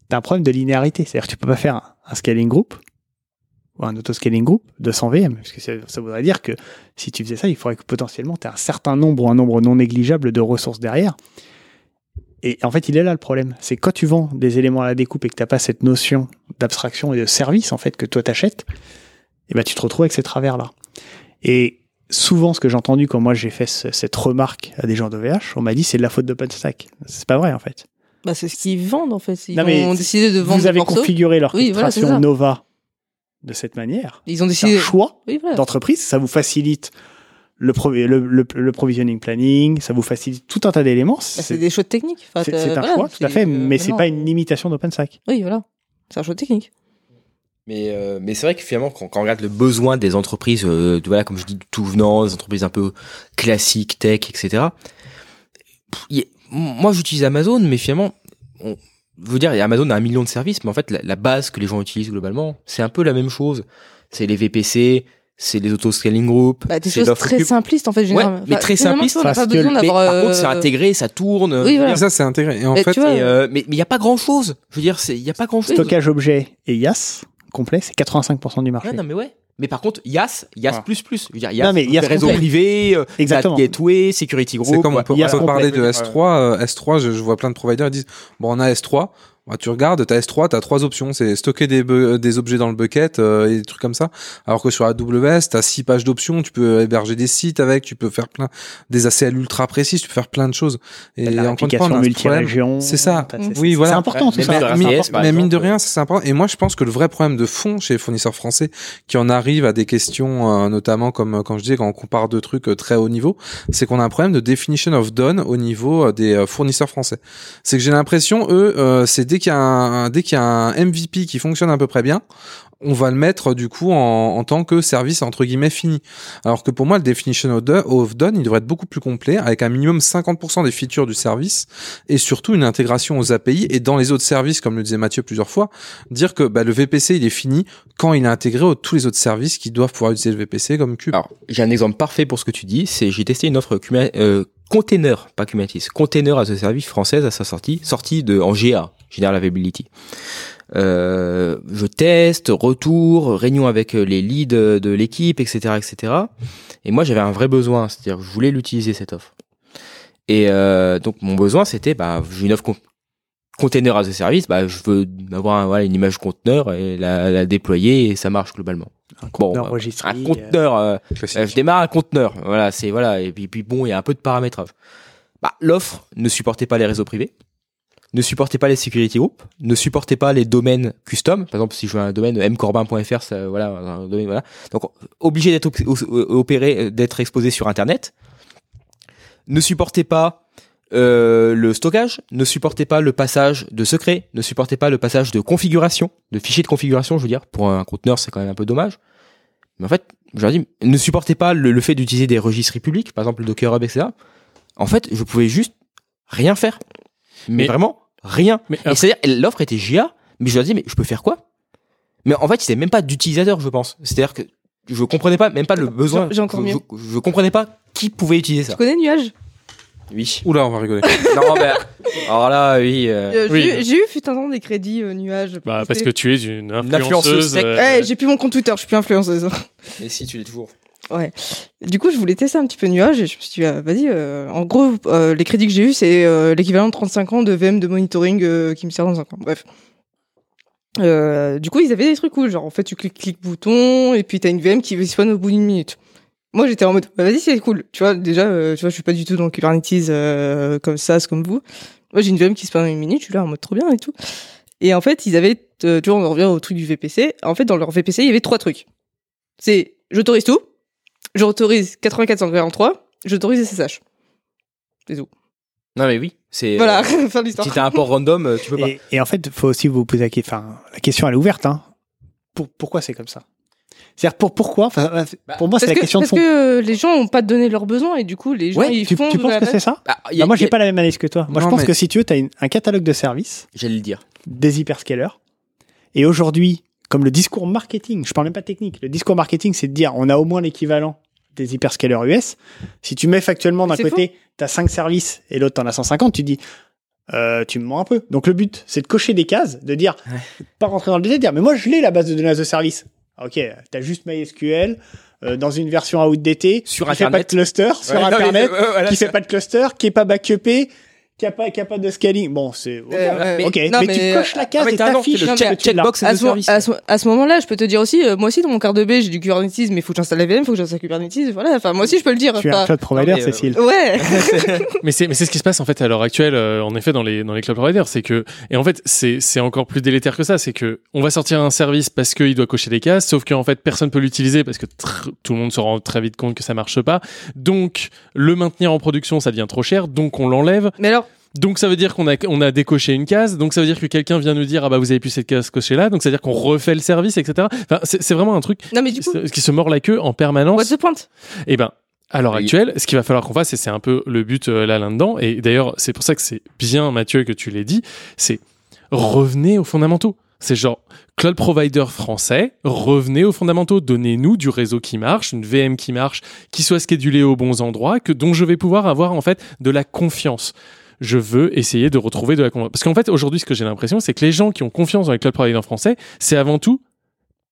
Speaker 12: tu as un problème de linéarité. C'est-à-dire que tu peux pas faire un scaling group ou un auto-scaling group de 100 VM. Parce que ça, ça voudrait dire que si tu faisais ça, il faudrait que potentiellement tu aies un certain nombre ou un nombre non négligeable de ressources derrière. Et en fait, il est là le problème. C'est quand tu vends des éléments à la découpe et que tu n'as pas cette notion d'abstraction et de service en fait que toi t'achètes, et ben tu te retrouves avec ces travers-là. Et souvent, ce que j'ai entendu quand moi j'ai fait ce- cette remarque à des gens d'OVH, on m'a dit c'est de la faute d'OpenStack. C'est pas vrai en fait.
Speaker 11: Bah, c'est ce qu'ils vendent en fait. Ils
Speaker 12: Non,
Speaker 11: ont décidé de vendre
Speaker 12: Vous avez
Speaker 11: morceaux.
Speaker 12: configuré
Speaker 11: Oui, voilà,
Speaker 12: l'orchestration
Speaker 11: ça.
Speaker 12: Nova de cette manière.
Speaker 11: Ils ont décidé.
Speaker 12: un choix
Speaker 11: Oui, voilà.
Speaker 12: d'entreprise, ça vous facilite le, pro- le, le, le provisioning planning, ça vous facilite tout un tas d'éléments.
Speaker 11: Bah, c'est des choix techniques. Enfin,
Speaker 12: c'est- un
Speaker 11: voilà,
Speaker 12: choix, tout à fait,
Speaker 11: euh,
Speaker 12: mais c'est pas une limitation d'OpenStack.
Speaker 11: Oui, voilà. C'est un choix technique.
Speaker 13: Mais, euh, mais c'est vrai que finalement, quand, quand on regarde le besoin des entreprises, euh, de- voilà, comme je dis, tout venant, des entreprises un peu classiques, tech, etc. pff, a- moi, j'utilise Amazon, mais finalement, on, je veux dire, Amazon a un million de services, mais en fait, la, la base que les gens utilisent globalement, c'est un peu la même chose. C'est les VPC, c'est les auto-scaling group,
Speaker 11: Bah, des choses très
Speaker 13: cube.
Speaker 11: simplistes en fait.
Speaker 13: Ouais,
Speaker 11: généralement.
Speaker 13: mais
Speaker 11: Enfin,
Speaker 13: très simplistes. parce que- mais
Speaker 11: d'avoir.
Speaker 13: par contre, c'est
Speaker 11: euh,
Speaker 13: intégré, ça tourne.
Speaker 11: Oui, voilà.
Speaker 8: Ça, c'est intégré. Et en
Speaker 11: Mais
Speaker 8: fait,
Speaker 11: vois,
Speaker 13: Et, euh, mais il n'y a pas grand chose. Je veux dire, c'est- il n'y a pas grand chose.
Speaker 12: Stockage objet et IaaS complet, c'est 85% du marché.
Speaker 13: Ouais, non, mais ouais. Mais par contre, YAS, YAS
Speaker 12: Ah.
Speaker 13: plus plus. Je veux dire,
Speaker 12: Non,
Speaker 13: YAS,
Speaker 12: mais YAS
Speaker 13: réseau
Speaker 12: complet.
Speaker 13: privé, euh,
Speaker 12: Exactement.
Speaker 13: Gateway, security group.
Speaker 8: c'est comme on peut, on peut parler de S3. euh, S3, je, je vois plein de providers ils disent bon, on a S3, Bah, tu regardes, t'as S3, t'as trois options, c'est stocker des, bu- des objets dans le bucket euh, et des trucs comme ça. Alors que sur AWS, t'as six pages d'options, tu peux héberger des sites avec, tu peux faire plein des ACL ultra précises, tu peux faire plein de choses. Et
Speaker 12: la
Speaker 8: encore une fois,
Speaker 12: multi-région.
Speaker 8: C'est ça.
Speaker 12: C'est-
Speaker 8: Oui,
Speaker 12: c'est
Speaker 8: voilà.
Speaker 12: important, tout ça.
Speaker 8: mais- mais mine de rien, c'est important. Et moi, je pense que le vrai problème de fond chez les fournisseurs français, qui en arrivent à des questions, euh, notamment comme euh, quand je dis quand on compare deux trucs euh, très haut niveau, c'est qu'on a un problème de definition of done au niveau euh, des euh, fournisseurs français. C'est que j'ai l'impression, eux, euh, c'est dès qu'il y a un, dès qu'il y a un MVP qui fonctionne à peu près bien, on va le mettre du coup en, en tant que service entre guillemets fini. Alors que pour moi, le definition of do- of done, il devrait être beaucoup plus complet, avec un minimum 50% des features du service et surtout une intégration aux API et dans les autres services, comme le disait Mathieu plusieurs fois, dire que bah, le VPC il est fini quand il est intégré aux tous les autres services qui doivent pouvoir utiliser le VPC comme Cube.
Speaker 13: Alors, j'ai un exemple parfait pour ce que tu dis. C'est j'ai testé une offre Kuma- euh, container, pas Kubernetes, container as a service française à sa sortie, sortie de en GA, General Availability. Euh, je teste, retour, réunion avec euh, les leads de l'équipe, etc., etc. Et moi, j'avais un vrai besoin, c'est-à-dire je voulais l'utiliser cette offre. Et euh, donc, mon besoin, c'était, bah, j'ai une offre container as a service, bah, je veux avoir un- voilà, une image conteneur et la, la déployer et ça marche globalement.
Speaker 12: Un conteneur
Speaker 13: bah, Un conteneur. euh,
Speaker 8: Classique.
Speaker 13: euh, je démarre un conteneur. Voilà, c'est voilà. Et puis, puis bon, il y a un peu de paramétrage. Bah, l'offre ne supportait pas les réseaux privés, ne supportait pas les security groups, ne supportait pas les domaines custom. Par exemple, si je veux un domaine mcorbin.fr, ça, voilà, un domaine, voilà. Donc, obligé d'être op- op- opéré, euh, d'être exposé sur Internet. Ne supportait pas euh, le stockage, ne supportait pas le passage de secret, ne supportait pas le passage de configuration, de fichiers de configuration, je veux dire. Pour un conteneur, c'est quand même un peu dommage. Mais en fait, je leur dis, ne supportez pas le, le fait d'utiliser des registres publics, par exemple le Docker Hub, etc. En fait, je pouvais juste rien faire. Mais,
Speaker 10: Mais-
Speaker 13: vraiment, rien.
Speaker 10: Mais
Speaker 13: Et c'est-à-dire, l'offre était GA, mais je leur dis, mais je peux faire quoi? Mais en fait, c'était même pas d'utilisateur, je pense. C'est-à-dire que je comprenais pas, même pas le besoin.
Speaker 11: j'ai encore
Speaker 13: je,
Speaker 11: mieux.
Speaker 13: Je, je comprenais pas qui pouvait utiliser ça.
Speaker 11: Tu connais Nuage?
Speaker 13: Oui.
Speaker 8: Oula, on va rigoler. (laughs)
Speaker 13: non, ben, alors là, oui. euh,
Speaker 11: Euh,
Speaker 10: Oui.
Speaker 11: J'ai eu- j'ai eu fut un temps des crédits euh, Nuage.
Speaker 10: Bah, parce que tu es une
Speaker 13: influenceuse
Speaker 10: influenceuse.
Speaker 13: sec.
Speaker 10: euh,
Speaker 11: Ouais, j'ai plus mon compte Twitter, je suis plus influenceuse. (laughs)
Speaker 13: Mais si, tu l'es toujours.
Speaker 11: Ouais. Du coup, je voulais tester un petit peu Nuage et je me suis dit, ah, vas-y, euh, en gros, euh, les crédits que j'ai eu, c'est euh, l'équivalent de 35 ans de VM de monitoring euh, qui me sert dans 5 ans. Bref. Euh, du coup, ils avaient des trucs cool, genre en fait, tu cliques clic bouton et puis t'as une VM qui spawn au bout d'une minute. Moi, j'étais en mode, bah, vas-y, c'est cool. Tu vois, déjà, euh, tu vois, je suis pas du tout dans le Kubernetes euh, comme ça, c'est comme vous. Moi, j'ai une VM qui spawn en une minute, je suis là en mode trop bien et tout. Et en fait, ils avaient, euh, tu vois, on revient au truc du VPC. En fait, dans leur VPC, il y avait trois trucs. C'est, j'autorise tout, j'autorise 8443, j'autorise SSH. C'est tout.
Speaker 13: Non, mais oui. C'est,
Speaker 11: Voilà,
Speaker 13: euh, (laughs)
Speaker 11: fin de l'histoire.
Speaker 13: Si t'as un port random, tu peux pas.
Speaker 12: Et, et en fait, faut aussi vous poser la question. Enfin, la question elle est ouverte. Hein. Pour, pourquoi c'est comme ça? C'est-à-dire pour pourquoi? Enfin, euh, Pour moi, c'est
Speaker 11: Parce
Speaker 12: la
Speaker 11: que,
Speaker 12: question de
Speaker 11: parce
Speaker 12: fond.
Speaker 11: que euh, les gens ont pas donné leurs besoins et du coup, les gens,
Speaker 12: Ouais,
Speaker 11: ils
Speaker 12: tu,
Speaker 11: font.
Speaker 12: tu
Speaker 11: de
Speaker 12: penses que c'est ça?
Speaker 13: Bah,
Speaker 12: Bah, Moi, j'ai
Speaker 13: a-
Speaker 12: pas la même analyse que toi. Moi,
Speaker 8: Non,
Speaker 12: je pense
Speaker 8: mais-
Speaker 12: que si tu veux, tu as un catalogue de services,
Speaker 13: J'allais le dire.
Speaker 12: des hyperscalers. Et aujourd'hui, comme le discours marketing, je parle même pas technique, le discours marketing, c'est de dire on a au moins l'équivalent des hyperscalers US. Si tu mets factuellement d'un côté, tu as 5 services et l'autre, t'en as 150, tu dis euh, tu me mens un peu. Donc le but, c'est de cocher des cases, de dire, pas rentrer dans le détail, de dire mais moi je l'ai la base de données as a service. Ok, tu as juste MySQL. euh, dans une version outdated,
Speaker 13: Sur
Speaker 12: qui fait pas de
Speaker 13: Internet.
Speaker 12: cluster, sur
Speaker 13: Ouais, non, mais,
Speaker 12: Internet,
Speaker 13: euh, voilà,
Speaker 12: qui fait pas de cluster, qui est pas backupé, qui a pas, qui a pas de scaling. Bon, c'est ok,
Speaker 11: Euh,
Speaker 12: ok,
Speaker 11: non,
Speaker 12: mais,
Speaker 11: mais,
Speaker 12: tu coches la case
Speaker 13: Ah, mais
Speaker 12: et t'affiches
Speaker 13: le check- checkbox
Speaker 11: à
Speaker 13: de
Speaker 11: ce,
Speaker 13: service.
Speaker 11: à ce- à ce moment-là, je peux te dire aussi, euh, moi aussi dans mon carte de B, j'ai du Kubernetes, mais il faut que j'installe la VM, il faut que j'installe Kubernetes, voilà. Enfin, moi aussi, je peux le dire.
Speaker 12: Tu es un cloud provider,
Speaker 13: Non, mais, euh,
Speaker 12: Cécile.
Speaker 11: Ouais. (laughs) (laughs)
Speaker 10: mais c'est mais c'est ce qui se passe en fait à l'heure actuelle euh, en effet dans les dans les cloud providers c'est que et en fait c'est c'est encore plus délétère que ça c'est que on va sortir un service parce qu'il doit cocher des cases sauf qu'en fait personne peut l'utiliser parce que tr- tout le monde se rend très vite compte que ça marche pas donc le maintenir en production ça devient trop cher donc on l'enlève
Speaker 11: Mais alors,
Speaker 10: donc ça veut dire qu'on a on a décoché une case donc ça veut dire que quelqu'un vient nous dire ah bah vous avez plus cette case cochée là donc ça veut dire qu'on refait le service etc enfin c'est c'est vraiment un truc
Speaker 11: non, mais du coup,
Speaker 10: qui se mord la queue en permanence
Speaker 11: what's the point?
Speaker 10: eh ben, à l'heure actuelle, ce qu'il va falloir qu'on fasse, et c'est un peu le but euh, là là-dedans, et d'ailleurs, c'est pour ça que c'est bien, Mathieu, que tu l'aies dit, c'est revenez aux fondamentaux. C'est genre, cloud provider français, revenez aux fondamentaux, donnez-nous du réseau qui marche, une VM qui marche, qui soit schedulée aux bons endroits, que, dont je vais pouvoir avoir, en fait, de la confiance. Je veux essayer de retrouver de la confiance. Parce qu'en fait, aujourd'hui, ce que j'ai l'impression, c'est que les gens qui ont confiance dans les cloud providers français, c'est avant tout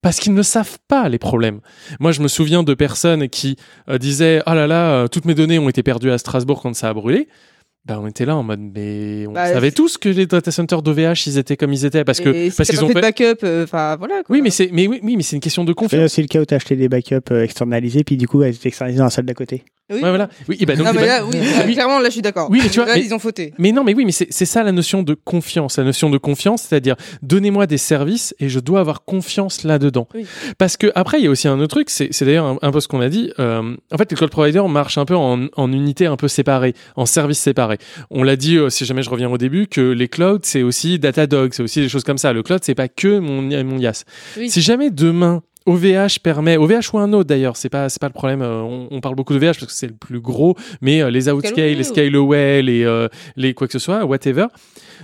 Speaker 10: parce qu'ils ne savent pas les problèmes. Moi, je me souviens de personnes qui euh, disaient "Ah là là, euh, toutes mes données ont été perdues à Strasbourg quand ça a brûlé." Bah, on était là en mode, mais on
Speaker 11: Bah,
Speaker 10: savait
Speaker 11: c'est-
Speaker 10: tous que les data centers d'OVH, ils étaient comme ils étaient parce que
Speaker 11: si
Speaker 10: parce qu'ils ont
Speaker 11: fait de backup, euh, enfin voilà. Quoi.
Speaker 10: Oui, mais c'est mais oui, oui, mais c'est une question de
Speaker 12: C'est
Speaker 10: confiance.
Speaker 12: aussi le cas où t'as acheté des backups externalisés, puis du coup, elles étaient externalisées dans la salle d'à côté.
Speaker 11: Oui.
Speaker 10: Ouais, voilà. Oui, et bah, donc, bah-
Speaker 11: là, oui, là, clairement, là, je suis d'accord.
Speaker 10: Oui, mais tu vois,
Speaker 11: là,
Speaker 10: mais-
Speaker 11: ils ont fauté.
Speaker 10: Mais non, mais oui, mais c'est ça la notion de confiance. La notion de confiance, c'est-à-dire donnez-moi des services et je dois avoir confiance là-dedans.
Speaker 11: Oui.
Speaker 10: Parce que après, il y a aussi un autre truc, c'est d'ailleurs un, un peu ce qu'on a dit. euh, en fait, les cloud providers marchent un peu en, en unités un peu séparées, en services séparés. On l'a dit, euh, si jamais je reviens au début, que les clouds, c'est aussi Datadog, c'est aussi des choses comme ça. Le cloud, c'est pas que mon, mon IaaS.
Speaker 11: Oui.
Speaker 10: Si jamais demain, OVH permet, OVH ou un autre d'ailleurs, c'est pas c'est pas le problème. euh, on, on parle beaucoup de OVH parce que c'est le plus gros, mais euh, les Outscale, les Scaleway, les euh, les quoi que ce soit, whatever.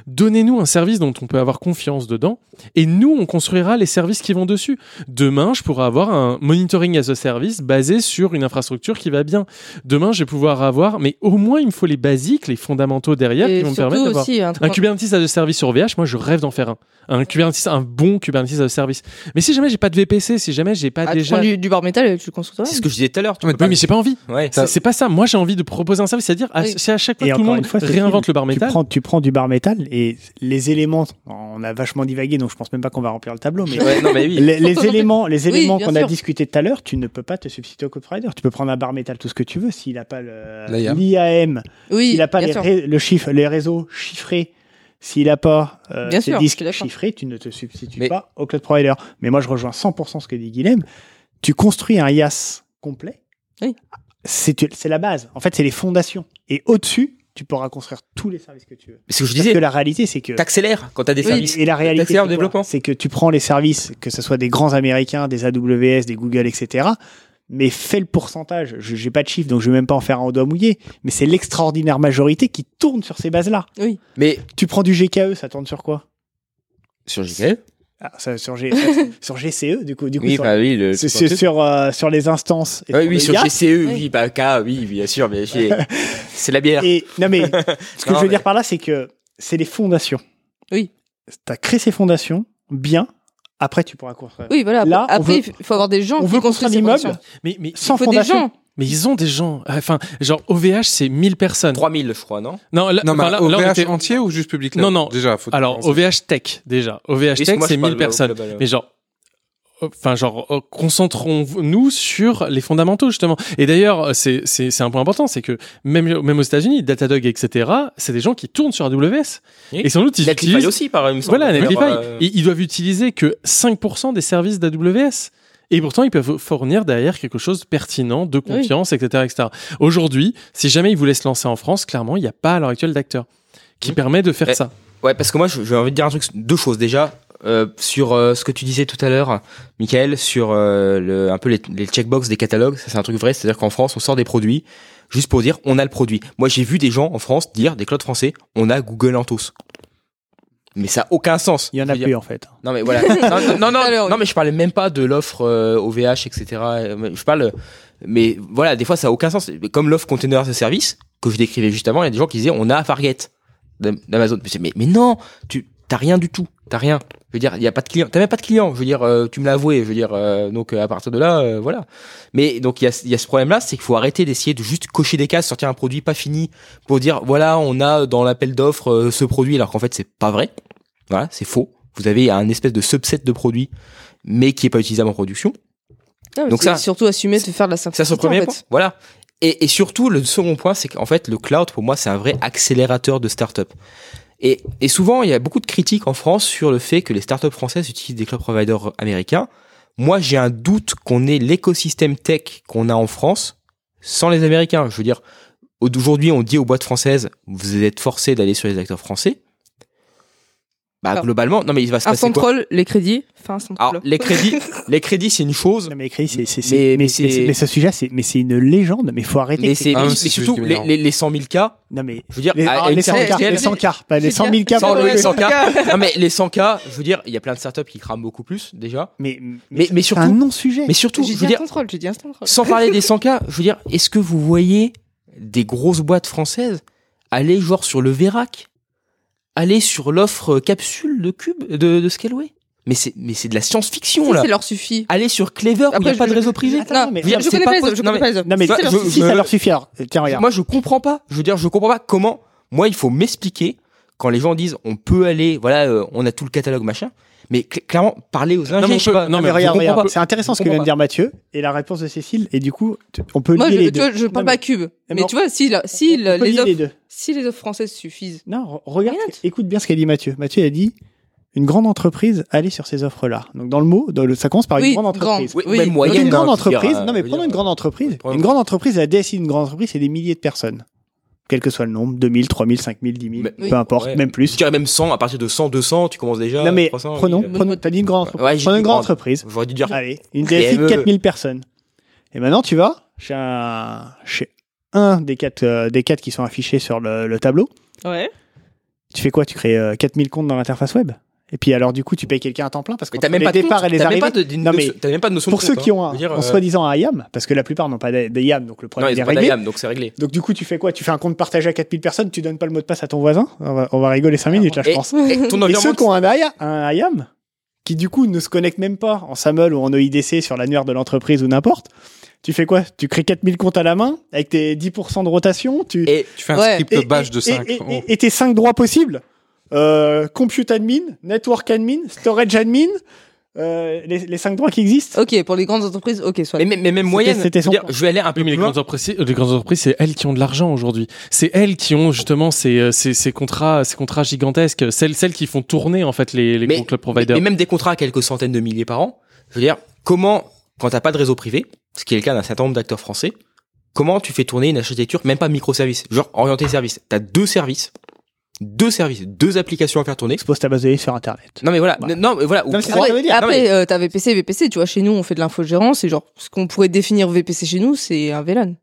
Speaker 10: Donnez-nous un service dont on peut avoir confiance dedans, et nous on construira les services qui vont dessus. Demain, je pourrai avoir un monitoring as a service basé sur une infrastructure qui va bien. Demain, je vais pouvoir avoir, mais au moins il me faut les basiques, les fondamentaux derrière
Speaker 11: Et
Speaker 10: qui vont me permettre d'avoir
Speaker 11: un
Speaker 10: un Kubernetes as a service sur OVH. Moi, je rêve d'en faire un, un Kubernetes, un bon Kubernetes as a service. Mais si jamais j'ai pas de VPC, si jamais j'ai pas
Speaker 11: Ah, tu
Speaker 10: déjà
Speaker 11: prends du, du bar métal et tu le construis toi
Speaker 13: C'est ce que je disais tout à l'heure. tu
Speaker 10: oui, mais j'ai pas envie.
Speaker 13: Ouais.
Speaker 10: C'est pas ça. Moi, j'ai envie de proposer un service, c'est-à-dire, c'est à chaque fois que tout le monde réinvente le bar
Speaker 12: tu
Speaker 10: métal.
Speaker 12: prends, tu prends du bar métal et les éléments, on a vachement divagué, donc je pense même pas qu'on va remplir le tableau, mais
Speaker 13: Ouais, non, mais oui.
Speaker 12: les, les (laughs) éléments, les éléments qu'on a discuté tout à l'heure, tu ne peux pas te substituer au code provider. Tu peux prendre un bar métal tout ce que tu veux s'il n'a pas
Speaker 8: L'IAM.
Speaker 11: Oui,
Speaker 12: s'il n'a pas les, le chiffre, les réseaux chiffrés, s'il n'a pas euh,
Speaker 11: Bien
Speaker 12: ses
Speaker 11: sûr,
Speaker 12: disques chiffrés, tu ne te substitues
Speaker 13: Mais-
Speaker 12: pas au cloud provider. Mais moi, je rejoins 100% ce que dit Guilhem. Tu construis un IaaS complet.
Speaker 11: Oui.
Speaker 12: C'est la base. En fait, c'est les fondations. Et au-dessus, tu pourras construire tous les services que tu veux.
Speaker 13: C'est ce que je
Speaker 12: Parce
Speaker 13: disais.
Speaker 12: que la réalité, c'est que
Speaker 13: T'accélères quand t'as des
Speaker 12: oui,
Speaker 13: services.
Speaker 12: Et la réalité,
Speaker 13: le développement.
Speaker 12: c'est que tu prends les services, que ce soit des grands américains, des AWS, des Google, etc. Mais fais le pourcentage. Je n'ai pas de chiffre, donc je vais même pas en faire un au doigt mouillé. Mais c'est l'extraordinaire majorité qui tourne sur ces bases-là.
Speaker 11: Oui.
Speaker 13: Mais
Speaker 12: Tu prends du GKE, ça tourne sur quoi?
Speaker 13: Sur GKE.
Speaker 12: Ah, ça, sur, G- (laughs) sur GCE, du coup. Du coup
Speaker 13: Oui,
Speaker 12: sur,
Speaker 13: bah oui, le.
Speaker 12: c'est-
Speaker 13: sur
Speaker 12: sur, euh, sur les instances. et
Speaker 13: Ouais,
Speaker 12: sur
Speaker 13: oui,
Speaker 12: le
Speaker 13: sur. GCE,
Speaker 11: Oui.
Speaker 13: oui, bah K, oui, bien sûr, mais (laughs) j'ai- c'est la bière.
Speaker 12: Et, non, mais (laughs) ce que
Speaker 13: Non,
Speaker 12: je veux
Speaker 13: mais-
Speaker 12: dire par là, c'est que c'est les fondations.
Speaker 11: Oui.
Speaker 12: Tu as créé ces fondations bien. Après, tu pourras construire.
Speaker 11: Oui, voilà.
Speaker 12: Là,
Speaker 11: Après,
Speaker 12: veut-
Speaker 11: il faut avoir des gens
Speaker 12: on
Speaker 11: qui
Speaker 12: veut
Speaker 11: construisent
Speaker 12: construire l'immeuble.
Speaker 10: Mais, mais,
Speaker 12: Sans
Speaker 11: Il faut des
Speaker 12: fondation.
Speaker 11: gens.
Speaker 10: Mais ils ont des gens. Enfin, genre, OVH, c'est 1000 personnes.
Speaker 13: 3000, je crois, non?
Speaker 10: Non, là,
Speaker 8: Non, mais
Speaker 10: là-
Speaker 8: OVH
Speaker 10: était-
Speaker 8: entier ou juste public là
Speaker 10: Non, non.
Speaker 8: Déjà, faut
Speaker 10: Alors, OVH Tech, déjà. OVH Tech, c'est
Speaker 13: parle
Speaker 10: 1000
Speaker 13: au
Speaker 10: personnes.
Speaker 13: global, ouais.
Speaker 10: Mais genre, euh, enfin, genre, euh, concentrons-nous sur les fondamentaux, justement. Et d'ailleurs, euh, c'est, c'est, c'est un point important, c'est que même, même aux États-Unis, Datadog, etc., c'est des gens qui tournent sur AWS.
Speaker 13: Oui.
Speaker 10: Et sans doute, ils
Speaker 13: Netlify
Speaker 10: utilisent...
Speaker 13: aussi, par exemple.
Speaker 10: Voilà, Netlify.
Speaker 13: Euh,
Speaker 10: ils doivent utiliser que 5% des services d'AWS. Et pourtant, ils peuvent fournir derrière quelque chose de pertinent, de confiance, etc., etc. Aujourd'hui, si jamais ils voulaient se lancer en France, clairement, il n'y a pas à l'heure actuelle d'acteur qui
Speaker 13: Mhm.
Speaker 10: permet de faire
Speaker 13: Eh,
Speaker 10: ça.
Speaker 13: Ouais, parce que moi, je- j'ai envie de dire un truc, deux choses déjà. Euh, sur euh, ce que tu disais tout à l'heure, Michael, sur euh, le, un peu les, les checkbox des catalogues, ça c'est un truc vrai, c'est-à-dire qu'en France, on sort des produits juste pour dire on a le produit. Moi, j'ai vu des gens en France dire, des clouds français, on a Google Anthos. Mais ça a aucun sens.
Speaker 12: Il y en a plus,
Speaker 13: dire-
Speaker 12: en fait.
Speaker 13: Non mais voilà. (laughs) non, non, non, mais je parlais même pas de l'offre euh, OVH, etc. Euh, Je parle, mais voilà, des fois ça a aucun sens. Comme l'offre container a service que je décrivais juste avant, il y a des gens qui disaient on a Fargate d'Am- d'Amazon. Mais, c'est- mais mais non, tu t'as rien du tout, t'as rien. Je veux dire, il y a pas de client, t'as même pas de client. Je veux dire, euh, tu me l'as avoué. Je veux dire, euh, donc euh, à partir de là, euh, voilà. Mais donc il y a, y a ce problème-là, c'est qu'il faut arrêter d'essayer de juste cocher des cases, sortir un produit pas fini pour dire voilà, on a dans l'appel d'offres ce produit, alors qu'en fait c'est pas vrai. Voilà, c'est faux. Vous avez un espèce de subset de produits, mais qui est pas utilisable en production. Donc
Speaker 11: c'est
Speaker 13: ça-
Speaker 11: surtout assumer de faire de la
Speaker 13: Ça,
Speaker 11: simplicité.
Speaker 13: c'est le premier
Speaker 11: en fait.
Speaker 13: point. Voilà. Et, et surtout, le second point, c'est qu'en fait, le cloud, pour moi, c'est un vrai accélérateur de start-up. Et, et souvent, il y a beaucoup de critiques en France sur le fait que les startups françaises utilisent des cloud providers américains. Moi, j'ai un doute qu'on ait l'écosystème tech qu'on a en France sans les Américains. Je veux dire, aujourd'hui, on dit aux boîtes françaises, vous êtes forcés d'aller sur les acteurs français. Bah,
Speaker 11: Alors,
Speaker 13: globalement, non, mais il va se
Speaker 11: Un
Speaker 13: passer quoi
Speaker 11: contrôle, les crédits. Enfin, un
Speaker 13: Alors,
Speaker 11: contrôle.
Speaker 13: les crédits, les crédits, c'est une chose.
Speaker 12: Non, mais écrit, c'est, c'est,
Speaker 13: Mais-
Speaker 12: c'est- mais,
Speaker 13: mais
Speaker 12: c'est-
Speaker 13: c'est-
Speaker 12: mais ce sujet, c'est, mais c'est une légende, mais faut arrêter.
Speaker 13: Mais c'est,
Speaker 8: Ah,
Speaker 13: mais
Speaker 8: mais c'est
Speaker 13: surtout,
Speaker 8: juste
Speaker 13: les,
Speaker 8: énorme.
Speaker 13: les, les 100 000 cas.
Speaker 12: Non, mais.
Speaker 13: Je veux dire,
Speaker 12: Les,
Speaker 13: à
Speaker 12: ah,
Speaker 13: une
Speaker 12: les 100
Speaker 13: certaine
Speaker 12: cas, les 100 cas, pas les
Speaker 11: J'ai
Speaker 12: 100 000
Speaker 11: bien-
Speaker 12: cas.
Speaker 13: Sans
Speaker 12: pour
Speaker 13: le
Speaker 12: le-
Speaker 13: 100 cas. (laughs) Non, mais les 100 cas, je veux dire, il y a plein de startups qui crament beaucoup plus, déjà.
Speaker 12: Mais,
Speaker 13: Mais, mais
Speaker 12: c'est
Speaker 13: surtout,
Speaker 12: un non-sujet.
Speaker 13: mais surtout,
Speaker 11: J'ai
Speaker 13: je
Speaker 11: dit
Speaker 13: veux dire,
Speaker 11: contrôle, j'ai dit un contrôle.
Speaker 13: sans parler des 100 cas, je veux dire, est-ce que vous voyez des grosses boîtes françaises aller genre sur le Vérac, aller sur l'offre capsule de Cube, de, de Scaleway? Mais c'est, mais c'est de la science-fiction,
Speaker 11: Si,
Speaker 13: là.
Speaker 11: ça leur suffit.
Speaker 13: Aller sur Clever, où il n'y pas
Speaker 11: je-
Speaker 13: de réseau privé.
Speaker 12: Attends,
Speaker 11: Non,
Speaker 12: mais-
Speaker 11: je,
Speaker 13: dire,
Speaker 11: connais
Speaker 13: pas
Speaker 11: pas les
Speaker 13: possible.
Speaker 11: autres, je
Speaker 13: Non,
Speaker 11: connais pas les autres.
Speaker 12: Non, mais
Speaker 13: Ça,
Speaker 12: si,
Speaker 13: je-
Speaker 12: si, ça leur suffit. Alors, tiens, regarde.
Speaker 13: Moi, je comprends pas. Je veux dire, je comprends pas comment. Moi, il faut m'expliquer quand les gens disent on peut aller, voilà, euh, on a tout le catalogue machin. Mais cl- clairement, parler aux ingés,
Speaker 10: mais on
Speaker 13: je sais
Speaker 10: peut-
Speaker 13: pas.
Speaker 10: non, mais
Speaker 12: mais regarde, regarde, c'est intéressant ce que vient de dire Mathieu et la réponse de Cécile. Et du coup, on peut
Speaker 11: Moi,
Speaker 12: lier
Speaker 11: je,
Speaker 12: les
Speaker 11: tu
Speaker 12: deux.
Speaker 11: vois, je parle
Speaker 12: Non,
Speaker 11: pas cube.
Speaker 12: mais
Speaker 11: Mais,
Speaker 12: non.
Speaker 11: tu vois, si, la- si
Speaker 12: on
Speaker 11: les offres,
Speaker 12: les deux.
Speaker 11: si les offres françaises suffisent.
Speaker 12: Non, re- regarde, écoute bien ce qu'a dit Mathieu. Mathieu a dit une grande entreprise aller sur ces offres-là. Donc dans le mot, dans le- ça commence par une
Speaker 11: Oui,
Speaker 12: grande entreprise.
Speaker 11: grande,
Speaker 13: Oui, même
Speaker 12: Donc,
Speaker 13: moyenne.
Speaker 12: une grande
Speaker 13: hein, je veux dire,
Speaker 12: entreprise.
Speaker 13: euh,
Speaker 12: non mais prenons une grande entreprise. Une grande entreprise, la DSI d'une grande entreprise, c'est des milliers de personnes. Quel que soit le nombre, 2000, 3000, 5000, 10 000,
Speaker 13: Mais-
Speaker 12: peu importe,
Speaker 13: ouais.
Speaker 12: même plus.
Speaker 13: Je dirais même 100, à partir de 100, 200, tu commences déjà.
Speaker 12: Non mais
Speaker 13: 300,
Speaker 12: prenons,
Speaker 13: oui.
Speaker 12: prenons, t'as dit une grande entreprise.
Speaker 13: Ouais,
Speaker 12: prenons une grande entreprise.
Speaker 13: J'aurais dû dire.
Speaker 12: Allez, une DSI de
Speaker 13: PME.
Speaker 12: 4000 personnes. Et maintenant, tu vas chez un, chez un des quatre, euh, des quatre qui sont affichés sur le, le tableau.
Speaker 11: Ouais.
Speaker 12: Tu fais quoi? Tu crées euh, 4000 comptes dans l'interface web? Et puis alors, du coup, tu payes quelqu'un à temps plein parce que
Speaker 13: t'as même
Speaker 12: les
Speaker 13: pas de
Speaker 12: départs
Speaker 13: compte,
Speaker 12: et les
Speaker 13: même
Speaker 12: arrivées.
Speaker 13: pas de-
Speaker 12: Non, mais
Speaker 13: t'as même pas de notion
Speaker 12: pour
Speaker 13: de
Speaker 12: ceux
Speaker 13: compte,
Speaker 12: qui
Speaker 13: hein.
Speaker 12: ont un,
Speaker 13: dire,
Speaker 12: en
Speaker 13: euh,
Speaker 12: soi-disant un IAM, parce que la plupart n'ont pas de, de IAM, donc le
Speaker 13: Non,
Speaker 12: problème
Speaker 13: ils
Speaker 12: est réglé.
Speaker 13: d'IAM, donc c'est réglé.
Speaker 12: Donc du coup, tu fais quoi? Tu fais un compte partagé à 4000 personnes, tu donnes pas le mot de passe à ton voisin? On va, on va rigoler 5 minutes là, je
Speaker 13: Et-
Speaker 12: pense.
Speaker 13: et ton
Speaker 12: Et ceux qui ont un, IA un IAM, qui du coup ne se connectent même pas en SAML ou en EIDC sur l'annuaire de l'entreprise ou n'importe, tu fais quoi? Tu crées 4000 comptes à la main avec tes 10% de rotation, tu...
Speaker 13: Et
Speaker 8: Tu fais un
Speaker 11: Ouais.
Speaker 8: script bash de 5.
Speaker 12: Et, et- et tes 5 droits possibles? Euh, Compute admin, Network admin, Storage admin, euh, les, les 5 droits qui existent.
Speaker 11: Ok, pour les grandes entreprises, ok, soit.
Speaker 13: Mais, mais, mais même moyenne,
Speaker 12: c'était
Speaker 13: je
Speaker 12: son
Speaker 13: dire, je vais aller un peu
Speaker 10: mais
Speaker 13: plus
Speaker 10: les
Speaker 13: loin.
Speaker 10: grandes entreprises, les grandes entreprises, c'est elles qui ont de l'argent aujourd'hui. C'est elles qui ont justement ces, euh, ces, ces contrats, ces contrats gigantesques. Celles, celles qui font tourner en fait les, les
Speaker 13: Mais-
Speaker 10: gros club
Speaker 13: Mais,
Speaker 10: providers.
Speaker 13: mais même des contrats à quelques centaines de milliers par an. Je veux dire, comment, quand t'as pas de réseau privé, ce qui est le cas d'un certain nombre d'acteurs français, comment tu fais tourner une architecture, même pas microservice, genre orienté service. T'as deux services, deux services, deux applications à faire tourner.
Speaker 12: Expose ta base de données sur Internet.
Speaker 13: Non mais voilà,
Speaker 12: Voilà.
Speaker 13: non mais voilà. ou
Speaker 12: Non, mais c'est
Speaker 13: trois-
Speaker 12: ça que ça veut dire.
Speaker 11: Après,
Speaker 13: mais-
Speaker 11: euh, t'as VPC et VPC, tu vois, chez nous, on fait de l'infogérance, et genre, ce qu'on pourrait définir VPC chez nous, c'est un VLAN.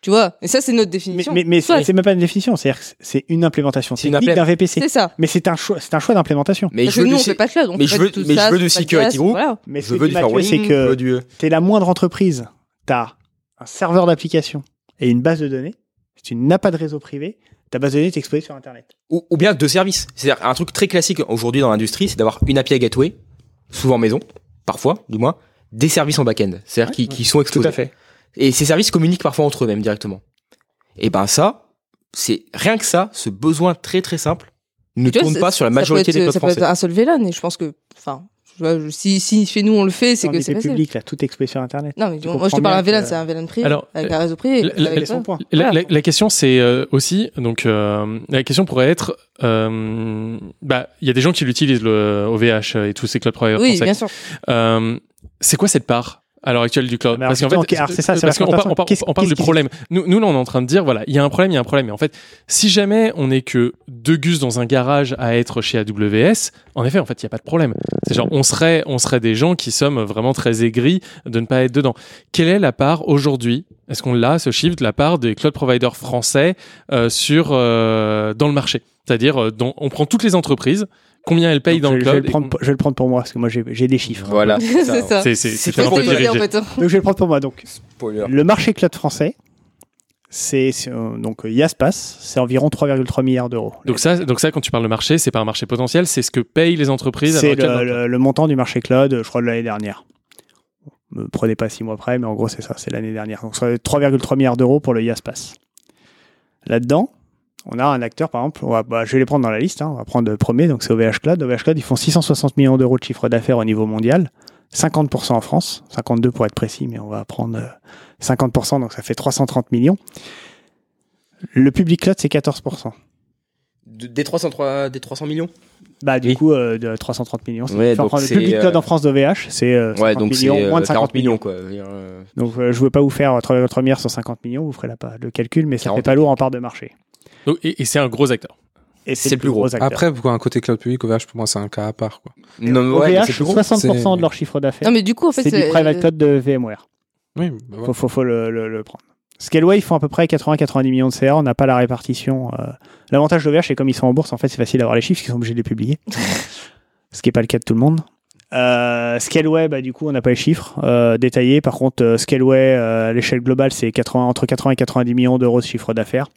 Speaker 11: Tu vois, et ça, c'est notre
Speaker 12: Mais,
Speaker 11: définition.
Speaker 12: mais, mais
Speaker 11: Soit-
Speaker 12: c'est c'est même pas une définition, c'est-à-dire que c'est une implémentation technique
Speaker 13: implé-
Speaker 12: d'un VPC.
Speaker 11: c'est ça.
Speaker 12: Mais c'est un choix, c'est un choix d'implémentation.
Speaker 13: mais
Speaker 11: Parce
Speaker 13: je
Speaker 11: que
Speaker 13: veux
Speaker 11: nous, on fait pas de cloud, on
Speaker 13: mais je veux-
Speaker 11: tout
Speaker 13: mais je veux du security group.
Speaker 11: Voilà.
Speaker 12: Mais
Speaker 13: je
Speaker 12: que
Speaker 13: veux du
Speaker 12: Mathieu, c'est que t'es la moindre entreprise, t'as un serveur d'application et une base de données. Si tu n'as pas de réseau privé, ta base de données est exposée sur Internet.
Speaker 13: ou, ou bien deux services. C'est-à-dire un truc très classique aujourd'hui dans l'industrie, c'est d'avoir une API gateway, souvent maison, parfois, du moins, des services en back-end, c'est-à-dire qui, qui sont exposés.
Speaker 12: fait.
Speaker 13: Et ces services communiquent parfois entre eux même directement. Et ben ça, c'est rien que ça, ce besoin très très simple ne tourne pas sur la
Speaker 11: ça
Speaker 13: majorité des
Speaker 11: être-
Speaker 13: clubs
Speaker 11: Ça peut
Speaker 13: français.
Speaker 11: être un seul VLAN, et je pense que, enfin, si, si chez nous on le fait, c'est que c'est
Speaker 12: public, là, tout est exposé sur Internet.
Speaker 11: Non, mais
Speaker 12: Tu
Speaker 11: moi, je te parle d'un VLAN,
Speaker 12: que-
Speaker 11: c'est un VLAN privé.
Speaker 10: Alors,
Speaker 11: avec un réseau privé.
Speaker 10: la- la-
Speaker 12: la-
Speaker 10: la- la question c'est euh, aussi donc euh, la question pourrait être euh, bah il y a des gens qui l'utilisent le OVH et tous ces cloud providers
Speaker 11: Oui,
Speaker 10: français.
Speaker 11: bien sûr.
Speaker 10: Euh, c'est quoi cette part? À l'heure actuelle du cloud
Speaker 12: Mais alors,
Speaker 10: Parce qu'en fait,
Speaker 12: c'est ça,
Speaker 10: parce qu'on on, parle du problème. Nous, nous là, on est en train de dire voilà, il y a un problème, il y a un problème. Et en fait, si jamais on est que deux gus dans un garage à être chez AWS, en effet, en fait, il y a pas de problème. C'est genre on serait, on serait des gens qui sommes vraiment très aigris de ne pas être dedans. Quelle est la part aujourd'hui Est-ce qu'on l'a ce chiffre de la part des cloud providers français euh, sur euh, dans le marché? C'est-à-dire, euh, on prend toutes les entreprises, combien elles payent
Speaker 12: Donc,
Speaker 10: dans
Speaker 12: je,
Speaker 10: le
Speaker 12: je vais
Speaker 10: cloud
Speaker 12: le prendre, pour- je vais le prendre pour moi, parce que moi j'ai des chiffres.
Speaker 13: Voilà.
Speaker 11: C'est ça.
Speaker 10: C'est un peu
Speaker 11: en fait. hein.
Speaker 12: Donc je vais le prendre pour moi. Donc
Speaker 13: Spoiler.
Speaker 12: le marché cloud français, c'est euh, donc euh, Yaspace, c'est environ 3,3 milliards d'euros.
Speaker 10: Donc ça, donc ça, quand tu parles de marché, c'est pas un marché potentiel, c'est ce que payent les entreprises. à
Speaker 12: C'est le, le- le montant du marché cloud, je crois, de l'année dernière. Me prenez pas six mois près, mais en gros, c'est ça, c'est l'année dernière. Donc, ça va être 3,3 milliards d'euros pour le Yaspace. Là-dedans, on a un acteur, par exemple, on va, bah, je vais les prendre dans la liste, hein, on va prendre le premier, donc c'est OVH Cloud. OVH Cloud, ils font 660 millions d'euros de chiffre d'affaires au niveau mondial, 50% en France, 52 pour être précis, mais on va prendre euh, 50%, donc ça fait 330 millions. Le public cloud, c'est 14%.
Speaker 13: De- des 303, des 300 millions?
Speaker 12: Bah, du
Speaker 13: Oui.
Speaker 12: coup, euh, de 330 millions.
Speaker 13: Ouais,
Speaker 12: Enfin,
Speaker 13: donc
Speaker 12: le public cloud
Speaker 13: euh,
Speaker 12: en France d'OVH, c'est euh, 50
Speaker 13: Ouais, donc c'est
Speaker 12: millions,
Speaker 13: euh,
Speaker 12: moins de 50
Speaker 13: 40
Speaker 12: millions.
Speaker 13: millions quoi. Euh,
Speaker 12: Donc euh, je ne veux pas vous faire 3,3 milliards sur 50 millions, vous ferez la, le calcul, mais ça
Speaker 13: 40.
Speaker 12: fait pas lourd en part de marché.
Speaker 10: Donc, et, et c'est un gros acteur.
Speaker 12: Et
Speaker 13: C'est le plus gros.
Speaker 12: acteur.
Speaker 8: Après, pour un côté cloud public, OVH, pour moi, c'est un cas à part. Quoi.
Speaker 13: Non, ouais,
Speaker 12: OVH,
Speaker 13: c'est plus gros.
Speaker 12: 60%
Speaker 8: C'est-
Speaker 12: de leur chiffre d'affaires,
Speaker 11: Non, mais du coup, en fait,
Speaker 12: c'est du
Speaker 11: c'est-
Speaker 12: private cloud de VMware.
Speaker 8: Oui, bah.
Speaker 12: Faut, faut, faut le, le- le prendre. Scaleway, ils font à peu près 80-90 millions de CA, on n'a pas la répartition. euh. L'avantage d'OVH, c'est comme ils sont en bourse, en fait, c'est facile d'avoir les chiffres, ils sont obligés de les publier. (laughs) Ce qui n'est pas le cas de tout le monde. Euh, Scaleway, bah, du coup, on n'a pas les chiffres euh, détaillés. Par contre, euh, Scaleway, euh, à l'échelle globale, c'est 80, entre 80 et 90 millions d'euros de chiffre d'affaires.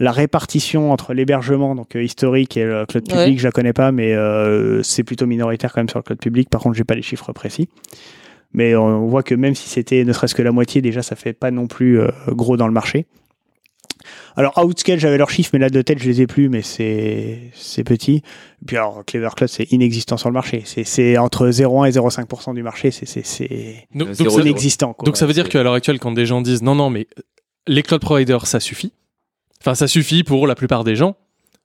Speaker 12: La répartition entre l'hébergement, donc euh, historique, et le cloud public,
Speaker 11: Ouais.
Speaker 12: je la connais pas, mais euh, c'est plutôt minoritaire quand même sur le cloud public. Par contre, j'ai pas les chiffres précis. Mais on voit que même si c'était ne serait-ce que la moitié, déjà, ça fait pas non plus euh, gros dans le marché. Alors Outscale, j'avais leurs chiffres, mais là de tête, je les ai plus, mais c'est c'est petit. Et puis alors Clever Cloud, c'est inexistant sur le marché. C'est c'est entre 0,1 et 0,5% du marché. C'est c'est c'est
Speaker 10: Donc,
Speaker 12: c'est
Speaker 10: donc ça-
Speaker 12: inexistant. Quoi.
Speaker 10: Donc ça veut dire qu'à l'heure actuelle, quand des gens disent non, non, mais les cloud providers, ça suffit. Enfin, ça suffit pour la plupart des gens.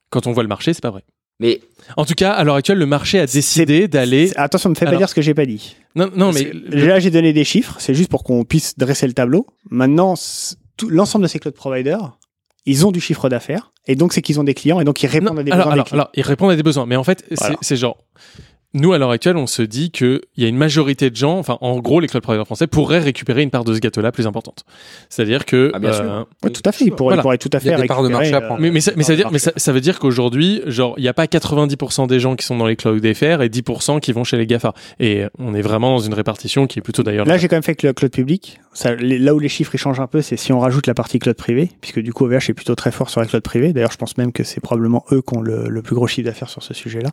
Speaker 10: Quand on voit le marché, c'est pas vrai.
Speaker 13: Mais
Speaker 10: en tout cas, à l'heure actuelle, le marché a décidé d'aller.
Speaker 12: Attention, me fais pas dire ce que j'ai pas dit.
Speaker 10: Non, non, mais
Speaker 12: là j'ai donné des chiffres. C'est juste pour qu'on puisse dresser le tableau. Maintenant, l'ensemble de ces cloud providers, ils ont du chiffre d'affaires et donc c'est qu'ils ont des clients et donc ils répondent à des
Speaker 10: alors,
Speaker 12: besoins
Speaker 10: alors,
Speaker 12: des clients.
Speaker 10: alors, ils répondent à des besoins. Mais en fait,
Speaker 12: Voilà.
Speaker 10: c'est genre. Nous, à l'heure actuelle, on se dit qu'il y a une majorité de gens, enfin, en gros, les cloud providers français pourraient récupérer une part de ce gâteau-là plus importante. C'est-à-dire que.
Speaker 13: Ah, bien sûr.
Speaker 12: Ouais, tout à fait, ils pourraient, ils pourraient tout à fait récupérer, euh,
Speaker 10: Mais, mais, ça, mais, ça, veut dire,
Speaker 12: de
Speaker 10: mais ça, ça veut dire qu'aujourd'hui, genre, il n'y a pas 90% des gens qui sont dans les cloud FR et 10% qui vont chez les GAFA. Et on est vraiment dans une répartition qui est plutôt d'ailleurs.
Speaker 12: Là, j'ai quand même fait que le cloud public, ça, les- là où les chiffres ils changent un peu, c'est si on rajoute la partie cloud privé, puisque du coup OVH est plutôt très fort sur la cloud privée. D'ailleurs, je pense même que c'est probablement eux qui ont le, le plus gros chiffre d'affaires sur ce sujet-là.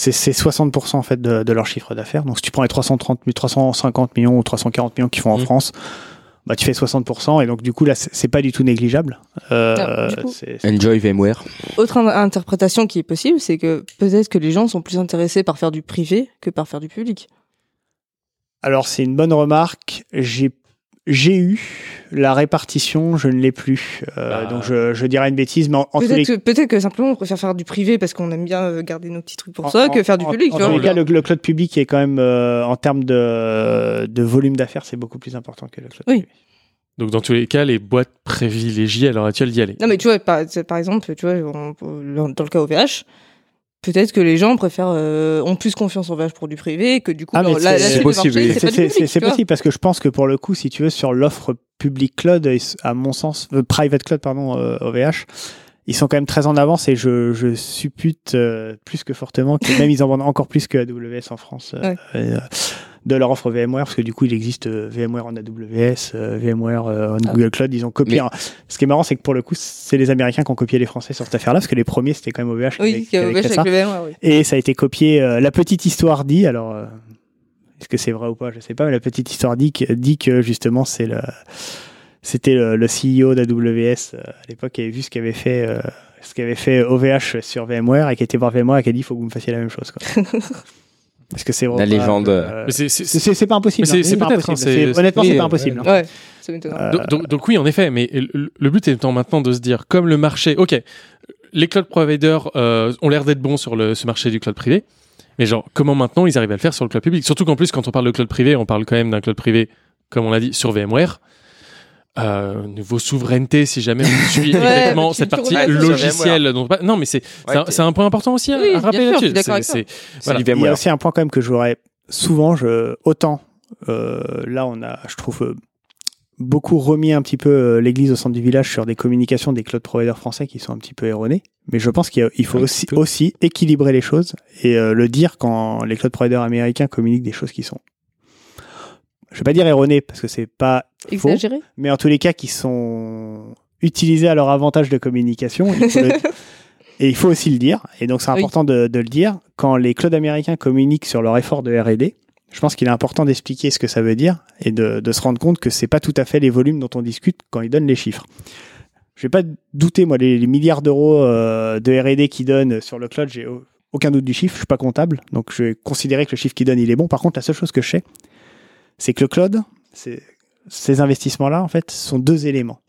Speaker 12: C'est c'est 60% en fait de, de leur chiffre d'affaires. Donc, si tu prends les 330, 350 millions ou 340 millions qu'ils font en France, bah, tu fais 60%. Et donc, du coup, là, c'est pas du tout négligeable. Euh,
Speaker 11: Non, du coup-
Speaker 12: c'est-
Speaker 13: Enjoy VMware.
Speaker 11: Autre in- interprétation qui est possible, c'est que peut-être que les gens sont plus intéressés par faire du privé que par faire du public.
Speaker 12: Alors, c'est une bonne remarque. J'ai j'ai eu la répartition, je ne l'ai plus. Euh, Donc, je, je dirais une bêtise, mais en, en tous
Speaker 11: Peut-être
Speaker 12: les
Speaker 11: que, peut-être que simplement on préfère faire du privé parce qu'on aime bien euh, garder nos petits trucs pour
Speaker 12: En-
Speaker 11: ça
Speaker 12: en-
Speaker 11: que faire du
Speaker 12: en-
Speaker 11: public.
Speaker 12: En,
Speaker 11: tu
Speaker 12: tous
Speaker 11: vois.
Speaker 12: les cas, le, le cloud public est quand même, euh, en termes de, de volume d'affaires, c'est beaucoup plus important que le cloud
Speaker 11: Oui.
Speaker 12: privé.
Speaker 10: Donc, dans tous les cas, les boîtes privilégiées à l'heure actuelle d'y aller.
Speaker 11: Non mais tu vois, par, par exemple, tu vois, on- dans dans le cas OVH, peut-être que les gens préfèrent euh, ont plus confiance en OVH pour du privé que du coup
Speaker 12: Ah,
Speaker 11: la
Speaker 12: c'est
Speaker 11: marché, c'est
Speaker 12: possible parce que je pense que pour le coup, si tu veux, sur l'offre public cloud, à mon sens, euh, private cloud, pardon, euh, OVH, ils sont quand même très en avance et je, je suppute euh, plus que fortement que même ils en vendent encore plus que AWS en France euh,
Speaker 11: Ouais.
Speaker 12: De leur offre VMware parce que du coup il existe euh, VMware en AWS, euh, VMware euh, en Google Cloud, ils ont copié.
Speaker 13: Mais-
Speaker 12: Ce qui est marrant, c'est que pour le coup, c'est les Américains qui ont copié les Français sur cette affaire-là parce que les premiers c'était quand même OVH qui
Speaker 11: Oui,
Speaker 12: avait-
Speaker 11: qui
Speaker 12: qui
Speaker 11: avait
Speaker 12: avait
Speaker 11: OVH avec
Speaker 12: ça.
Speaker 11: le VMware, oui.
Speaker 12: Et ça a été copié. euh, la petite histoire dit, alors euh, est-ce que c'est vrai ou pas, je sais pas, mais la petite histoire dit que, dit que justement c'est le c'était le, le CEO d'AWS euh, à l'époque qui avait vu ce qu'avait fait euh, ce qu'avait fait OVH sur VMware et qui était voir VMware et qui a dit il faut que vous me fassiez la même chose. Quoi. (laughs) Est-ce que c'est
Speaker 13: La légende.
Speaker 12: euh,
Speaker 10: c'est-
Speaker 12: pas impossible.
Speaker 10: C'est-
Speaker 12: hein,
Speaker 10: peut-être, hein,
Speaker 12: Honnêtement, c'est pas
Speaker 10: euh,
Speaker 12: impossible.
Speaker 11: Ouais, étonnant.
Speaker 12: Euh,
Speaker 10: Donc, donc, donc oui, en effet, mais le, le but étant maintenant de se dire, comme le marché, ok, les cloud providers euh, ont l'air d'être bons sur le, ce marché du cloud privé, mais genre, comment maintenant ils arrivent à le faire sur le cloud public? Surtout qu'en plus, quand on parle de cloud privé, on parle quand même d'un cloud privé, comme on l'a dit, sur VMware. Euh, niveau souveraineté, si jamais (laughs) on suit exactement cette partie logicielle. dont non, mais c'est c'est un,
Speaker 13: t'es-
Speaker 10: c'est un point important aussi à,
Speaker 11: Oui,
Speaker 10: à rappeler
Speaker 11: sûr, je suis
Speaker 10: là-dessus. voilà.
Speaker 12: Il y a aussi un point quand même que j'aurais souvent, je, autant euh, là on a, je trouve, euh, beaucoup remis un petit peu euh, l'église au centre du village sur des communications des cloud providers français qui sont un petit peu erronées. Mais je pense qu'il faut aussi équilibrer les choses et euh, le dire quand les cloud providers américains communiquent des choses qui sont, je vais pas dire erronées parce que c'est pas faux,
Speaker 11: Exagéré.
Speaker 12: mais en tous les cas qui sont utilisés à leur avantage de communication. il faut le- (laughs) et il faut aussi le dire. Et donc c'est
Speaker 11: Oui.
Speaker 12: important de, de le dire. Quand les clouds américains communiquent sur leur effort de R&D, je pense qu'il est important d'expliquer ce que ça veut dire et de, de se rendre compte que c'est pas tout à fait les volumes dont on discute quand ils donnent les chiffres. Je vais pas douter moi les, les milliards d'euros euh, de R&D qu'ils donnent sur le cloud. J'ai au- aucun doute du chiffre. Je suis pas comptable, donc je vais considérer que le chiffre qu'ils donnent il est bon. Par contre, la seule chose que je sais, c'est que le cloud, ces investissements-là, en fait, sont deux éléments.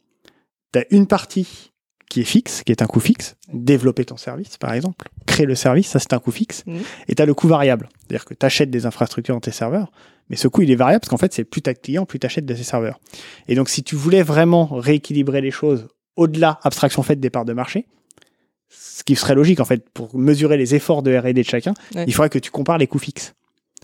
Speaker 12: Tu as une partie qui est fixe, qui est un coût fixe, développer ton service, par exemple, créer le service, ça c'est un coût fixe, et tu as le coût variable, c'est-à-dire que tu achètes des infrastructures dans tes serveurs, mais ce coût il est variable parce qu'en fait c'est plus tu as de clients, plus tu achètes de ces serveurs. Et donc si tu voulais vraiment rééquilibrer les choses au-delà, abstraction faite des parts de marché, ce qui serait logique en fait pour mesurer les efforts de R&D de chacun,
Speaker 11: Ouais.
Speaker 12: il faudrait que tu compares les coûts fixes,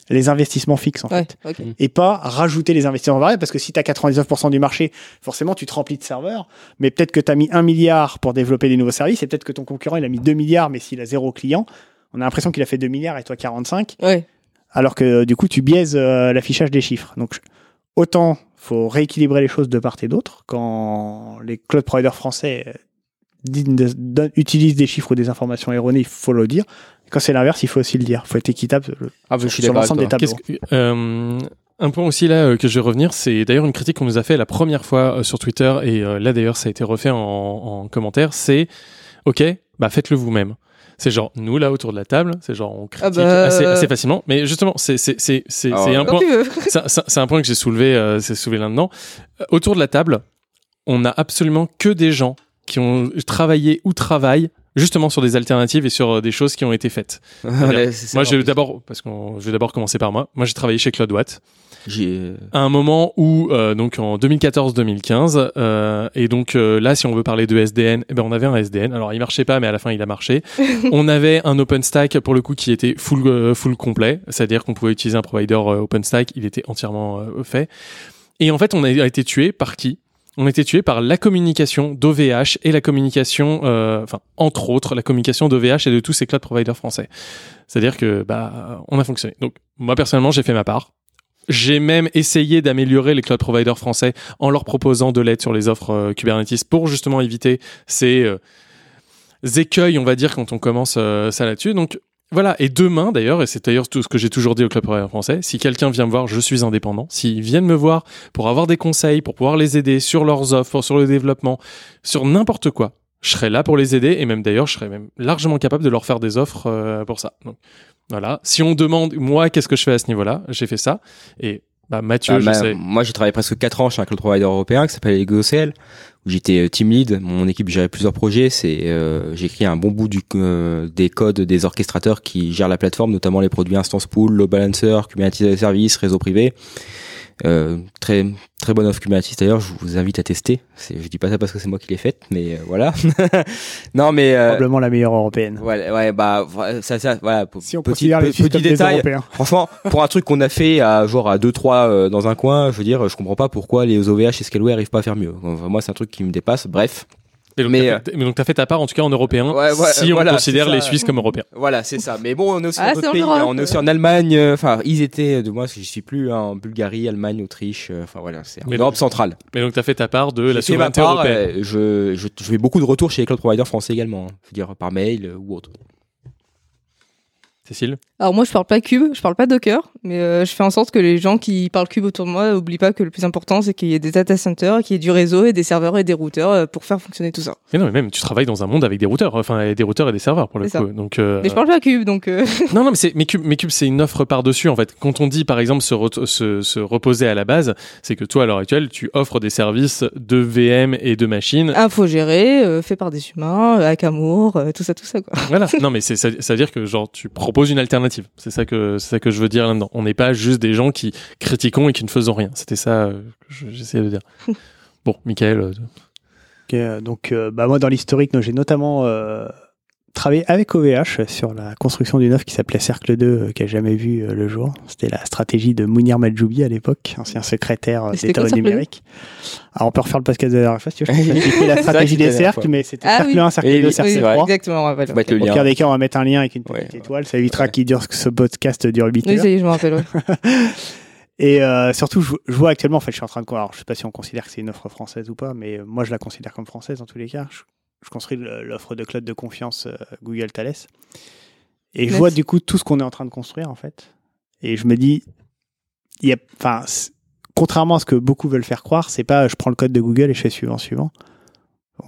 Speaker 12: les investissements fixes en
Speaker 11: Ouais,
Speaker 12: fait
Speaker 11: ok.
Speaker 12: et pas rajouter les investissements variables parce que si tu as 99% du marché, forcément tu te remplis de serveurs, mais peut-être que tu as mis 1 milliard pour développer des nouveaux services et peut-être que ton concurrent il a mis 2 milliards mais s'il a zéro client, on a l'impression qu'il a fait 2 milliards et toi 45
Speaker 11: Ouais.
Speaker 12: alors que du coup tu biaises euh, l'affichage des chiffres. Donc autant faut rééquilibrer les choses de part et d'autre quand les cloud providers français utilisent des chiffres ou des informations erronées, il faut le dire. Quand c'est l'inverse, il faut aussi le dire. Il faut être équitable
Speaker 13: Ah, je suis
Speaker 12: sur l'ensemble des tableaux.
Speaker 10: Que- euh, Un point aussi là euh, que je vais revenir, c'est d'ailleurs une critique qu'on nous a fait la première fois euh, sur Twitter et euh, là d'ailleurs ça a été refait en, en commentaire, c'est ok, bah faites-le vous-même. C'est genre nous là autour de la table, c'est genre on critique
Speaker 11: bah,
Speaker 10: assez,
Speaker 11: euh,
Speaker 10: assez facilement, mais justement c'est c'est c'est c'est
Speaker 13: Ah
Speaker 10: un point (laughs) c'est- un point que j'ai soulevé euh, c'est soulevé là-dedans. Euh, Autour de la table, on a absolument que des gens qui ont travaillé ou travaillent justement sur des alternatives et sur euh, des choses qui ont été faites. (laughs)
Speaker 13: Ça,
Speaker 10: moi, je vais d'abord parce qu'on je vais d'abord commencer par moi. Moi, j'ai travaillé chez CloudWatt
Speaker 13: J'ai
Speaker 10: à un moment où euh, donc en 2014-2015 euh, et donc euh, là si on veut parler de SDN eh ben on avait un SDN alors il marchait pas mais à la fin il a marché. (laughs) On avait un OpenStack pour le coup qui était full euh, full complet. C'est-à-dire qu'on pouvait utiliser un provider euh, OpenStack. Il était entièrement euh, fait. Et en fait on a été tué par qui? On a été tué par la communication d'OVH et la communication, euh, enfin entre autres la communication d'OVH et de tous ces cloud providers français. C'est-à-dire que bah on a fonctionné. Donc moi personnellement j'ai fait ma part. J'ai même essayé d'améliorer les cloud providers français en leur proposant de l'aide sur les offres euh, Kubernetes pour justement éviter ces euh, écueils, on va dire, quand on commence ça là-dessus. Donc voilà, et demain d'ailleurs, et c'est d'ailleurs tout ce que j'ai toujours dit au Club Provider français, si quelqu'un vient me voir, je suis indépendant, s'ils viennent me voir pour avoir des conseils, pour pouvoir les aider sur leurs offres, sur le développement, sur n'importe quoi, je serai là pour les aider, et même d'ailleurs, je serai même largement capable de leur faire des offres euh, pour ça. Voilà, si on demande, moi, qu'est-ce que je fais à ce niveau-là, j'ai fait ça, et bah, Mathieu,
Speaker 13: Ah,
Speaker 10: je sais.
Speaker 13: Moi, j'ai travaillé presque 4 ans chez un cloud provider européen qui s'appelle EgoCL, où j'étais euh, team lead. Mon équipe gérait plusieurs projets. C'est, euh, j'ai écrit un bon bout du, euh, des codes des orchestrateurs qui gèrent la plateforme, notamment les produits Instance Pool, Load Balancer, Kubernetes Service, réseau privé. Euh, très très bonne offre Kubernetes d'ailleurs, je vous invite à tester. Je dis pas ça parce que c'est moi qui l'ai faite, mais euh, voilà. (laughs) non mais euh,
Speaker 12: Probablement la meilleure européenne.
Speaker 13: Ouais, ouais, bah, ça, ça, voilà.
Speaker 12: Si on
Speaker 13: petit,
Speaker 12: les
Speaker 13: petit
Speaker 12: des
Speaker 13: détail. (laughs) Franchement, pour un truc qu'on a fait à genre à 2-3 euh, dans un coin, je veux dire, je comprends pas pourquoi les OVH et Scaleway arrivent pas à faire mieux. Enfin, moi, c'est un truc qui me dépasse. Bref.
Speaker 10: Mais donc,
Speaker 13: Mais,
Speaker 10: t'as fait, mais donc t'as fait ta part, en tout cas en européen,
Speaker 13: Ouais, ouais,
Speaker 10: si on
Speaker 13: voilà,
Speaker 10: considère les Suisses comme européens.
Speaker 13: Voilà, c'est ça. Mais bon, on est aussi
Speaker 11: Ah, en
Speaker 13: pays.
Speaker 11: Europe.
Speaker 13: On est aussi en Allemagne. euh, Enfin, ils étaient, de moi, j'y suis plus, hein, en Bulgarie, Allemagne, Autriche. euh, Enfin, voilà, c'est en
Speaker 10: Mais
Speaker 13: Europe
Speaker 10: donc-
Speaker 13: centrale.
Speaker 10: Mais donc t'as fait ta part de la souveraineté
Speaker 13: part,
Speaker 10: européenne.
Speaker 13: euh, je, je, je fais beaucoup de retours chez les cloud providers français également. hein. Je veux dire, par mail euh, ou autre.
Speaker 10: Cécile?
Speaker 11: Alors moi je parle pas cube, je parle pas Docker, mais euh, je fais en sorte que les gens qui parlent cube autour de moi oublient pas que le plus important c'est qu'il y ait des data centers, qu'il y ait du réseau et des serveurs et des routeurs euh, pour faire fonctionner tout ça.
Speaker 10: Mais non, mais même tu travailles dans un monde avec des routeurs, enfin des routeurs et des serveurs pour le coup.
Speaker 11: ça.
Speaker 10: Donc euh,
Speaker 11: Mais je parle pas cube donc (laughs)
Speaker 10: non, non, mais c'est mais Cube, mais Cube c'est une offre par dessus en fait. Quand on dit par exemple se, re- se, se reposer à la base, c'est que toi à l'heure actuelle tu offres des services de VM et de machines.
Speaker 11: infogéré, fait par des humains, avec amour, euh, tout ça tout ça quoi.
Speaker 10: Voilà. (laughs) Non, mais c'est ça, ça veut dire que genre tu proposes une alternative. C'est ça que c'est ça que je veux dire là-dedans. On n'est pas juste des gens qui critiquons et qui ne faisons rien. C'était ça euh, que je- j'essayais de dire. (laughs) Bon, Michael. euh,
Speaker 12: Ok, euh, donc, euh, bah, moi, dans l'historique, j'ai notamment euh, travaillé avec OVH sur la construction d'une offre qui s'appelait Cercle 2, euh, qui a jamais vu euh, le jour. C'était la stratégie de Mounir Majoubi à l'époque, ancien secrétaire
Speaker 11: Et c'était
Speaker 12: d'État
Speaker 11: 2
Speaker 12: numérique. Alors, on peut refaire le podcast de la dernière fois, si tu veux. Expliquer la (laughs) stratégie
Speaker 13: c'était
Speaker 12: des cercles, mais c'était
Speaker 11: Ah
Speaker 12: Cercle
Speaker 11: oui.
Speaker 12: 1, Cercle
Speaker 13: Oui,
Speaker 12: 2,
Speaker 13: oui,
Speaker 12: Cercle
Speaker 11: Oui,
Speaker 12: 3.
Speaker 11: exactement, ouais, voilà.
Speaker 13: Faut mettre le
Speaker 12: Au
Speaker 13: lien.
Speaker 12: pire des cas, on va mettre un lien avec une petite
Speaker 13: Ouais.
Speaker 12: étoile. Ça évitera qu'il dure que ce podcast dure 8
Speaker 11: Oui,
Speaker 12: heures.
Speaker 11: ça y est, je me rappelle. ouais. (laughs)
Speaker 12: Et euh, surtout, je, je vois actuellement, en fait, je suis en train de. Alors, je sais pas si on considère que c'est une offre française ou pas, mais moi, je la considère comme française en tous les cas. Je, je construis l'offre de cloud de confiance euh, Google Thales. Et je vois du coup tout ce qu'on est en train de construire, en fait. Et je me dis, y a, contrairement à ce que beaucoup veulent faire croire, c'est pas je prends le code de Google et je fais suivant, suivant.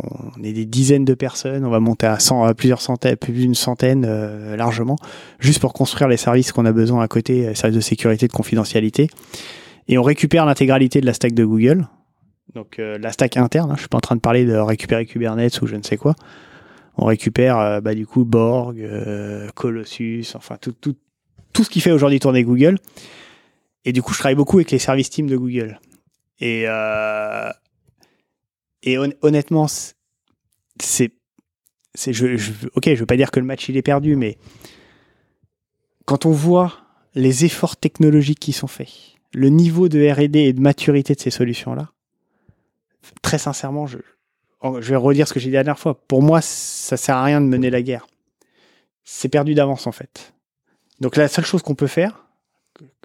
Speaker 12: On est des dizaines de personnes, on va monter à, 100, à plusieurs centaines, plus d'une centaine euh, largement, juste pour construire les services qu'on a besoin à côté, les services de sécurité, de confidentialité. Et on récupère l'intégralité de la stack de Google, donc euh, la stack interne. hein, je suis pas en train de parler de récupérer Kubernetes ou je ne sais quoi. On récupère euh, bah, du coup Borg, euh, Colossus, enfin tout, tout, tout ce qui fait aujourd'hui tourner Google. Et du coup, je travaille beaucoup avec les services team de Google. Et, euh, et hon- honnêtement, c'est- c'est, je, je, ok, je veux pas dire que le match il est perdu, mais quand on voit les efforts technologiques qui sont faits, le niveau de R&D et de maturité de ces solutions-là, très sincèrement, je, vais redire ce que j'ai dit la dernière fois. Pour moi, ça sert à rien de mener la guerre. C'est perdu d'avance en fait. Donc la seule chose qu'on peut faire,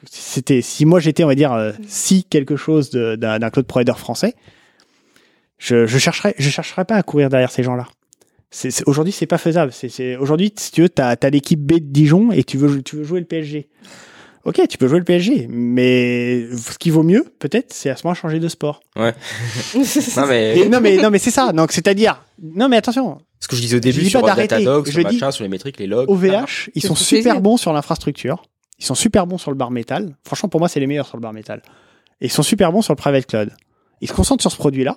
Speaker 12: c'était si moi j'étais, on va dire, euh, si quelque chose d'un cloud provider français, je, je chercherais, je chercherais pas à courir derrière ces gens-là. Aujourd'hui, c'est pas faisable. Aujourd'hui, si tu veux, t'as, t'as l'équipe B de Dijon et tu veux, tu veux jouer le PSG. Ok, tu peux jouer le PSG, mais ce qui vaut mieux, peut-être, c'est à ce moment changer de sport.
Speaker 13: Ouais. (laughs) non mais
Speaker 12: Et non mais non mais c'est ça. Donc c'est-à-dire, non mais attention.
Speaker 13: ce que je disais au début
Speaker 12: dis
Speaker 13: sur Datadog, sur machin, sur les métriques, les logs.
Speaker 12: OVH, ils sont super
Speaker 11: plaisir.
Speaker 12: bons sur l'infrastructure. Ils sont super bons sur le bar métal. Franchement, pour moi, c'est les meilleurs sur le bar métal. Et ils sont super bons sur le private cloud. Ils se concentrent sur ce produit-là.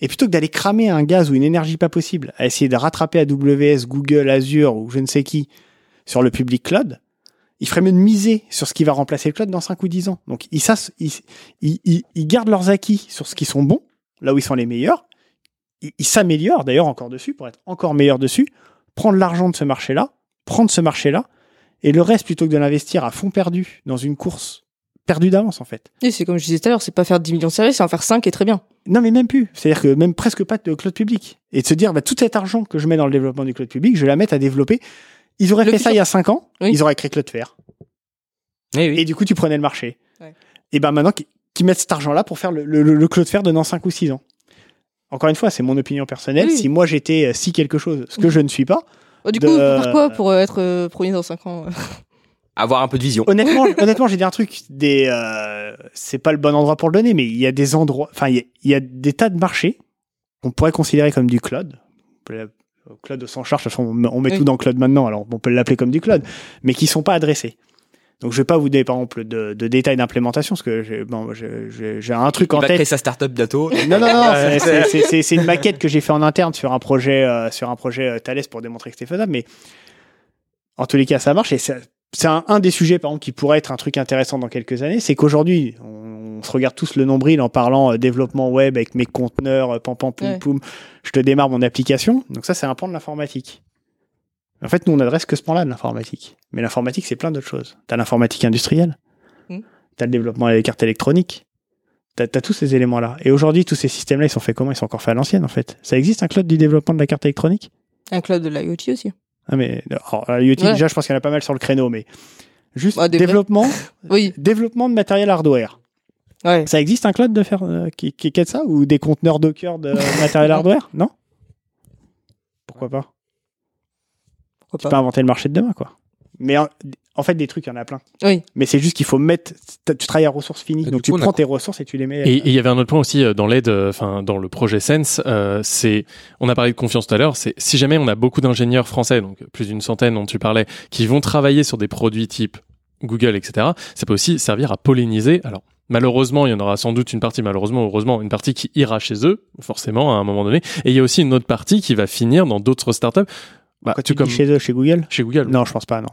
Speaker 12: Et plutôt que d'aller cramer un gaz ou une énergie pas possible, à essayer de rattraper AWS, Google, Azure ou je ne sais qui sur le public cloud, il ferait mieux de miser sur ce qui va remplacer le cloud dans 5 ou 10 ans. Donc, ils, ils, ils, ils- gardent leurs acquis sur ce qui sont bons, là où ils sont les meilleurs. Ils ils s'améliorent d'ailleurs encore dessus pour être encore meilleurs dessus, prendre l'argent de ce marché-là, prendre ce marché-là, et le reste, plutôt que de l'investir à fond perdu dans une course perdue d'avance, en fait.
Speaker 11: Et c'est comme je disais tout à l'heure, c'est pas faire 10 millions de services, c'est en faire 5 et très bien.
Speaker 12: Non, mais même plus. C'est-à-dire que même presque pas de cloud public. Et de se dire, bah, tout cet argent que je mets dans le développement du cloud public, je vais la mettre à développer. Ils auraient
Speaker 11: Le
Speaker 12: fait ça il y a 5 ans,
Speaker 11: Oui.
Speaker 12: ils auraient créé Cloudflare.
Speaker 13: Eh oui.
Speaker 12: Et du coup, tu prenais le marché.
Speaker 11: Ouais.
Speaker 12: Et ben maintenant, qu'ils mettent cet argent-là pour faire le, le, le, le Cloudflare de dans 5 ou 6 ans. Encore une fois, c'est mon opinion personnelle.
Speaker 11: Oui.
Speaker 12: Si moi j'étais euh, si quelque chose, ce que je ne suis pas,
Speaker 11: Oh, du
Speaker 12: De-
Speaker 11: coup, faire quoi pour euh, être euh, premier dans 5 ans
Speaker 13: Avoir un peu de vision.
Speaker 12: honnêtement, (laughs) honnêtement, j'ai dit un truc. Des, euh, c'est pas le bon endroit pour le donner, mais il y a des endroits, enfin, il y y a des tas de marchés qu'on pourrait considérer comme du cloud. La- Cloud sans charge, de toute façon, on met-
Speaker 11: Oui.
Speaker 12: tout dans cloud maintenant, alors on peut l'appeler comme du cloud, mais qui sont pas adressés. Donc je vais pas vous donner par exemple de, de détails d'implémentation, parce que j'ai bon, un truc
Speaker 13: Il
Speaker 12: en
Speaker 13: va
Speaker 12: tête.
Speaker 13: créer sa startup bientôt.
Speaker 12: Non, non, non, (laughs)
Speaker 13: Euh,
Speaker 12: c'est- une maquette que j'ai fait en interne sur un projet, euh, sur un projet euh, Thales pour démontrer que c'était faisable, mais en tous les cas, ça marche et c'est c'est un, un des sujets, par exemple, qui pourrait être un truc intéressant dans quelques années, c'est qu'aujourd'hui, on, on se regarde tous le nombril en parlant euh, développement web avec mes conteneurs, euh, pam pam poum
Speaker 11: Ouais.
Speaker 12: poum, je te démarre mon application. Donc ça, c'est un pan de l'informatique. En fait, nous, on adresse que ce pan-là de l'informatique. Mais l'informatique, c'est plein d'autres choses. T'as l'informatique industrielle,
Speaker 11: Mm.
Speaker 12: t'as le développement des cartes électroniques, T'as as tous ces éléments-là. Et aujourd'hui, tous ces systèmes-là, ils sont faits comment? Ils sont encore faits à l'ancienne, en fait. Ça existe un cloud du développement de la carte électronique?
Speaker 11: Un cloud de l'IoT aussi.
Speaker 12: Ah, mais alors, la IoT,
Speaker 11: Ouais.
Speaker 12: déjà, je pense qu'il y en a pas mal sur le créneau, mais juste développement, (laughs)
Speaker 11: Oui,
Speaker 12: développement de matériel hardware.
Speaker 11: ouais.
Speaker 12: Ça existe un cloud de faire euh, qui, qui, qui est de ça ou des conteneurs Docker de (laughs) matériel hardware? Non? Pourquoi pas?
Speaker 11: Pourquoi
Speaker 12: Tu
Speaker 11: pas
Speaker 12: peux inventer le marché de demain, quoi. Mais en, fait, des trucs, il y en a plein.
Speaker 11: Oui.
Speaker 12: Mais c'est juste qu'il faut mettre. Tu travailles à ressources finies,
Speaker 8: Et
Speaker 12: donc tu
Speaker 8: a
Speaker 12: prends tes ressources et tu les mets.
Speaker 10: Et et il y avait un autre point aussi euh, dans l'aide, euh, enfin dans le projet Sense, euh, c'est, on a parlé de confiance tout à l'heure, c'est si jamais on a beaucoup d'ingénieurs français, donc plus d'une centaine dont tu parlais, qui vont travailler sur des produits type Google, etc., ça peut aussi servir à polliniser. Alors malheureusement, il y en aura sans doute une partie, malheureusement, heureusement, une partie qui ira chez eux, forcément à un moment donné, et il y a aussi une autre partie qui va finir dans d'autres startups. Bah,
Speaker 12: Quand tu
Speaker 10: comme
Speaker 12: dis chez eux, chez Google?
Speaker 10: Chez Google.
Speaker 12: Non, je pense pas, non.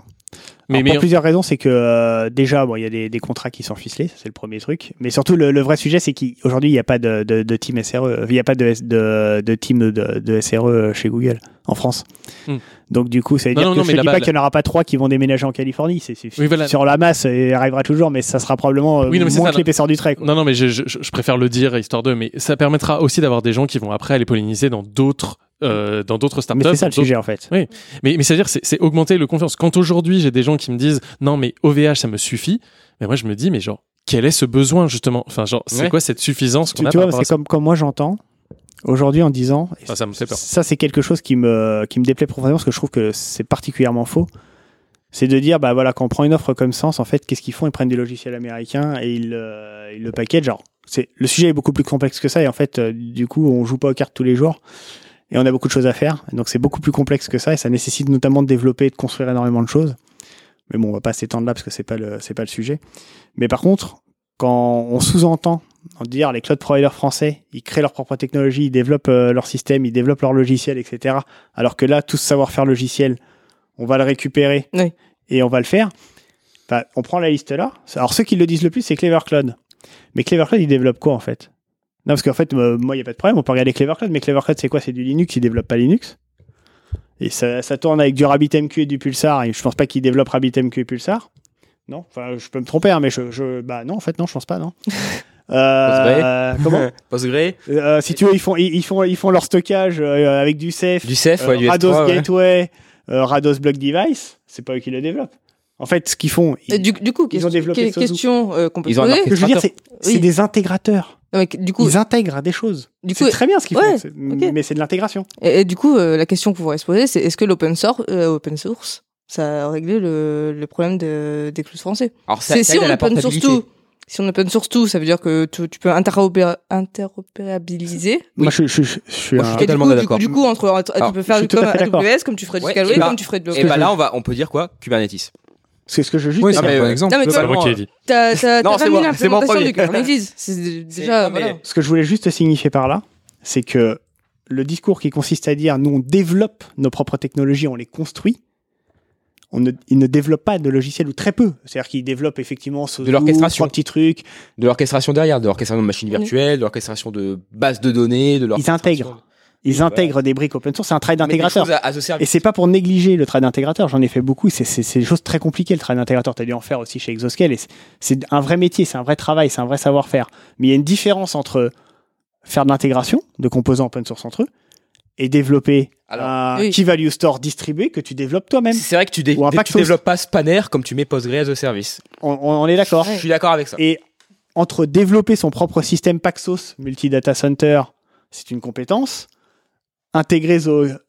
Speaker 10: Mais, mais
Speaker 12: pour plusieurs raisons, c'est que euh, déjà, bon, il y a des, des contrats qui sont ficelés, c'est le premier truc. Mais surtout, le, le vrai sujet, c'est qu'aujourd'hui, il n'y a pas de, de, de team SRE, il n'y a pas de, de, de team de, de, de SRE chez Google en France.
Speaker 10: Hmm.
Speaker 12: Donc du coup, ça veut
Speaker 10: Non,
Speaker 12: dire
Speaker 10: non,
Speaker 12: que
Speaker 10: non,
Speaker 12: je ne dis pas qu'il n'y en aura pas trois qui vont déménager en Californie. C'est c'est-
Speaker 10: Oui, voilà.
Speaker 12: sur la masse, il arrivera toujours, mais ça sera probablement euh,
Speaker 10: Oui, c'est
Speaker 12: moins que l'épaisseur du trait. quoi.
Speaker 10: Non, non, mais je, je, je préfère le dire histoire de, mais ça permettra aussi d'avoir des gens qui vont après aller polliniser dans d'autres, euh, dans d'autres startups.
Speaker 12: Mais c'est ça le sujet en fait.
Speaker 10: Oui, mais, mais c'est-à-dire, c'est, c'est augmenter le confiance. Quand aujourd'hui, j'ai des gens qui me disent, non, mais OVH, ça me suffit, mais moi, je me dis, mais genre, quel est ce besoin, justement? Enfin, genre, c'est
Speaker 13: Ouais.
Speaker 10: quoi cette suffisance qu'on
Speaker 12: Tu,
Speaker 10: a
Speaker 12: tu vois, que comme, comme moi j'entends, aujourd'hui en disant, et
Speaker 10: ça, ça me fait peur.
Speaker 12: ça c'est quelque chose qui me, qui me déplaît profondément parce que je trouve que c'est particulièrement faux. C'est de dire, bah voilà, quand on prend une offre comme Sens, en fait, qu'est-ce qu'ils font? Ils prennent des logiciels américains et ils, euh, ils le packagent. Genre, c'est, le sujet est beaucoup plus complexe que ça et en fait, euh, du coup, on joue pas aux cartes tous les jours et on a beaucoup de choses à faire. Donc c'est beaucoup plus complexe que ça et ça nécessite notamment de développer et de construire énormément de choses. Mais bon, on va pas s'étendre là parce que c'est pas le, c'est pas le sujet. Mais par contre, quand on sous-entend en dire les cloud providers français, ils créent leur propre technologie, ils développent euh, leur système, ils développent leur logiciel, etc. Alors que là, tout ce savoir-faire logiciel, on va le récupérer
Speaker 11: Oui.
Speaker 12: et on va le faire. Enfin, on prend la liste là. Alors ceux qui le disent le plus, c'est Clever Cloud. Mais Clever Cloud, ils développent quoi en fait? Non, parce qu'en fait, euh, moi, il n'y a pas de problème, on peut regarder Clever Cloud, mais Clever Cloud, c'est quoi? C'est du Linux, ils développent pas Linux. Et ça, ça tourne avec du RabbitMQ et du Pulsar, et je pense pas qu'ils développent RabbitMQ et Pulsar. Non, enfin, je peux me tromper, hein, mais je, je, bah non, en fait, non, je pense pas, non. (laughs) Euh, comment (laughs)
Speaker 13: Postgre
Speaker 12: Euh, Si tu veux, ils font, ils, ils font, ils font leur stockage euh, avec du Ceph,
Speaker 13: Du Ceph, ouais, du
Speaker 12: Rados
Speaker 13: S3, ouais.
Speaker 12: Gateway, euh, Rados Block Device. C'est pas eux qui le développent. En fait, ce qu'ils font,
Speaker 11: Et du, du coup,
Speaker 12: ils
Speaker 11: question,
Speaker 12: ont développé
Speaker 11: que- question euh, qu'on peut
Speaker 13: Ils
Speaker 11: poser.
Speaker 12: Ce que je veux dire, c'est
Speaker 11: Oui.
Speaker 12: des intégrateurs.
Speaker 11: Non, mais que- du coup,
Speaker 12: Ils intègrent des choses.
Speaker 11: du
Speaker 12: C'est
Speaker 11: coup,
Speaker 12: très bien ce qu'ils
Speaker 11: ouais,
Speaker 12: font, mais c'est de l'intégration.
Speaker 11: et, et du coup, euh, la question qu'on pourrait se poser, c'est est-ce que l'open source, euh, open source ça a réglé le, le problème de, des clouds français?
Speaker 13: Alors,
Speaker 11: c'est si on open source tout. Si on open source tout, ça veut dire que tu, tu peux interopéra- interopérabiliser.
Speaker 12: Moi, je, je, je, je suis
Speaker 13: Moi, je
Speaker 12: un-
Speaker 13: suis
Speaker 11: Et du
Speaker 13: totalement
Speaker 11: coup, du,
Speaker 13: d'accord.
Speaker 11: coup, du coup, entre, entre-
Speaker 13: Alors,
Speaker 11: tu peux faire comme. AWS, comme tu ferais du
Speaker 13: Ouais,
Speaker 11: Scalway,
Speaker 13: et bah-
Speaker 11: comme tu ferais de
Speaker 13: Et
Speaker 11: l'Open.
Speaker 13: bah là, on va, on peut dire quoi? Kubernetes.
Speaker 12: C'est ce que je juste.
Speaker 8: Oui, c'est
Speaker 13: mais,
Speaker 8: un bon
Speaker 13: euh,
Speaker 8: exemple.
Speaker 10: C'est moi qui ai dit.
Speaker 11: T'as t'as-
Speaker 13: Non,
Speaker 11: t'as
Speaker 13: c'est
Speaker 11: pas mis
Speaker 13: moi, c'est mon
Speaker 11: l'implémentation
Speaker 13: premier.
Speaker 11: du Kubernetes. C'est (laughs) déjà, voilà.
Speaker 12: Ce que je voulais juste signifier par là, c'est que le discours qui consiste à dire nous on développe nos propres technologies, on les construit. On ne, il ne développe pas de logiciel ou très peu. C'est-à-dire qu'il développe effectivement ce
Speaker 13: De l'orchestration.
Speaker 12: petits trucs.
Speaker 13: De l'orchestration derrière, de l'orchestration de machines virtuelles, de l'orchestration de bases de données, de
Speaker 12: Ils intègrent. Ils intègrent des briques open source. C'est un travail d'intégrateur. Et c'est pas pour négliger le travail d'intégrateur. J'en ai fait beaucoup. C'est- des choses très compliquées le travail d'intégrateur. Tu as dû en faire aussi chez Exoscale. Et c'est un vrai métier, c'est un vrai travail, c'est un vrai savoir-faire. Mais il y a une différence entre faire de l'intégration de composants open source entre eux et développer
Speaker 13: Alors,
Speaker 12: un
Speaker 11: Oui.
Speaker 12: key value store distribué que tu développes toi-même.
Speaker 13: C'est vrai que tu, dé- tu développes pas Spanner comme tu mets Postgre as a service.
Speaker 12: On, on- on est d'accord.
Speaker 13: Je suis d'accord avec ça.
Speaker 12: Et entre développer son propre système Paxos multi-data center, c'est une compétence. Intégrer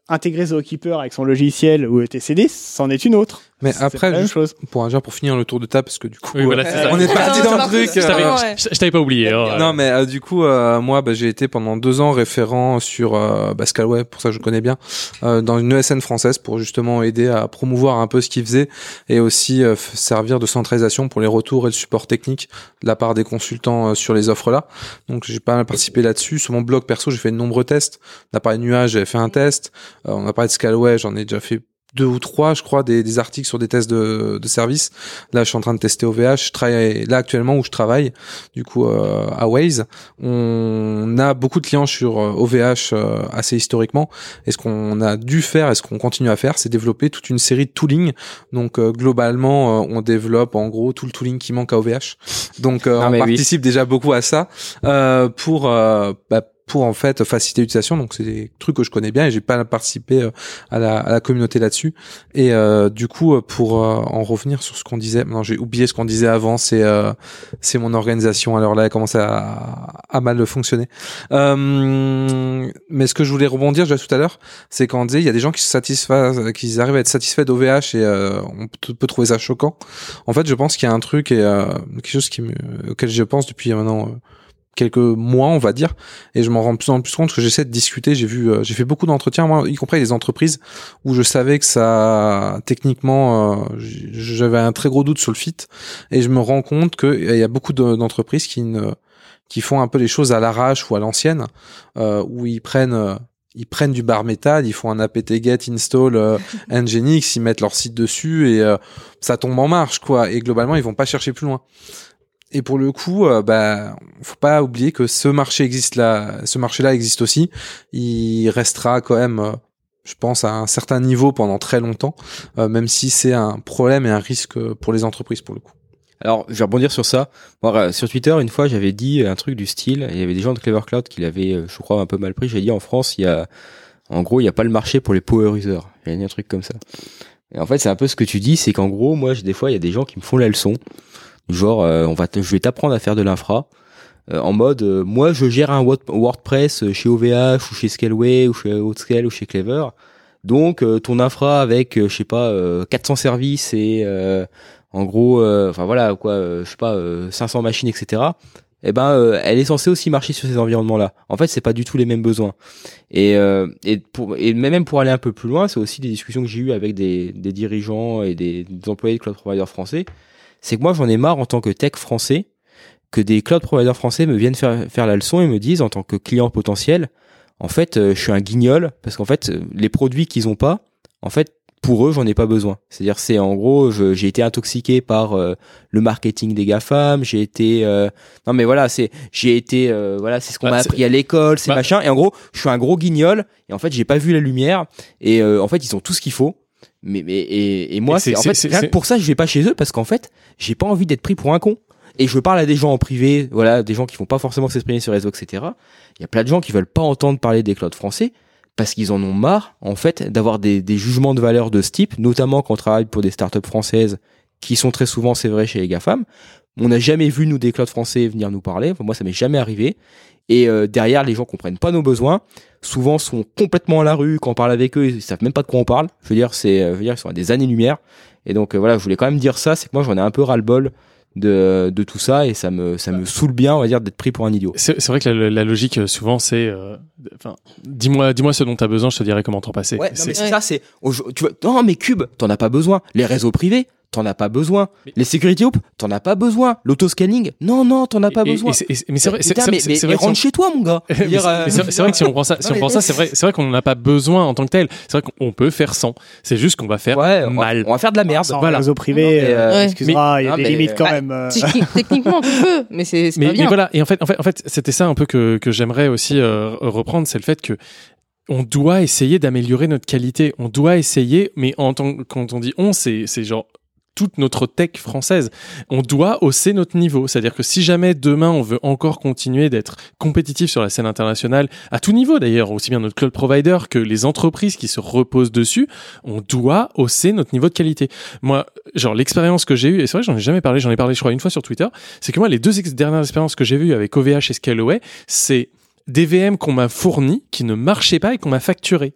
Speaker 12: intégrer Zookeeper avec son logiciel ou ETCD, c'en est une autre.
Speaker 8: Mais après,
Speaker 12: la même chose.
Speaker 8: pour, pour finir le tour de table, parce que du coup,
Speaker 10: Oui, voilà,
Speaker 8: euh,
Speaker 10: c'est ça.
Speaker 8: on est parti
Speaker 11: Non,
Speaker 8: dans le truc.
Speaker 10: Je t'avais,
Speaker 8: euh,
Speaker 11: ouais.
Speaker 10: je- t'avais pas oublié. hein.
Speaker 8: Non, mais euh, du coup, euh, moi, bah, j'ai été pendant deux ans référent sur euh, bah, Scalway, pour ça je connais bien, euh, dans une ESN française pour justement aider à promouvoir un peu ce qu'ils faisaient et aussi euh, servir de centralisation pour les retours et le support technique de la part des consultants euh, sur les offres là. Donc j'ai pas mal participé là-dessus. Sur mon blog perso, j'ai fait de nombreux tests. De nuages, j'avais fait un test. Euh, on a parlé de Scalway, j'en ai déjà fait deux ou trois, je crois, des, des articles sur des tests de, de service. Là, je suis en train de tester OVH. Je travaille là actuellement où je travaille, du coup, euh, à Waze. On a beaucoup de clients sur euh, OVH euh, assez historiquement. Et ce qu'on a dû faire et ce qu'on continue à faire, c'est développer toute une série de tooling. Donc, euh, globalement, euh, on développe en gros tout le tooling qui manque à OVH. Donc, euh,
Speaker 13: Non,
Speaker 8: on
Speaker 13: oui.
Speaker 8: participe déjà beaucoup à ça euh, pour euh, bah, pour en fait faciliter l'utilisation. Donc c'est des trucs que je connais bien et j'ai pas participé euh, à, la, à la communauté là-dessus. Et euh, du coup, euh, pour euh, en revenir sur ce qu'on disait, non j'ai oublié ce qu'on disait avant. C'est euh, c'est mon organisation. Alors là, elle commence à, à mal fonctionner. Euh, mais ce que je voulais rebondir déjà tout à l'heure, c'est quand on disait il y a des gens qui se satisfont, qui arrivent à être satisfaits d'OVH et on peut, trouver ça choquant. En fait, je pense qu'il y a un truc et quelque chose qui me, auquel je pense depuis maintenant. Quelques mois, on va dire, et je m'en rends de plus en plus compte que j'essaie de discuter. J'ai vu, euh, j'ai fait beaucoup d'entretiens, moi, y compris des entreprises où je savais que ça, techniquement, euh, j'avais un très gros doute sur le fit, et je me rends compte qu'il y a beaucoup de- d'entreprises qui qui font un peu les choses à l'arrache ou à l'ancienne, euh, où ils prennent euh, ils prennent du bar métal, ils font un apt get install nginx, ils mettent leur site dessus et ça tombe en marche quoi. Et globalement, ils vont pas chercher plus loin. Et pour le coup, euh, bah, faut pas oublier que ce marché existe là, ce marché-là existe aussi. Il restera quand même, euh, je pense, à un certain niveau pendant très longtemps, euh, même si c'est un problème et un risque pour les entreprises pour le coup.
Speaker 13: Alors, je vais rebondir sur ça. Sur Twitter, une fois, j'avais dit un truc du style. Il y avait des gens de Clever Cloud qui l'avaient, je crois, un peu mal pris. J'ai dit en France, il y a, en gros, il n'y a pas le marché pour les power users. J'ai dit un truc comme ça. Et en fait, c'est un peu ce que tu dis, c'est qu'en gros, moi, des fois, il y a des gens qui me font la leçon. Genre, euh, on va, je vais t'apprendre à faire de l'infra. euh, en mode, euh, moi, je gère un Word- WordPress chez OVH ou chez Scaleway ou chez Outscale ou chez Clever. Donc, ton infra avec, je sais pas, euh, 400 services et en gros, enfin voilà quoi, je sais pas, euh, 500 machines, etc. Eh ben, euh, elle est censée aussi marcher sur ces environnements-là. En fait, c'est pas du tout les mêmes besoins. Et euh, et pour et même pour aller un peu plus loin, c'est aussi des discussions que j'ai eues avec des, dirigeants et des, des employés de cloud providers français. C'est que moi, j'en ai marre en tant que tech français que des cloud providers français me viennent faire faire la leçon et me disent en tant que client potentiel, en fait, euh, je suis un guignol parce qu'en fait, euh, les produits qu'ils ont pas, en fait, pour eux, j'en ai pas besoin. C'est-à-dire, c'est en gros, j'ai été intoxiqué par euh, le marketing des GAFAM, j'ai été, euh, non mais voilà, c'est, j'ai été, euh, voilà, c'est ce qu'on
Speaker 10: Bah,
Speaker 13: m'a appris à l'école, c'est
Speaker 10: Bah-
Speaker 13: machin. Et en gros, je suis un gros guignol et en fait, j'ai pas vu la lumière. Et euh, en fait, ils ont tout ce qu'il faut. Mais, mais et, et moi,
Speaker 10: c'est-
Speaker 13: en fait rien que pour ça, je vais pas chez eux parce qu'en fait, j'ai pas envie d'être pris pour un con. Et je parle à des gens en privé, voilà, des gens qui vont pas forcément s'exprimer sur les réseaux, etc. Il y a plein de gens qui veulent pas entendre parler des clouds français parce qu'ils en ont marre, en fait, d'avoir des, des jugements de valeur de ce type, notamment quand on travaille pour des startups françaises qui sont très souvent, c'est vrai, chez les GAFAM. On n'a jamais vu, nous, des clouds français venir nous parler. Enfin, moi, ça m'est jamais arrivé. Et euh, derrière, les gens comprennent pas nos besoins. Souvent, sont complètement à la rue. Quand on parle avec eux, ils savent même pas de quoi on parle. Je veux dire, c'est, euh, je veux dire, ils sont à des années-lumière. Et donc euh, voilà, je voulais quand même dire ça. C'est que moi, j'en ai un peu ras-le-bol de, de tout ça et ça me, ça me saoule bien, on va dire, d'être pris pour un idiot.
Speaker 10: C'est c'est vrai que la, la logique euh, souvent c'est, euh, enfin, dis-moi, dis-moi ce dont t'as besoin, je te dirai comment t'en passer.
Speaker 13: Ouais, non, mais c'est ça, c'est, tu vois, non, mais Cube, t'en as pas besoin. Les réseaux privés, t'en as pas besoin. Les security hoops, t'en as pas besoin. L'autoscanning, non, non, t'en as pas
Speaker 10: Et-
Speaker 13: besoin.
Speaker 10: et c'est- et mais c'est vrai- c'est-
Speaker 13: Putain, mais, mais- mais
Speaker 10: vrai
Speaker 13: rentre
Speaker 10: on-
Speaker 13: chez toi, mon gars. (laughs)
Speaker 10: Mais c'est-
Speaker 13: euh,
Speaker 10: mais vrai que si on prend ça, si (laughs)
Speaker 13: Non,
Speaker 10: on
Speaker 13: mais-
Speaker 10: prend ça, c'est vrai, c'est vrai qu'on n'en a pas besoin en tant que tel. C'est vrai qu'on peut faire sans. C'est juste qu'on va faire mal.
Speaker 13: On va faire de la merde.
Speaker 12: Sans
Speaker 10: Voilà.
Speaker 12: réseau privé,
Speaker 13: Mais,
Speaker 12: euh,
Speaker 13: euh,
Speaker 12: excuse-moi, il y a
Speaker 13: mais-
Speaker 12: des
Speaker 13: mais-
Speaker 12: limites quand
Speaker 13: bah,
Speaker 12: même. euh.
Speaker 11: Techni- (laughs) Techniquement, tu peux, mais c'est
Speaker 10: mais,
Speaker 11: pas bien.
Speaker 10: mais voilà. Et en fait, en fait, en fait, c'était ça un peu que que j'aimerais aussi euh, reprendre, c'est le fait que on doit essayer d'améliorer notre qualité. On doit essayer, mais en tant quand on dit on, c'est c'est genre toute notre tech française. On doit hausser notre niveau. C'est-à-dire que si jamais demain on veut encore continuer d'être compétitif sur la scène internationale, à tout niveau d'ailleurs, aussi bien notre cloud provider que les entreprises qui se reposent dessus, on doit hausser notre niveau de qualité. Moi, genre l'expérience que j'ai eue, et c'est vrai j'en ai jamais parlé, j'en ai parlé je crois une fois sur Twitter, c'est que moi les deux dernières expériences que j'ai vues avec OVH et Scaleway, c'est des VM qu'on m'a fournis qui ne marchaient pas et qu'on m'a facturé.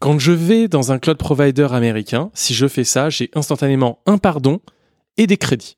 Speaker 10: Quand je vais dans un cloud provider américain, si je fais ça, j'ai instantanément un pardon et des crédits.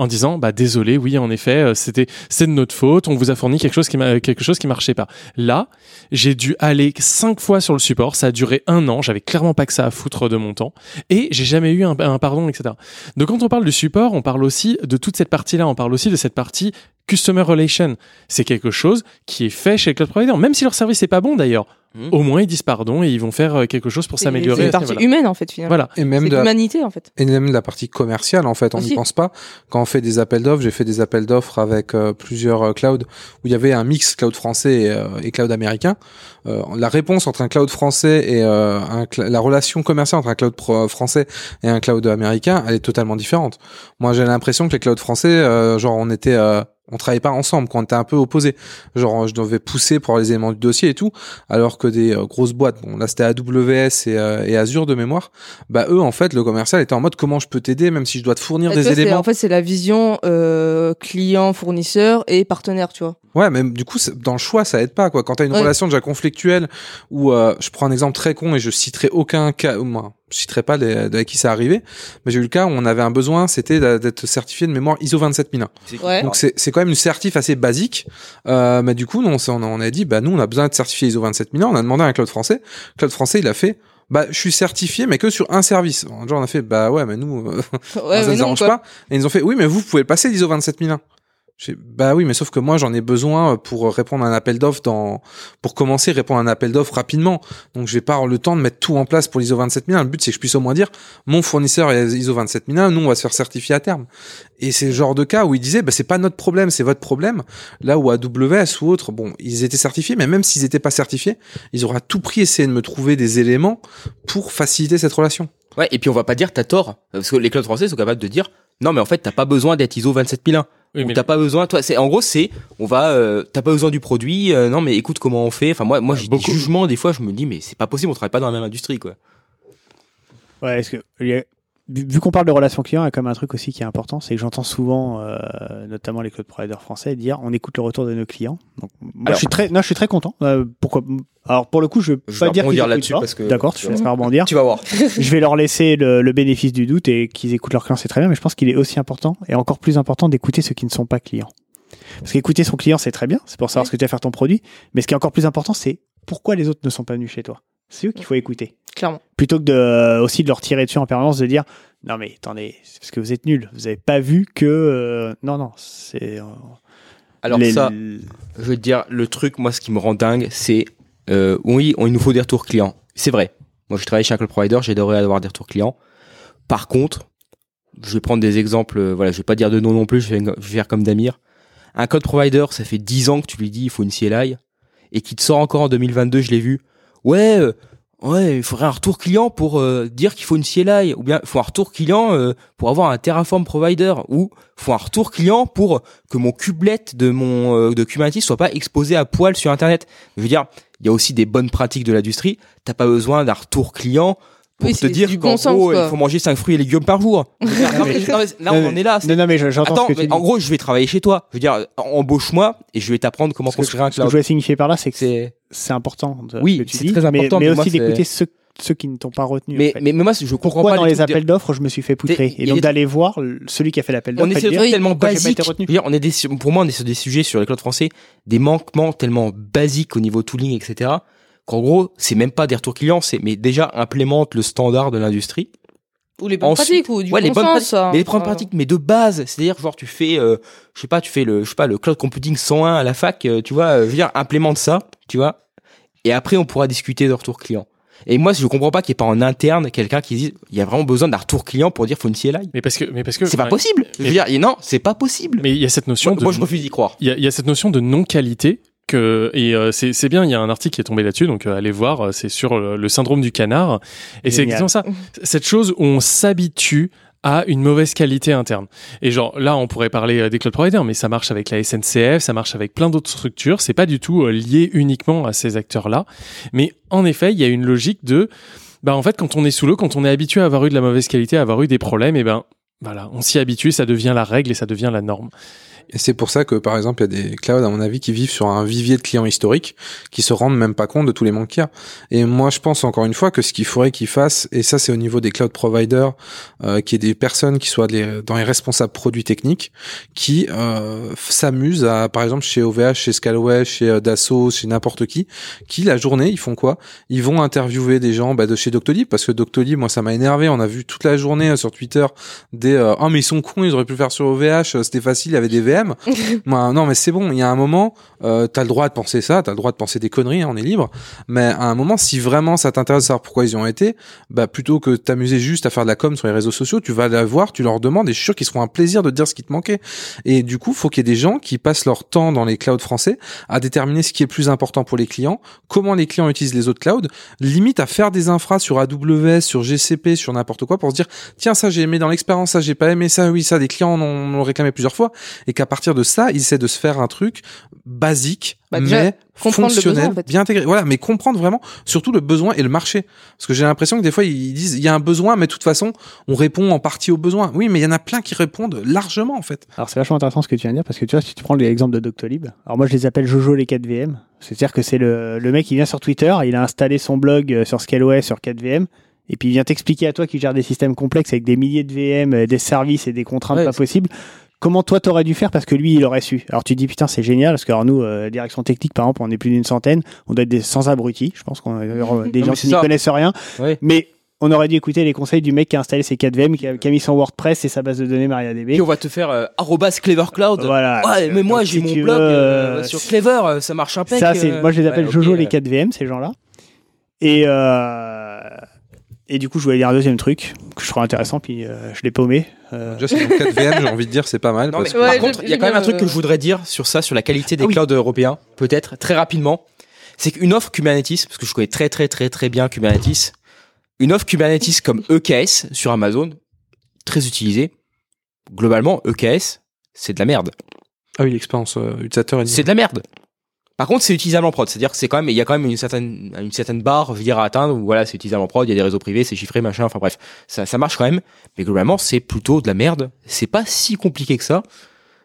Speaker 10: En disant, bah désolé, oui, en effet, euh, c'était c'est de notre faute, on vous a fourni quelque chose qui quelque marchait pas. Là, j'ai dû aller cinq fois sur le support, ça a duré un an, j'avais clairement pas que ça à foutre de mon temps, et j'ai jamais eu un, pardon, etc. Donc quand on parle du support, on parle aussi de toute cette partie-là, on parle aussi de cette partie customer relation. C'est quelque chose qui est fait chez les cloud providers, même si leur service n'est pas bon d'ailleurs.
Speaker 13: Mhm.
Speaker 10: Au moins ils disent pardon et ils vont faire euh, quelque chose pour s'améliorer.
Speaker 11: C'est une partie humaine en fait finalement.
Speaker 10: Voilà.
Speaker 8: Et même de la-
Speaker 11: l'humanité en fait.
Speaker 8: Et même de la partie commerciale, en fait, on n'y pense pas. Quand on fait des appels d'offres, j'ai fait des appels d'offres avec euh, plusieurs euh, clouds où il y avait un mix cloud français et, euh, et cloud américain. Euh, la réponse entre un cloud français et euh, un cl- la relation commerciale entre un cloud pro- français et un cloud américain, elle est totalement différente. Moi, j'ai l'impression que les clouds français, euh, genre, on était euh, on travaillait pas ensemble, qu'on était un peu opposés. Genre, je devais pousser pour avoir les éléments du dossier et tout, alors que des euh, grosses boîtes, bon, là c'était AWS et, euh, et Azure de mémoire, bah eux, en fait, le commercial était en mode comment je peux t'aider, même si je dois te fournir
Speaker 11: Et
Speaker 8: des
Speaker 11: c'est-
Speaker 8: éléments.
Speaker 11: En fait, c'est la vision euh, client, fournisseur et partenaire, tu vois.
Speaker 8: Ouais, mais du coup, dans le choix, ça aide pas, quoi. Quand t'as une
Speaker 11: Ouais.
Speaker 8: relation déjà conflictuelle, où euh, je prends un exemple très con et je citerai aucun cas, moi, je citerai pas les, avec qui ça arrivé, mais j'ai eu le cas où on avait un besoin, c'était d'être certifié de mémoire ISO 27001.
Speaker 11: Ouais.
Speaker 8: Donc c'est c'est quand même une certif assez basique, euh, mais du coup, nous, on, s'est- on a, on a dit, bah nous, on a besoin d'être certifié ISO 27001. On a demandé à un cloud français. Cloud français, il a fait. Bah, je suis certifié, mais que sur un service. Genre, on a fait, bah ouais, mais nous, euh, (laughs)
Speaker 11: Ouais,
Speaker 8: ça
Speaker 11: mais
Speaker 8: nous
Speaker 11: non,
Speaker 8: arrange
Speaker 11: quoi.
Speaker 8: pas. Et ils ont fait, oui, mais vous, pouvez passer l'ISO 27001. Bah oui, mais sauf que moi j'en ai besoin pour répondre à un appel d'offres dans, pour commencer répondre à un appel d'offres rapidement. Donc je vais pas avoir le temps de mettre tout en place pour l'ISO 27001. Le but c'est que je puisse au moins dire, mon fournisseur est ISO 27001, nous on va se faire certifier à terme. Et c'est le genre de cas où ils disaient, bah c'est pas notre problème, c'est votre problème. Là où AWS ou autre, bon, ils étaient certifiés, mais même s'ils étaient pas certifiés, ils auraient à tout prix essayé de me trouver des éléments pour faciliter cette relation.
Speaker 13: Ouais, et puis on va pas dire t'as tort, parce que les clouds français sont capables de dire non mais en fait t'as pas besoin d'être ISO 27001.
Speaker 10: Oui,
Speaker 13: Ou
Speaker 10: mais-
Speaker 13: t'as pas besoin, toi, c'est en gros c'est, on va, euh, t'as pas besoin du produit, euh, non mais écoute comment on fait. Enfin moi, moi j'ai des
Speaker 10: beaucoup-
Speaker 13: jugements des fois, je me dis mais c'est pas possible, on travaille pas dans la même industrie quoi.
Speaker 12: Ouais, est-ce que il y a- vu, vu qu'on parle de relations clients, il y a quand même un truc aussi qui est important, c'est que j'entends souvent, euh, notamment les cloud providers français, dire on écoute le retour de nos clients. Donc, moi,
Speaker 13: Alors-
Speaker 12: je suis très, non, je suis très content. Euh, pourquoi Alors pour le coup, je veux
Speaker 13: Je
Speaker 12: pas
Speaker 13: vais
Speaker 12: dire qu'ils
Speaker 13: là-dessus
Speaker 12: pas.
Speaker 13: parce que-
Speaker 12: D'accord, tu laisseras rebondir.
Speaker 13: Tu vas voir. (laughs)
Speaker 12: je vais leur laisser le, le bénéfice du doute et qu'ils écoutent leurs clients, c'est très bien, mais je pense qu'il est aussi important et encore plus important d'écouter ceux qui ne sont pas clients. Parce qu'écouter son client, c'est très bien, c'est pour savoir ce que tu vas faire ton produit, mais ce qui est encore plus important, c'est pourquoi les autres ne sont pas venus chez toi. C'est eux qu'il faut écouter.
Speaker 11: Clairement.
Speaker 12: Plutôt que de, euh, aussi de leur tirer dessus en permanence, de dire non mais attendez, c'est parce que vous êtes nuls, vous avez pas vu que euh, non non, c'est euh,
Speaker 13: Alors
Speaker 12: les-
Speaker 13: ça, je veux te dire, le truc, moi, ce qui me rend dingue, c'est, euh, oui, on, il nous faut des retours clients. C'est vrai. Moi, je travaille chez un cloud provider, j'adorerais avoir des retours clients. Par contre, je vais prendre des exemples, voilà, je vais pas dire de nom non plus, je vais, je vais faire comme Damir. Un cloud provider, ça fait 10 ans que tu lui dis, il faut une CLI, et qui te sort encore en 2022, je l'ai vu. Ouais, ouais, il faudrait un retour client pour euh, dire qu'il faut une CLI, ou bien il faut un retour client euh, pour avoir un Terraform provider, ou il faut un retour client pour que mon kubelet de mon euh, de Kubernetes soit pas exposé à poil sur Internet. Je veux dire, il y a aussi des bonnes pratiques de l'industrie. T'as pas besoin d'un retour client pour
Speaker 11: Oui,
Speaker 13: te dire qu'en
Speaker 11: bon
Speaker 13: gros, il faut manger 5 fruits et légumes par jour. (laughs) Non, mais- non, mais là, on en est là.
Speaker 12: Non, non, mais je- j'entends
Speaker 13: Attends,
Speaker 12: ce que tu
Speaker 13: mais
Speaker 12: dis.
Speaker 13: en gros, je vais travailler chez toi. Je veux dire, embauche-moi et je vais t'apprendre comment construire un
Speaker 12: ce que je
Speaker 13: cloud.
Speaker 12: voulais signifier par là, c'est que
Speaker 13: C'est
Speaker 12: c'est important. de-
Speaker 13: Oui, c'est très important,
Speaker 12: Mais, aussi d'écouter ceux, ceux qui ne t'ont pas retenu.
Speaker 13: mais,
Speaker 12: en fait.
Speaker 13: mais, mais moi, je comprends
Speaker 12: Pourquoi
Speaker 13: pas
Speaker 12: dans
Speaker 13: les
Speaker 12: appels d'offres, je me suis fait poutrer Et donc d'aller voir celui qui a fait l'appel
Speaker 13: on
Speaker 12: d'offres.
Speaker 13: est
Speaker 12: dire,
Speaker 13: tellement dire, on est des, pour moi, on est sur des sujets sur les clouds français, des manquements tellement basiques au niveau tooling, etc. Qu'en gros, c'est même pas des retours clients, c'est mais déjà implémente le standard de l'industrie.
Speaker 11: Ou les bonnes
Speaker 13: Ensuite-
Speaker 11: pratiques, ou du
Speaker 13: ouais, les
Speaker 11: bon
Speaker 13: bonnes
Speaker 11: sens,
Speaker 13: pratiques,
Speaker 11: ça.
Speaker 13: mais les bonnes
Speaker 11: Voilà.
Speaker 13: pratiques, mais de base, c'est-à-dire genre tu fais, euh, je sais pas, tu fais le, je sais pas, le cloud computing 101 à la fac, euh, tu vois, euh, je veux dire, implémente ça, tu vois, et après on pourra discuter de retour client. Et moi, je comprends pas qu'il n'y ait pas en interne quelqu'un qui dise, il y a vraiment besoin d'un retour client pour dire faut une CLI.
Speaker 10: Mais parce que, mais parce que
Speaker 13: C'est pas possible. Je veux dire, et non, c'est pas possible.
Speaker 10: Mais il y a cette notion
Speaker 13: Moi,
Speaker 10: de
Speaker 13: moi, je refuse d'y croire.
Speaker 10: Il y a, il y a cette notion de non qualité que et euh, c'est bien. Il y a un article qui est tombé là-dessus, donc euh, allez voir. euh, C'est sur euh, le syndrome du canard et c'est exactement ça. (laughs) Cette chose où on s'habitue à une mauvaise qualité interne. Et genre là, on pourrait parler des cloud providers, mais ça marche avec la SNCF, ça marche avec plein d'autres structures. C'est pas du tout lié uniquement à ces acteurs-là. Mais en effet, il y a une logique de bah en fait quand on est sous l'eau, quand on est habitué à avoir eu de la mauvaise qualité, à avoir eu des problèmes, et ben voilà, on s'y habitue, ça devient la règle et ça devient la norme.
Speaker 8: Et c'est pour ça que, par exemple, il y a des clouds, à mon avis, qui vivent sur un vivier de clients historiques, qui se rendent même pas compte de tous les manques qu'il y a. Et moi, je pense encore une fois que ce qu'il faudrait qu'ils fassent, et ça, c'est au niveau des cloud providers, euh, qu'il y ait des personnes qui soient dans les responsables produits techniques, qui euh, s'amusent à, par exemple, chez OVH, chez Scalway, chez euh, Dassault, chez n'importe qui, qui la journée, ils font quoi? Ils vont interviewer des gens bah, de chez Doctolib, parce que Doctolib, moi, ça m'a énervé. On a vu toute la journée euh, sur Twitter des euh, oh mais ils sont cons, ils auraient pu le faire sur OVH, euh, c'était facile, il y avait des (laughs) Non mais c'est bon, il y a un moment, euh, t'as le droit de penser ça, t'as le droit de penser des conneries, hein, on est libre. Mais à un moment, si vraiment ça t'intéresse de savoir pourquoi ils y ont été, bah plutôt que t'amuser juste à faire de la com sur les réseaux sociaux, tu vas la voir, tu leur demandes, et je suis sûr qu'ils seront un plaisir de te dire ce qui te manquait. Et du coup, faut qu'il y ait des gens qui passent leur temps dans les clouds français à déterminer ce qui est le plus important pour les clients, comment les clients utilisent les autres clouds, limite à faire des infras sur AWS, sur GCP, sur n'importe quoi pour se dire tiens ça j'ai aimé dans l'expérience, ça j'ai pas aimé, ça oui ça des clients en ont réclamé plusieurs fois et qu'à partir de ça ils essaient de se faire un truc basique
Speaker 11: Bah, déjà,
Speaker 8: mais fonctionnel,
Speaker 11: besoin, en fait.
Speaker 8: bien intégré. Voilà, mais comprendre vraiment surtout le besoin et le marché. Parce que j'ai l'impression que des fois ils disent il y a un besoin, mais de toute façon on répond en partie au besoin. Oui, mais il y en a plein qui répondent largement en fait.
Speaker 12: Alors c'est vachement intéressant ce que tu viens de dire parce que tu vois, si tu prends l'exemple de Doctolib, alors moi je les appelle Jojo les 4VM. C'est-à-dire que c'est le, le mec qui vient sur Twitter, il a installé son blog euh, sur ScaleOS sur 4VM. Et puis il vient t'expliquer à toi qui gère des systèmes complexes avec des milliers de VM, euh, des services et des contraintes
Speaker 13: Ouais,
Speaker 12: pas possibles. Comment toi t'aurais dû faire parce que lui il aurait su. Alors tu te dis putain c'est génial parce que alors nous euh, direction technique par exemple on est plus d'une centaine, on doit être des sans abrutis. Je pense qu'on a euh, (laughs) des gens qui n'y connaissent rien. Mais on aurait dû écouter les conseils du mec qui a installé ses 4VM, qui a, qui a mis son WordPress et sa base de données MariaDB.
Speaker 13: Puis on va te faire euh, arrobas Clever Cloud.
Speaker 12: Voilà.
Speaker 13: Ouais, mais moi j'ai
Speaker 12: si
Speaker 13: mon blog
Speaker 12: veux,
Speaker 13: euh,
Speaker 12: euh,
Speaker 13: sur Clever, ça marche impec.
Speaker 12: Ça, c'est, moi, je les appelle
Speaker 13: Ouais,
Speaker 12: Jojo les
Speaker 13: euh.
Speaker 12: 4VM, ces gens-là. Et, et du coup, je voulais dire un deuxième truc que je trouve intéressant, puis euh, je l'ai paumé. Euh,
Speaker 8: Déjà c'est mon 4 VM, j'ai envie de dire c'est pas mal.
Speaker 13: Non, mais par contre, il y a quand même un truc
Speaker 11: euh,
Speaker 13: que je voudrais dire sur ça, sur la qualité des
Speaker 12: Ah oui.
Speaker 13: clouds européens, peut-être très rapidement. C'est qu'une offre Kubernetes, parce que je connais très très très très bien Kubernetes, une offre Kubernetes comme EKS sur Amazon, très utilisée. Globalement, EKS, c'est de la merde.
Speaker 8: Ah oui, l'expérience euh, utilisateur est
Speaker 13: C'est de la merde. Par contre, c'est utilisable en prod, c'est-à-dire que c'est quand même, il y a quand même une certaine, une certaine barre, je veux dire, à atteindre, où voilà, c'est utilisable en prod, il y a des réseaux privés, c'est chiffré, machin, enfin bref, ça, ça marche quand même, mais globalement, c'est plutôt de la merde. C'est pas si compliqué que ça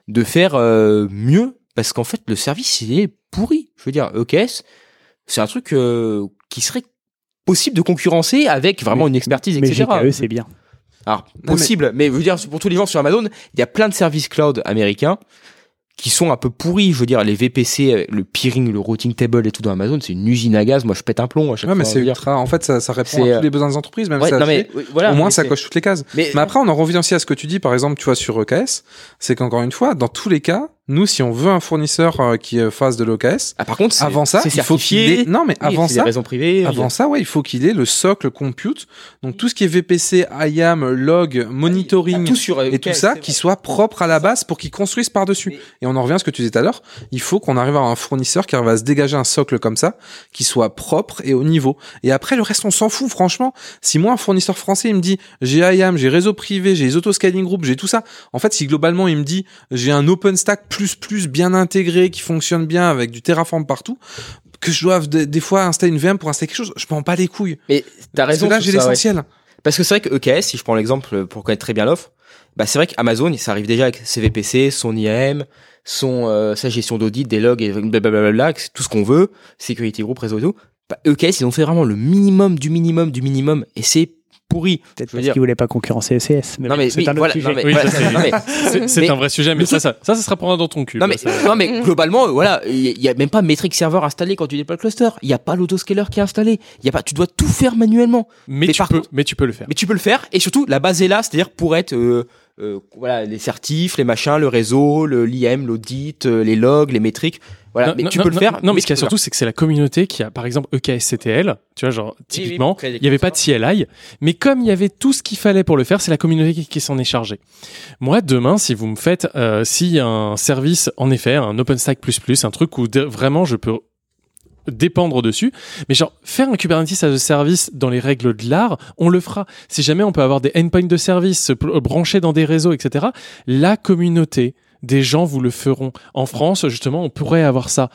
Speaker 13: de faire euh, mieux, parce qu'en fait, le service, il est pourri. Je veux dire, EKS, c'est un truc euh, qui serait possible de concurrencer avec vraiment une expertise,
Speaker 12: mais
Speaker 13: etc.
Speaker 12: GKE, c'est bien.
Speaker 13: Alors,
Speaker 8: mais-
Speaker 13: possible, mais... je veux dire, pour tous les gens sur Amazon, il y a plein de services cloud américains qui sont un peu pourris. Je veux dire, les VPC, euh, le peering, le routing table et tout dans Amazon, c'est une usine à gaz. Moi, je pète un plomb à chaque
Speaker 8: Ouais, mais
Speaker 13: fois.
Speaker 8: c'est
Speaker 13: veux dire.
Speaker 8: ultra. En fait, ça, ça répond
Speaker 13: C'est,
Speaker 8: à
Speaker 13: euh,
Speaker 8: tous les besoins des entreprises, même
Speaker 13: Ouais,
Speaker 8: ça.
Speaker 13: non, mais, voilà,
Speaker 8: Au moins,
Speaker 13: mais
Speaker 8: ça
Speaker 13: c'est-
Speaker 8: coche toutes les cases.
Speaker 13: Mais,
Speaker 8: Mais après, on en revient aussi à ce que tu dis, par exemple, tu vois, sur EKS, c'est qu'encore une fois, dans tous les cas, nous, si on veut un fournisseur euh, qui euh, fasse de l'OKS,
Speaker 13: ah, par contre,
Speaker 8: avant ça, il faut qu'il ait... Non, mais avant ça,
Speaker 13: privées.
Speaker 8: avant ça, ouais, il faut qu'il ait le socle compute. Donc, tout ce qui est VPC, IAM, log, monitoring,
Speaker 13: tout sur
Speaker 8: et tout ça, qui soit propre à la base pour qu'ils construisent par-dessus.
Speaker 13: Mais-
Speaker 8: Et on en revient à ce que tu disais tout à l'heure. Il faut qu'on arrive à un fournisseur qui arrive à se dégager un socle comme ça, qui soit propre et au niveau. Et après, le reste, on s'en fout, franchement. Si moi, un fournisseur français, il me dit, j'ai IAM, j'ai réseau privé, j'ai les auto-scaling group, j'ai tout ça. En fait, si globalement, il me dit, j'ai un OpenStack plus plus bien intégré, qui fonctionne bien avec du Terraform partout, que je doive des, des fois installer une VM pour installer quelque chose, je m'en bats les couilles.
Speaker 13: Mais t'as
Speaker 8: Parce
Speaker 13: raison.
Speaker 8: que là, j'ai
Speaker 13: ouais.
Speaker 8: l'essentiel.
Speaker 13: Parce que c'est vrai que EKS, si je prends l'exemple pour connaître très bien l'offre, bah c'est vrai qu'Amazon, ça arrive déjà avec CVPC, son IAM, son euh, sa gestion d'audit, des logs et blablabla, tout ce qu'on veut, sécurité groupe, réseau et tout. Bah, EKS, ils ont fait vraiment le minimum du minimum du minimum et c'est pourri.
Speaker 12: Peut-être
Speaker 13: Je veux
Speaker 12: parce
Speaker 13: dire-
Speaker 12: qu'ils voulaient pas concurrencer ECS. Mais
Speaker 13: Non, mais
Speaker 12: c'est
Speaker 13: oui,
Speaker 12: un autre
Speaker 13: voilà,
Speaker 12: sujet.
Speaker 13: non, mais
Speaker 10: Oui,
Speaker 13: voilà,
Speaker 10: ça, c'est- un vrai sujet, mais ça, ça, ça, ça sera pendant dans ton cul.
Speaker 13: Non mais,
Speaker 10: Ça,
Speaker 13: non mais globalement, euh, voilà, il y a même pas Metric Server installé quand tu déploies le cluster. Il y a pas l'autoscaler qui est installé. Il y a pas, tu dois tout faire manuellement.
Speaker 10: mais,
Speaker 13: mais
Speaker 10: tu
Speaker 13: par
Speaker 10: peux,
Speaker 13: contre-
Speaker 10: mais tu peux le faire.
Speaker 13: Mais tu peux le faire et surtout la base est là, c'est-à-dire pour être euh, euh, voilà les certifs, les machins, le réseau, le l'IM, l'audit, euh, les logs, les métriques. Voilà,
Speaker 10: Non,
Speaker 13: mais
Speaker 10: non,
Speaker 13: tu
Speaker 10: non,
Speaker 13: peux le faire.
Speaker 10: Non, mais
Speaker 13: mais
Speaker 10: ce qu'il y a surtout, c'est que c'est la communauté qui a, par exemple, EKSCTL, tu vois, genre, typiquement, il n'y avait pas de CLI, mais comme il y avait tout ce qu'il fallait pour le faire, c'est la communauté qui, qui s'en est chargée. Moi, demain, si vous me faites, euh, si un service, en effet, un OpenStack++, un truc où de- vraiment je peux dépendre dessus. Mais genre, faire un Kubernetes as a service dans les règles de l'art, on le fera. Si jamais on peut avoir des endpoints de service se branchés dans des réseaux, etc., la communauté des gens vous le feront. En France, justement, on pourrait avoir ça.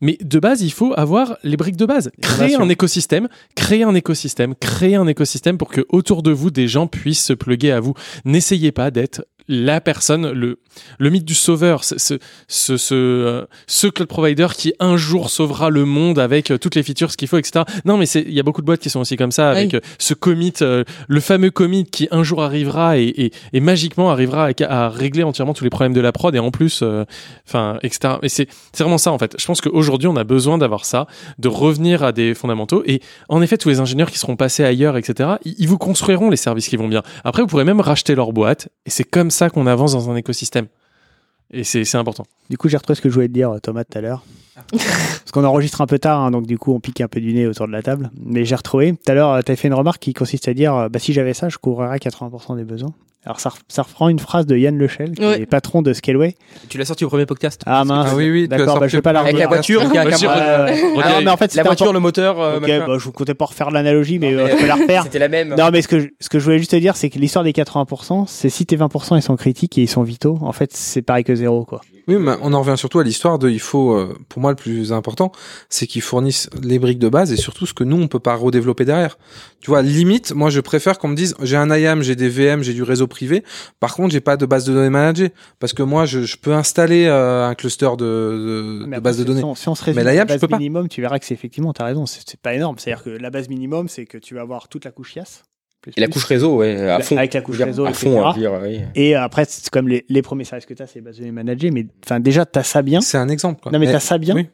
Speaker 10: Mais de base, il faut avoir les briques de base. Créer un écosystème, créer un écosystème, créer un écosystème pour que autour de vous, des gens puissent se pluguer à vous. N'essayez pas d'être la personne, le, le mythe du sauveur, ce, ce, ce, ce, euh, ce cloud provider qui un jour sauvera le monde avec euh, toutes les features, qu'il faut, etc. Non, mais il y a beaucoup de boîtes qui sont aussi comme ça, avec
Speaker 11: Oui.
Speaker 10: euh, ce commit, le fameux commit qui un jour arrivera et, et, et magiquement arrivera à, à régler entièrement tous les problèmes de la prod et en plus, euh, enfin, etc. Et c'est, c'est vraiment ça en fait. Je pense qu'aujourd'hui, on a besoin d'avoir ça, de revenir à des fondamentaux. Et en effet, tous les ingénieurs qui seront passés ailleurs, etc., ils, ils vous construiront les services qui vont bien. Après, vous pourrez même racheter leur boîte et c'est comme ça qu'on avance dans un écosystème. Et c'est, c'est important.
Speaker 12: Du coup, j'ai retrouvé ce que je voulais te dire, Thomas, tout à l'heure. (laughs) Parce qu'on enregistre un peu tard, hein, donc du coup, on pique un peu du nez autour de la table. Mais j'ai retrouvé. Tout à l'heure, tu as fait une remarque qui consiste à dire euh, bah, si j'avais ça, je couvrirais 80% des besoins. Alors, ça, ça reprend une phrase de Yann Lechel, qui
Speaker 11: Ouais.
Speaker 12: est patron de Scaleway.
Speaker 13: Tu l'as sorti au premier podcast.
Speaker 12: Ah mince.
Speaker 8: Ah oui, oui,
Speaker 12: D'accord, bah, je vais pas la
Speaker 13: Avec la voiture, qui a un
Speaker 10: Vas-y,
Speaker 13: caméra-
Speaker 12: Ouais, ouais.
Speaker 10: Redire-
Speaker 12: Ah non, mais en fait,
Speaker 13: la voiture, le moteur, euh,
Speaker 12: Ok, bah, je comptais pas refaire l'analogie, mais euh, je peux la refaire.
Speaker 13: C'était la même.
Speaker 12: Non, mais ce que, je, ce que je voulais juste te dire, c'est que l'histoire des 80%, c'est si tes 20% ils sont critiques et ils sont vitaux, en fait, c'est pareil que zéro, quoi.
Speaker 8: Oui, mais on en revient surtout à l'histoire de, il faut, euh, pour moi, le plus important, c'est qu'ils fournissent les briques de base et surtout ce que nous, on peut pas redévelopper derrière. Tu vois, limite, moi, je préfère qu'on me dise, j'ai un IAM, j'ai des VM, j'ai du réseau privé. Par contre, j'ai pas de base de données managée. Parce que moi, je, je peux installer euh, un cluster de, de base de données.
Speaker 12: Si on, si on se résume
Speaker 8: Mais
Speaker 12: la
Speaker 8: je
Speaker 12: base
Speaker 8: peux pas.
Speaker 12: minimum, tu verras que c'est effectivement, tu as raison, c'est pas énorme. C'est-à-dire que la base minimum, c'est que tu vas avoir toute la couche plus
Speaker 13: Et la couche réseau, ouais, à
Speaker 12: La-
Speaker 13: fond.
Speaker 12: avec la couche
Speaker 13: Je dire,
Speaker 12: réseau,
Speaker 13: à
Speaker 12: etc.
Speaker 13: fond, à dire, oui.
Speaker 12: Et après, c'est comme les, les premiers services que tu as, c'est les bases de données managées. Mais enfin, déjà, tu as ça bien.
Speaker 8: C'est un exemple. Quoi.
Speaker 12: Non, mais
Speaker 8: Mais-
Speaker 12: tu as ça bien.
Speaker 8: oui.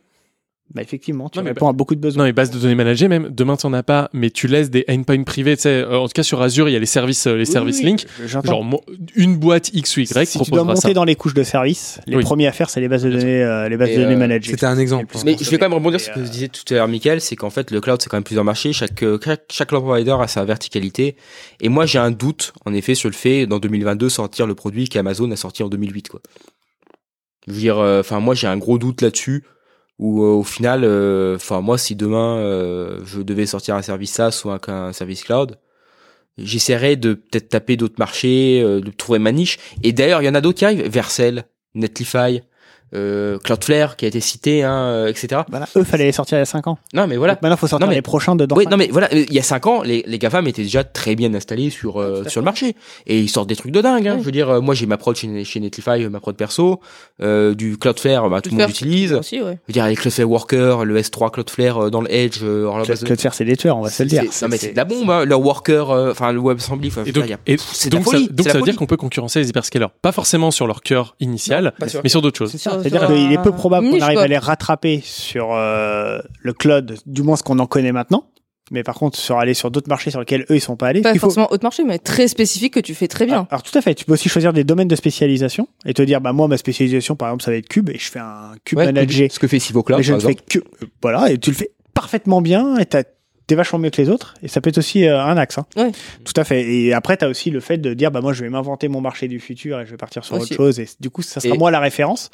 Speaker 12: Bah, effectivement, tu
Speaker 10: Non, mais
Speaker 12: réponds à beaucoup de besoins.
Speaker 10: Non, mais base de données managées, même, demain, t'en as pas, mais tu laisses des endpoints privés, tu sais, euh, en tout cas, sur Azure, il y a les services, euh, les
Speaker 12: Oui,
Speaker 10: services
Speaker 12: oui,
Speaker 10: Link.
Speaker 12: j'entends.
Speaker 10: Genre, une boîte X ou Y
Speaker 12: si tu dois monter
Speaker 10: ça.
Speaker 12: dans les couches de services, les
Speaker 10: Oui.
Speaker 12: premiers à faire, c'est les bases de données, euh, les bases de données
Speaker 13: euh,
Speaker 12: managées.
Speaker 8: C'était un exemple.
Speaker 13: Mais je vais quand même rebondir sur ce que disait tout à l'heure Michael, c'est qu'en fait le cloud c'est quand même plusieurs marchés, chaque, chaque, chaque cloud provider a sa verticalité. Et moi j'ai un doute en effet sur le fait dans 2022 sortir le produit qu'Amazon a sorti en 2008 quoi. Je veux dire, euh, enfin moi j'ai un gros doute là-dessus. Où euh, au final, euh, enfin moi si demain euh, je devais sortir un service SaaS ou un, service cloud, j'essaierais de peut-être taper d'autres marchés, de trouver ma niche. Et d'ailleurs il y en a d'autres qui arrivent, Vercel, Netlify, euh, Cloudflare qui a été cité, hein, euh, etc.
Speaker 12: Voilà, eux, fallait les sortir il y a 5 ans.
Speaker 13: Non mais voilà.
Speaker 12: Donc maintenant, il faut sortir
Speaker 13: Non, mais-
Speaker 12: les prochains dedans.
Speaker 13: Oui, non mais voilà, euh, il y a cinq ans, les, les GAFAM étaient déjà très bien installés sur euh, sur le marché et ils sortent des trucs de dingue. Hein. Je veux dire, euh, moi j'ai ma prod chez, chez Netlify, ma prod perso, euh, du Cloudflare, bah, tout le monde l'utilise.
Speaker 11: Aussi, ouais.
Speaker 13: Je veux dire, les Cloudflare Worker, le S3 Cloudflare euh, dans le Edge, euh,
Speaker 12: Cloudflare, c'est des tueurs, on va se le dire.
Speaker 13: Non mais c'est de la bombe, hein. leur Worker, euh, enfin le WebAssembly, enfin,
Speaker 10: Et donc,
Speaker 13: c'est de la
Speaker 10: donc, ça, donc ça veut dire qu'on peut concurrencer les hyperscalers. Pas forcément sur leur cœur initial, mais sur d'autres choses.
Speaker 12: C'est-à-dire qu'il est peu probable qu'on arrive à les rattraper sur euh, le cloud, du moins ce qu'on en connaît maintenant. Mais par contre, sur aller sur d'autres marchés sur lesquels eux ils sont pas allés.
Speaker 11: Pas
Speaker 12: il faut-
Speaker 11: forcément haut marché, mais très spécifique que tu fais très bien.
Speaker 12: Alors, alors, tout à fait, tu peux aussi choisir des domaines de spécialisation et te dire bah moi ma spécialisation par exemple ça va être cube et je fais un cube
Speaker 13: Ouais,
Speaker 12: managé.
Speaker 13: ce que fait Sivocloud,
Speaker 12: mais je
Speaker 13: par
Speaker 12: ne fais que euh, voilà et tu le fais parfaitement bien et t'as- t'es vachement mieux que les autres et ça peut être aussi euh, un axe. hein.
Speaker 11: Ouais.
Speaker 12: Tout à fait. Et après tu as aussi le fait de dire bah moi je vais m'inventer mon marché du futur et je vais partir sur
Speaker 11: Aussi.
Speaker 12: autre chose et du coup ça sera
Speaker 13: Et-
Speaker 12: moi la référence.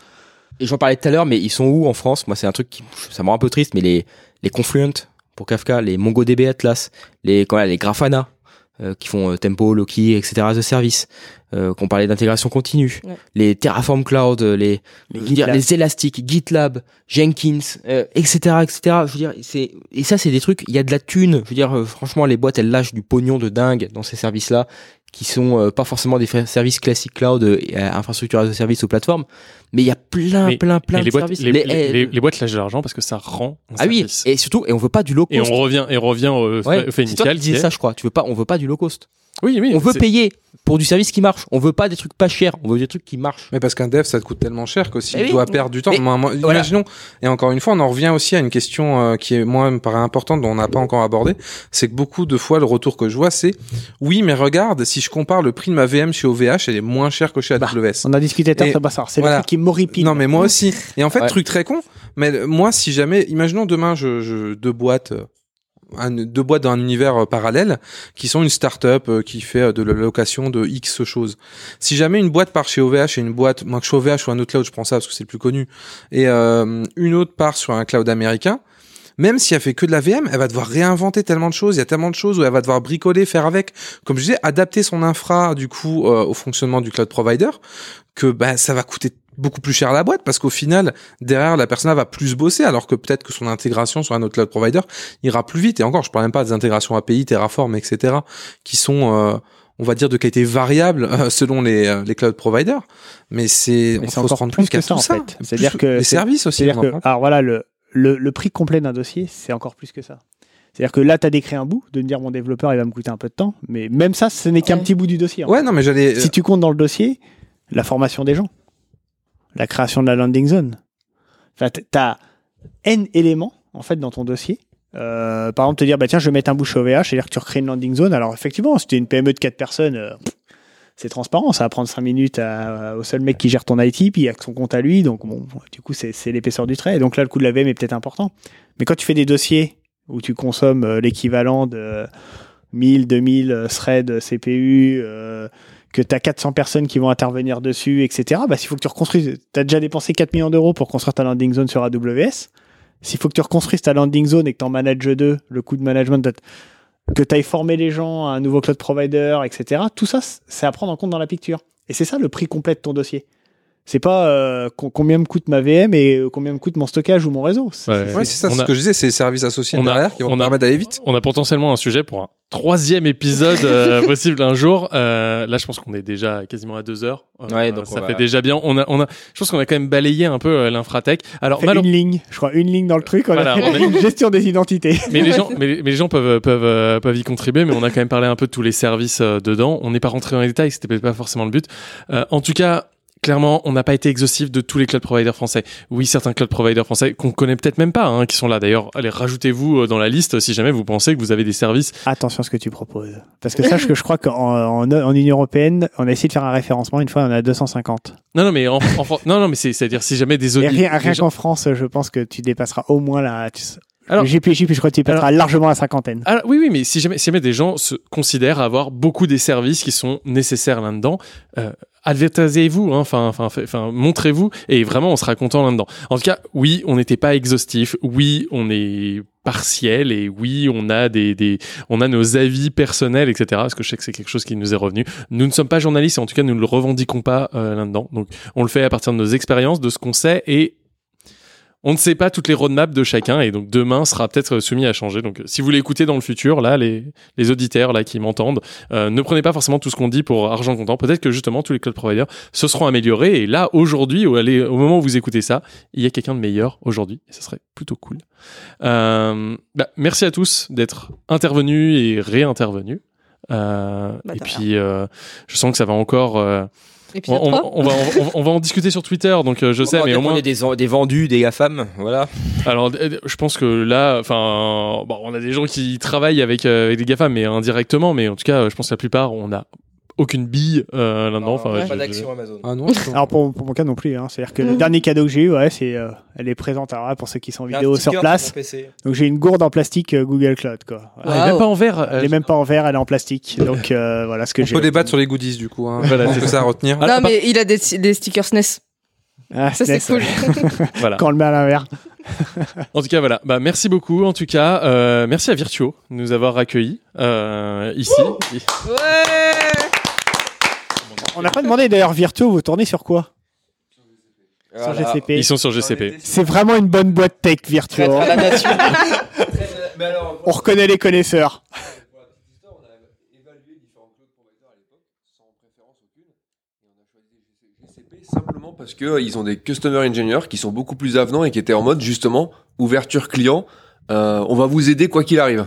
Speaker 13: Et j'en parlais tout à l'heure, mais ils sont où en France? Moi, c'est un truc qui ça me rend un peu triste, mais les les Confluent pour Kafka, les MongoDB Atlas, les quoi, les Grafana, euh, qui font euh, Tempo, Loki, etc. a service, euh, qu'on parlait d'intégration continue,
Speaker 11: Ouais.
Speaker 13: les Terraform Cloud, euh, les je veux dire,
Speaker 12: GitLab.
Speaker 13: les Elastic, GitLab, Jenkins, euh, etc., etc. Je veux dire, c'est et ça c'est des trucs. Il y a de la thune. Je veux dire, euh, franchement, les boîtes elles lâchent du pognon de dingue dans ces services-là, qui sont euh, pas forcément des services classiques cloud, euh, et, euh, infrastructure as a service ou plateforme, mais il y a plein,
Speaker 10: Mais-
Speaker 13: plein, plein
Speaker 10: et
Speaker 13: de
Speaker 10: les boîtes,
Speaker 13: services.
Speaker 10: les,
Speaker 13: Les-
Speaker 10: les-
Speaker 13: eh,
Speaker 10: les- les boîtes lâchent de l'argent parce que ça rend un
Speaker 13: ah oui, et surtout, et on veut pas du low
Speaker 10: Et
Speaker 13: cost.
Speaker 10: on revient, et on revient au,
Speaker 13: Ouais,
Speaker 10: fait
Speaker 13: c'est toi
Speaker 10: initial.
Speaker 13: qui disais ça, je crois. Tu veux pas, on veut pas du low cost.
Speaker 10: Oui, oui.
Speaker 13: On veut payer pour du service qui marche. On veut pas des trucs pas chers. On veut des trucs qui marchent.
Speaker 8: Mais parce qu'un dev, ça te coûte tellement cher que s'il
Speaker 13: Eh oui.
Speaker 8: doit perdre du temps,
Speaker 13: Mais
Speaker 8: moi, moi,
Speaker 13: voilà.
Speaker 8: imaginons, et encore une fois, on en revient aussi à une question euh, qui est, moi, me paraît importante, dont on n'a pas encore abordé, c'est que beaucoup de fois, le retour que je vois, c'est, oui, mais regarde, si je compare le prix de ma VM chez OVH, elle est moins chère que chez AWS.
Speaker 12: On a discuté tard, ça ça. C'est
Speaker 8: voilà.
Speaker 12: le truc qui m'horripile.
Speaker 8: Non, mais moi aussi. Et en fait,
Speaker 13: Ouais.
Speaker 8: truc très con, mais moi, si jamais, imaginons demain, je, je deux boîtes, un- deux boîtes dans un univers euh, parallèle, qui sont une start-up euh, qui fait euh, de la location de X choses. Si jamais une boîte part chez OVH et une boîte, moi que chez OVH ou un autre cloud, je prends ça parce que c'est le plus connu, et euh, une autre part sur un cloud américain, même si elle fait que de la VM, elle va devoir réinventer tellement de choses. Il y a tellement de choses où elle va devoir bricoler, faire avec. Comme je disais, adapter son infra du coup euh, au fonctionnement du cloud provider, que bah ça va coûter beaucoup plus cher à la boîte parce qu'au final derrière la personne va plus bosser alors que peut-être que son intégration sur un autre cloud provider ira plus vite et encore je parle même pas des intégrations API Terraform etc qui sont euh, on va dire de qualité variable (laughs) euh, selon les, euh, les cloud providers mais c'est on faut se rendre
Speaker 12: plus
Speaker 8: compte qu'à
Speaker 12: que ça,
Speaker 8: tout
Speaker 12: en
Speaker 8: ça
Speaker 12: fait. C'est-à-dire que
Speaker 8: les services aussi
Speaker 12: que, alors voilà, le, le, le prix complet d'un dossier, c'est encore plus que ça. C'est-à-dire que là, tu as décrit un bout, de me dire mon développeur, il va me coûter un peu de temps, mais même ça, ce n'est qu'un
Speaker 11: Ouais.
Speaker 12: petit bout du dossier.
Speaker 8: ouais non mais j'allais
Speaker 12: Si tu comptes dans le dossier, la formation des gens, la création de la landing zone. Enfin, t- t'as N éléments, en fait, dans ton dossier. Euh, par exemple, te dire, bah tiens, je vais mettre un bouche OVH, c'est-à-dire que tu recrées une landing zone. Alors, effectivement, si tu es une PME de 4 personnes, euh, pff, c'est transparent, ça va prendre 5 minutes à- au seul mec qui gère ton IT, puis il y a que son compte à lui, donc bon, du coup, c'est l'épaisseur du trait. Et donc là, le coût de la VM est peut-être important. Mais quand tu fais des dossiers où tu consommes euh, l'équivalent de 1000, 2000 euh, threads CPU, euh, que tu as 400 personnes qui vont intervenir dessus, etc., bah, s'il faut que tu reconstruises, tu as déjà dépensé 4 millions d'euros pour construire ta landing zone sur AWS, s'il faut que tu reconstruises ta landing zone et que tu en manages deux, le coût de management, que tu ailles former les gens à un nouveau cloud provider, etc., tout ça, c'est à prendre en compte dans la picture. Et c'est ça le prix complet de ton dossier. C'est pas euh, co- combien me coûte ma VM et euh, combien me coûte mon stockage ou mon réseau. C'est-
Speaker 10: Ouais.
Speaker 8: Ouais, c'est ça, ce
Speaker 10: a-
Speaker 8: que je disais, c'est les services associés
Speaker 10: on a-
Speaker 8: derrière qui vont
Speaker 10: on
Speaker 8: permettre d'aller vite.
Speaker 10: On a potentiellement un sujet pour un troisième épisode euh, (laughs) possible un jour. Euh, là, je pense qu'on est déjà quasiment à deux heures. Euh,
Speaker 13: Ouais, donc
Speaker 10: ça fait
Speaker 13: va-
Speaker 10: déjà bien. On a, on a, je pense qu'on a quand même balayé un peu euh, l'infratech. Alors,
Speaker 12: On fait une ligne, je crois, une ligne dans le truc, on
Speaker 10: Voilà,
Speaker 12: a fait
Speaker 10: on a-
Speaker 12: une (laughs) gestion des identités. (laughs)
Speaker 10: mais les gens, mais, mais les gens peuvent peuvent euh, peuvent y contribuer. Mais on a quand même parlé un peu de tous les services euh, dedans. On n'est pas rentré dans les détails. C'était peut-être pas forcément le but. Euh, en tout cas. Clairement, on n'a pas été exhaustif de tous les cloud providers français. Oui, certains cloud providers français qu'on connaît peut-être même pas, hein, qui sont là. D'ailleurs, allez, rajoutez-vous euh, dans la liste si jamais vous pensez que vous avez des services
Speaker 12: Attention à ce que tu proposes. Parce que sache que je crois qu'en en, en Union Européenne, on a essayé de faire un référencement, une fois on a 250.
Speaker 10: Non, non, mais en, en non, non, mais c'est, c'est-à-dire si jamais des audits.
Speaker 12: rien, rien
Speaker 10: gens-
Speaker 12: qu'en France, je pense que tu dépasseras au moins la...
Speaker 10: Alors-
Speaker 12: le GPJ, puis je crois que tu dépasseras largement la cinquantaine.
Speaker 10: Ah, oui, oui, mais si jamais, si jamais des gens se considèrent avoir beaucoup des services qui sont nécessaires là-dedans, euh, advertisez-vous, hein, enfin, enfin, fait- enfin, montrez-vous, et vraiment, on sera content là-dedans. En tout cas, oui, on n'était pas exhaustif, oui, on est partiel, et oui, on a des, des, on a nos avis personnels, etc. Parce que je sais que c'est quelque chose qui nous est revenu. Nous ne sommes pas journalistes, et en tout cas, nous ne le revendiquons pas euh, là-dedans. Donc, on le fait à partir de nos expériences, de ce qu'on sait, et on ne sait pas toutes les roadmaps de chacun et donc demain sera peut-être soumis à changer. Donc si vous l'écoutez dans le futur, là, les, les auditeurs là qui m'entendent, euh, ne prenez pas forcément tout ce qu'on dit pour argent comptant. Peut-être que justement tous les cloud providers se seront améliorés et là aujourd'hui, au, allez- au moment où vous écoutez ça, il y a quelqu'un de meilleur aujourd'hui et ça serait plutôt cool. Euh, bah, merci à tous d'être intervenus et réintervenus. Euh,
Speaker 11: Bah,
Speaker 10: et puis je sens que ça va encore.
Speaker 11: Épisode
Speaker 10: on, on-
Speaker 11: 3.
Speaker 10: on va, on, va- on va en discuter sur Twitter, donc euh, je sais,
Speaker 13: On
Speaker 10: mais au moins
Speaker 13: est des, des vendus, des GAFAM, voilà.
Speaker 10: alors, je pense que là, enfin, bon, on a des gens qui travaillent avec, euh, avec des GAFA, mais indirectement, mais en tout cas, je pense que la plupart, on a aucune bille euh, là-dedans. Enfin,
Speaker 13: pas
Speaker 10: je- je-
Speaker 13: d'action Amazon.
Speaker 8: Ah non, (laughs)
Speaker 12: Alors pour, pour mon cas non plus, hein. c'est-à-dire que le
Speaker 11: Mm.
Speaker 12: dernier cadeau que j'ai eu, ouais, c'est, euh, elle est présente alors là, pour ceux qui sont en vidéo sur place. Donc j'ai une gourde en plastique euh, Google Cloud quoi.
Speaker 10: Ah, elle est même pas en verre. euh,
Speaker 12: Elle est même pas en verre, elle est en plastique. (laughs) Donc euh, voilà ce que
Speaker 8: On
Speaker 12: j'ai.
Speaker 8: peut débattre sur les goodies du coup. Hein.
Speaker 10: Voilà, c'est
Speaker 8: ça à retenir.
Speaker 10: Ah,
Speaker 11: non,
Speaker 10: par-
Speaker 11: mais il a des, des stickers SNES.
Speaker 12: Ah,
Speaker 11: Ça, c'est
Speaker 12: SNES,
Speaker 11: cool.
Speaker 12: ouais. (laughs)
Speaker 10: Voilà.
Speaker 12: Quand on le met à l'envers.
Speaker 10: En tout cas, voilà. Bah, merci beaucoup. En tout cas, euh, merci à Virtuo de nous avoir accueillis euh, ici.
Speaker 12: On n'a pas demandé d'ailleurs Virtuo, vous tournez sur quoi? Sur
Speaker 13: Voilà.
Speaker 12: GCP.
Speaker 10: Ils sont sur GCP.
Speaker 12: C'est vraiment une bonne boîte tech Virtuo.
Speaker 13: Traître à la nature. (laughs)
Speaker 12: On reconnaît les connaisseurs.
Speaker 14: Simplement parce qu'ils ont des customer engineers qui sont beaucoup plus avenants et qui étaient en mode justement ouverture client. euh, on va vous aider quoi qu'il arrive.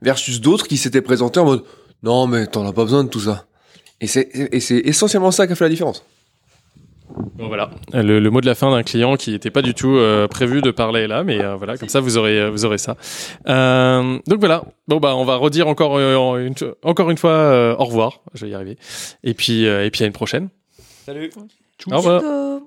Speaker 14: Versus d'autres qui s'étaient présentés en mode non mais t'en as pas besoin de tout ça. Et c'est et c'est essentiellement ça qui a fait la différence.
Speaker 10: Bon, voilà, le, le mot de la fin d'un client qui n'était pas du tout euh, prévu de parler là, mais euh, voilà, comme ça vous aurez euh, vous aurez ça. Euh, donc voilà. Bon bah on va redire encore euh, une, encore une fois euh, au revoir. Je vais y arriver. Et puis euh, et puis à une prochaine.
Speaker 13: Salut.
Speaker 10: Au revoir.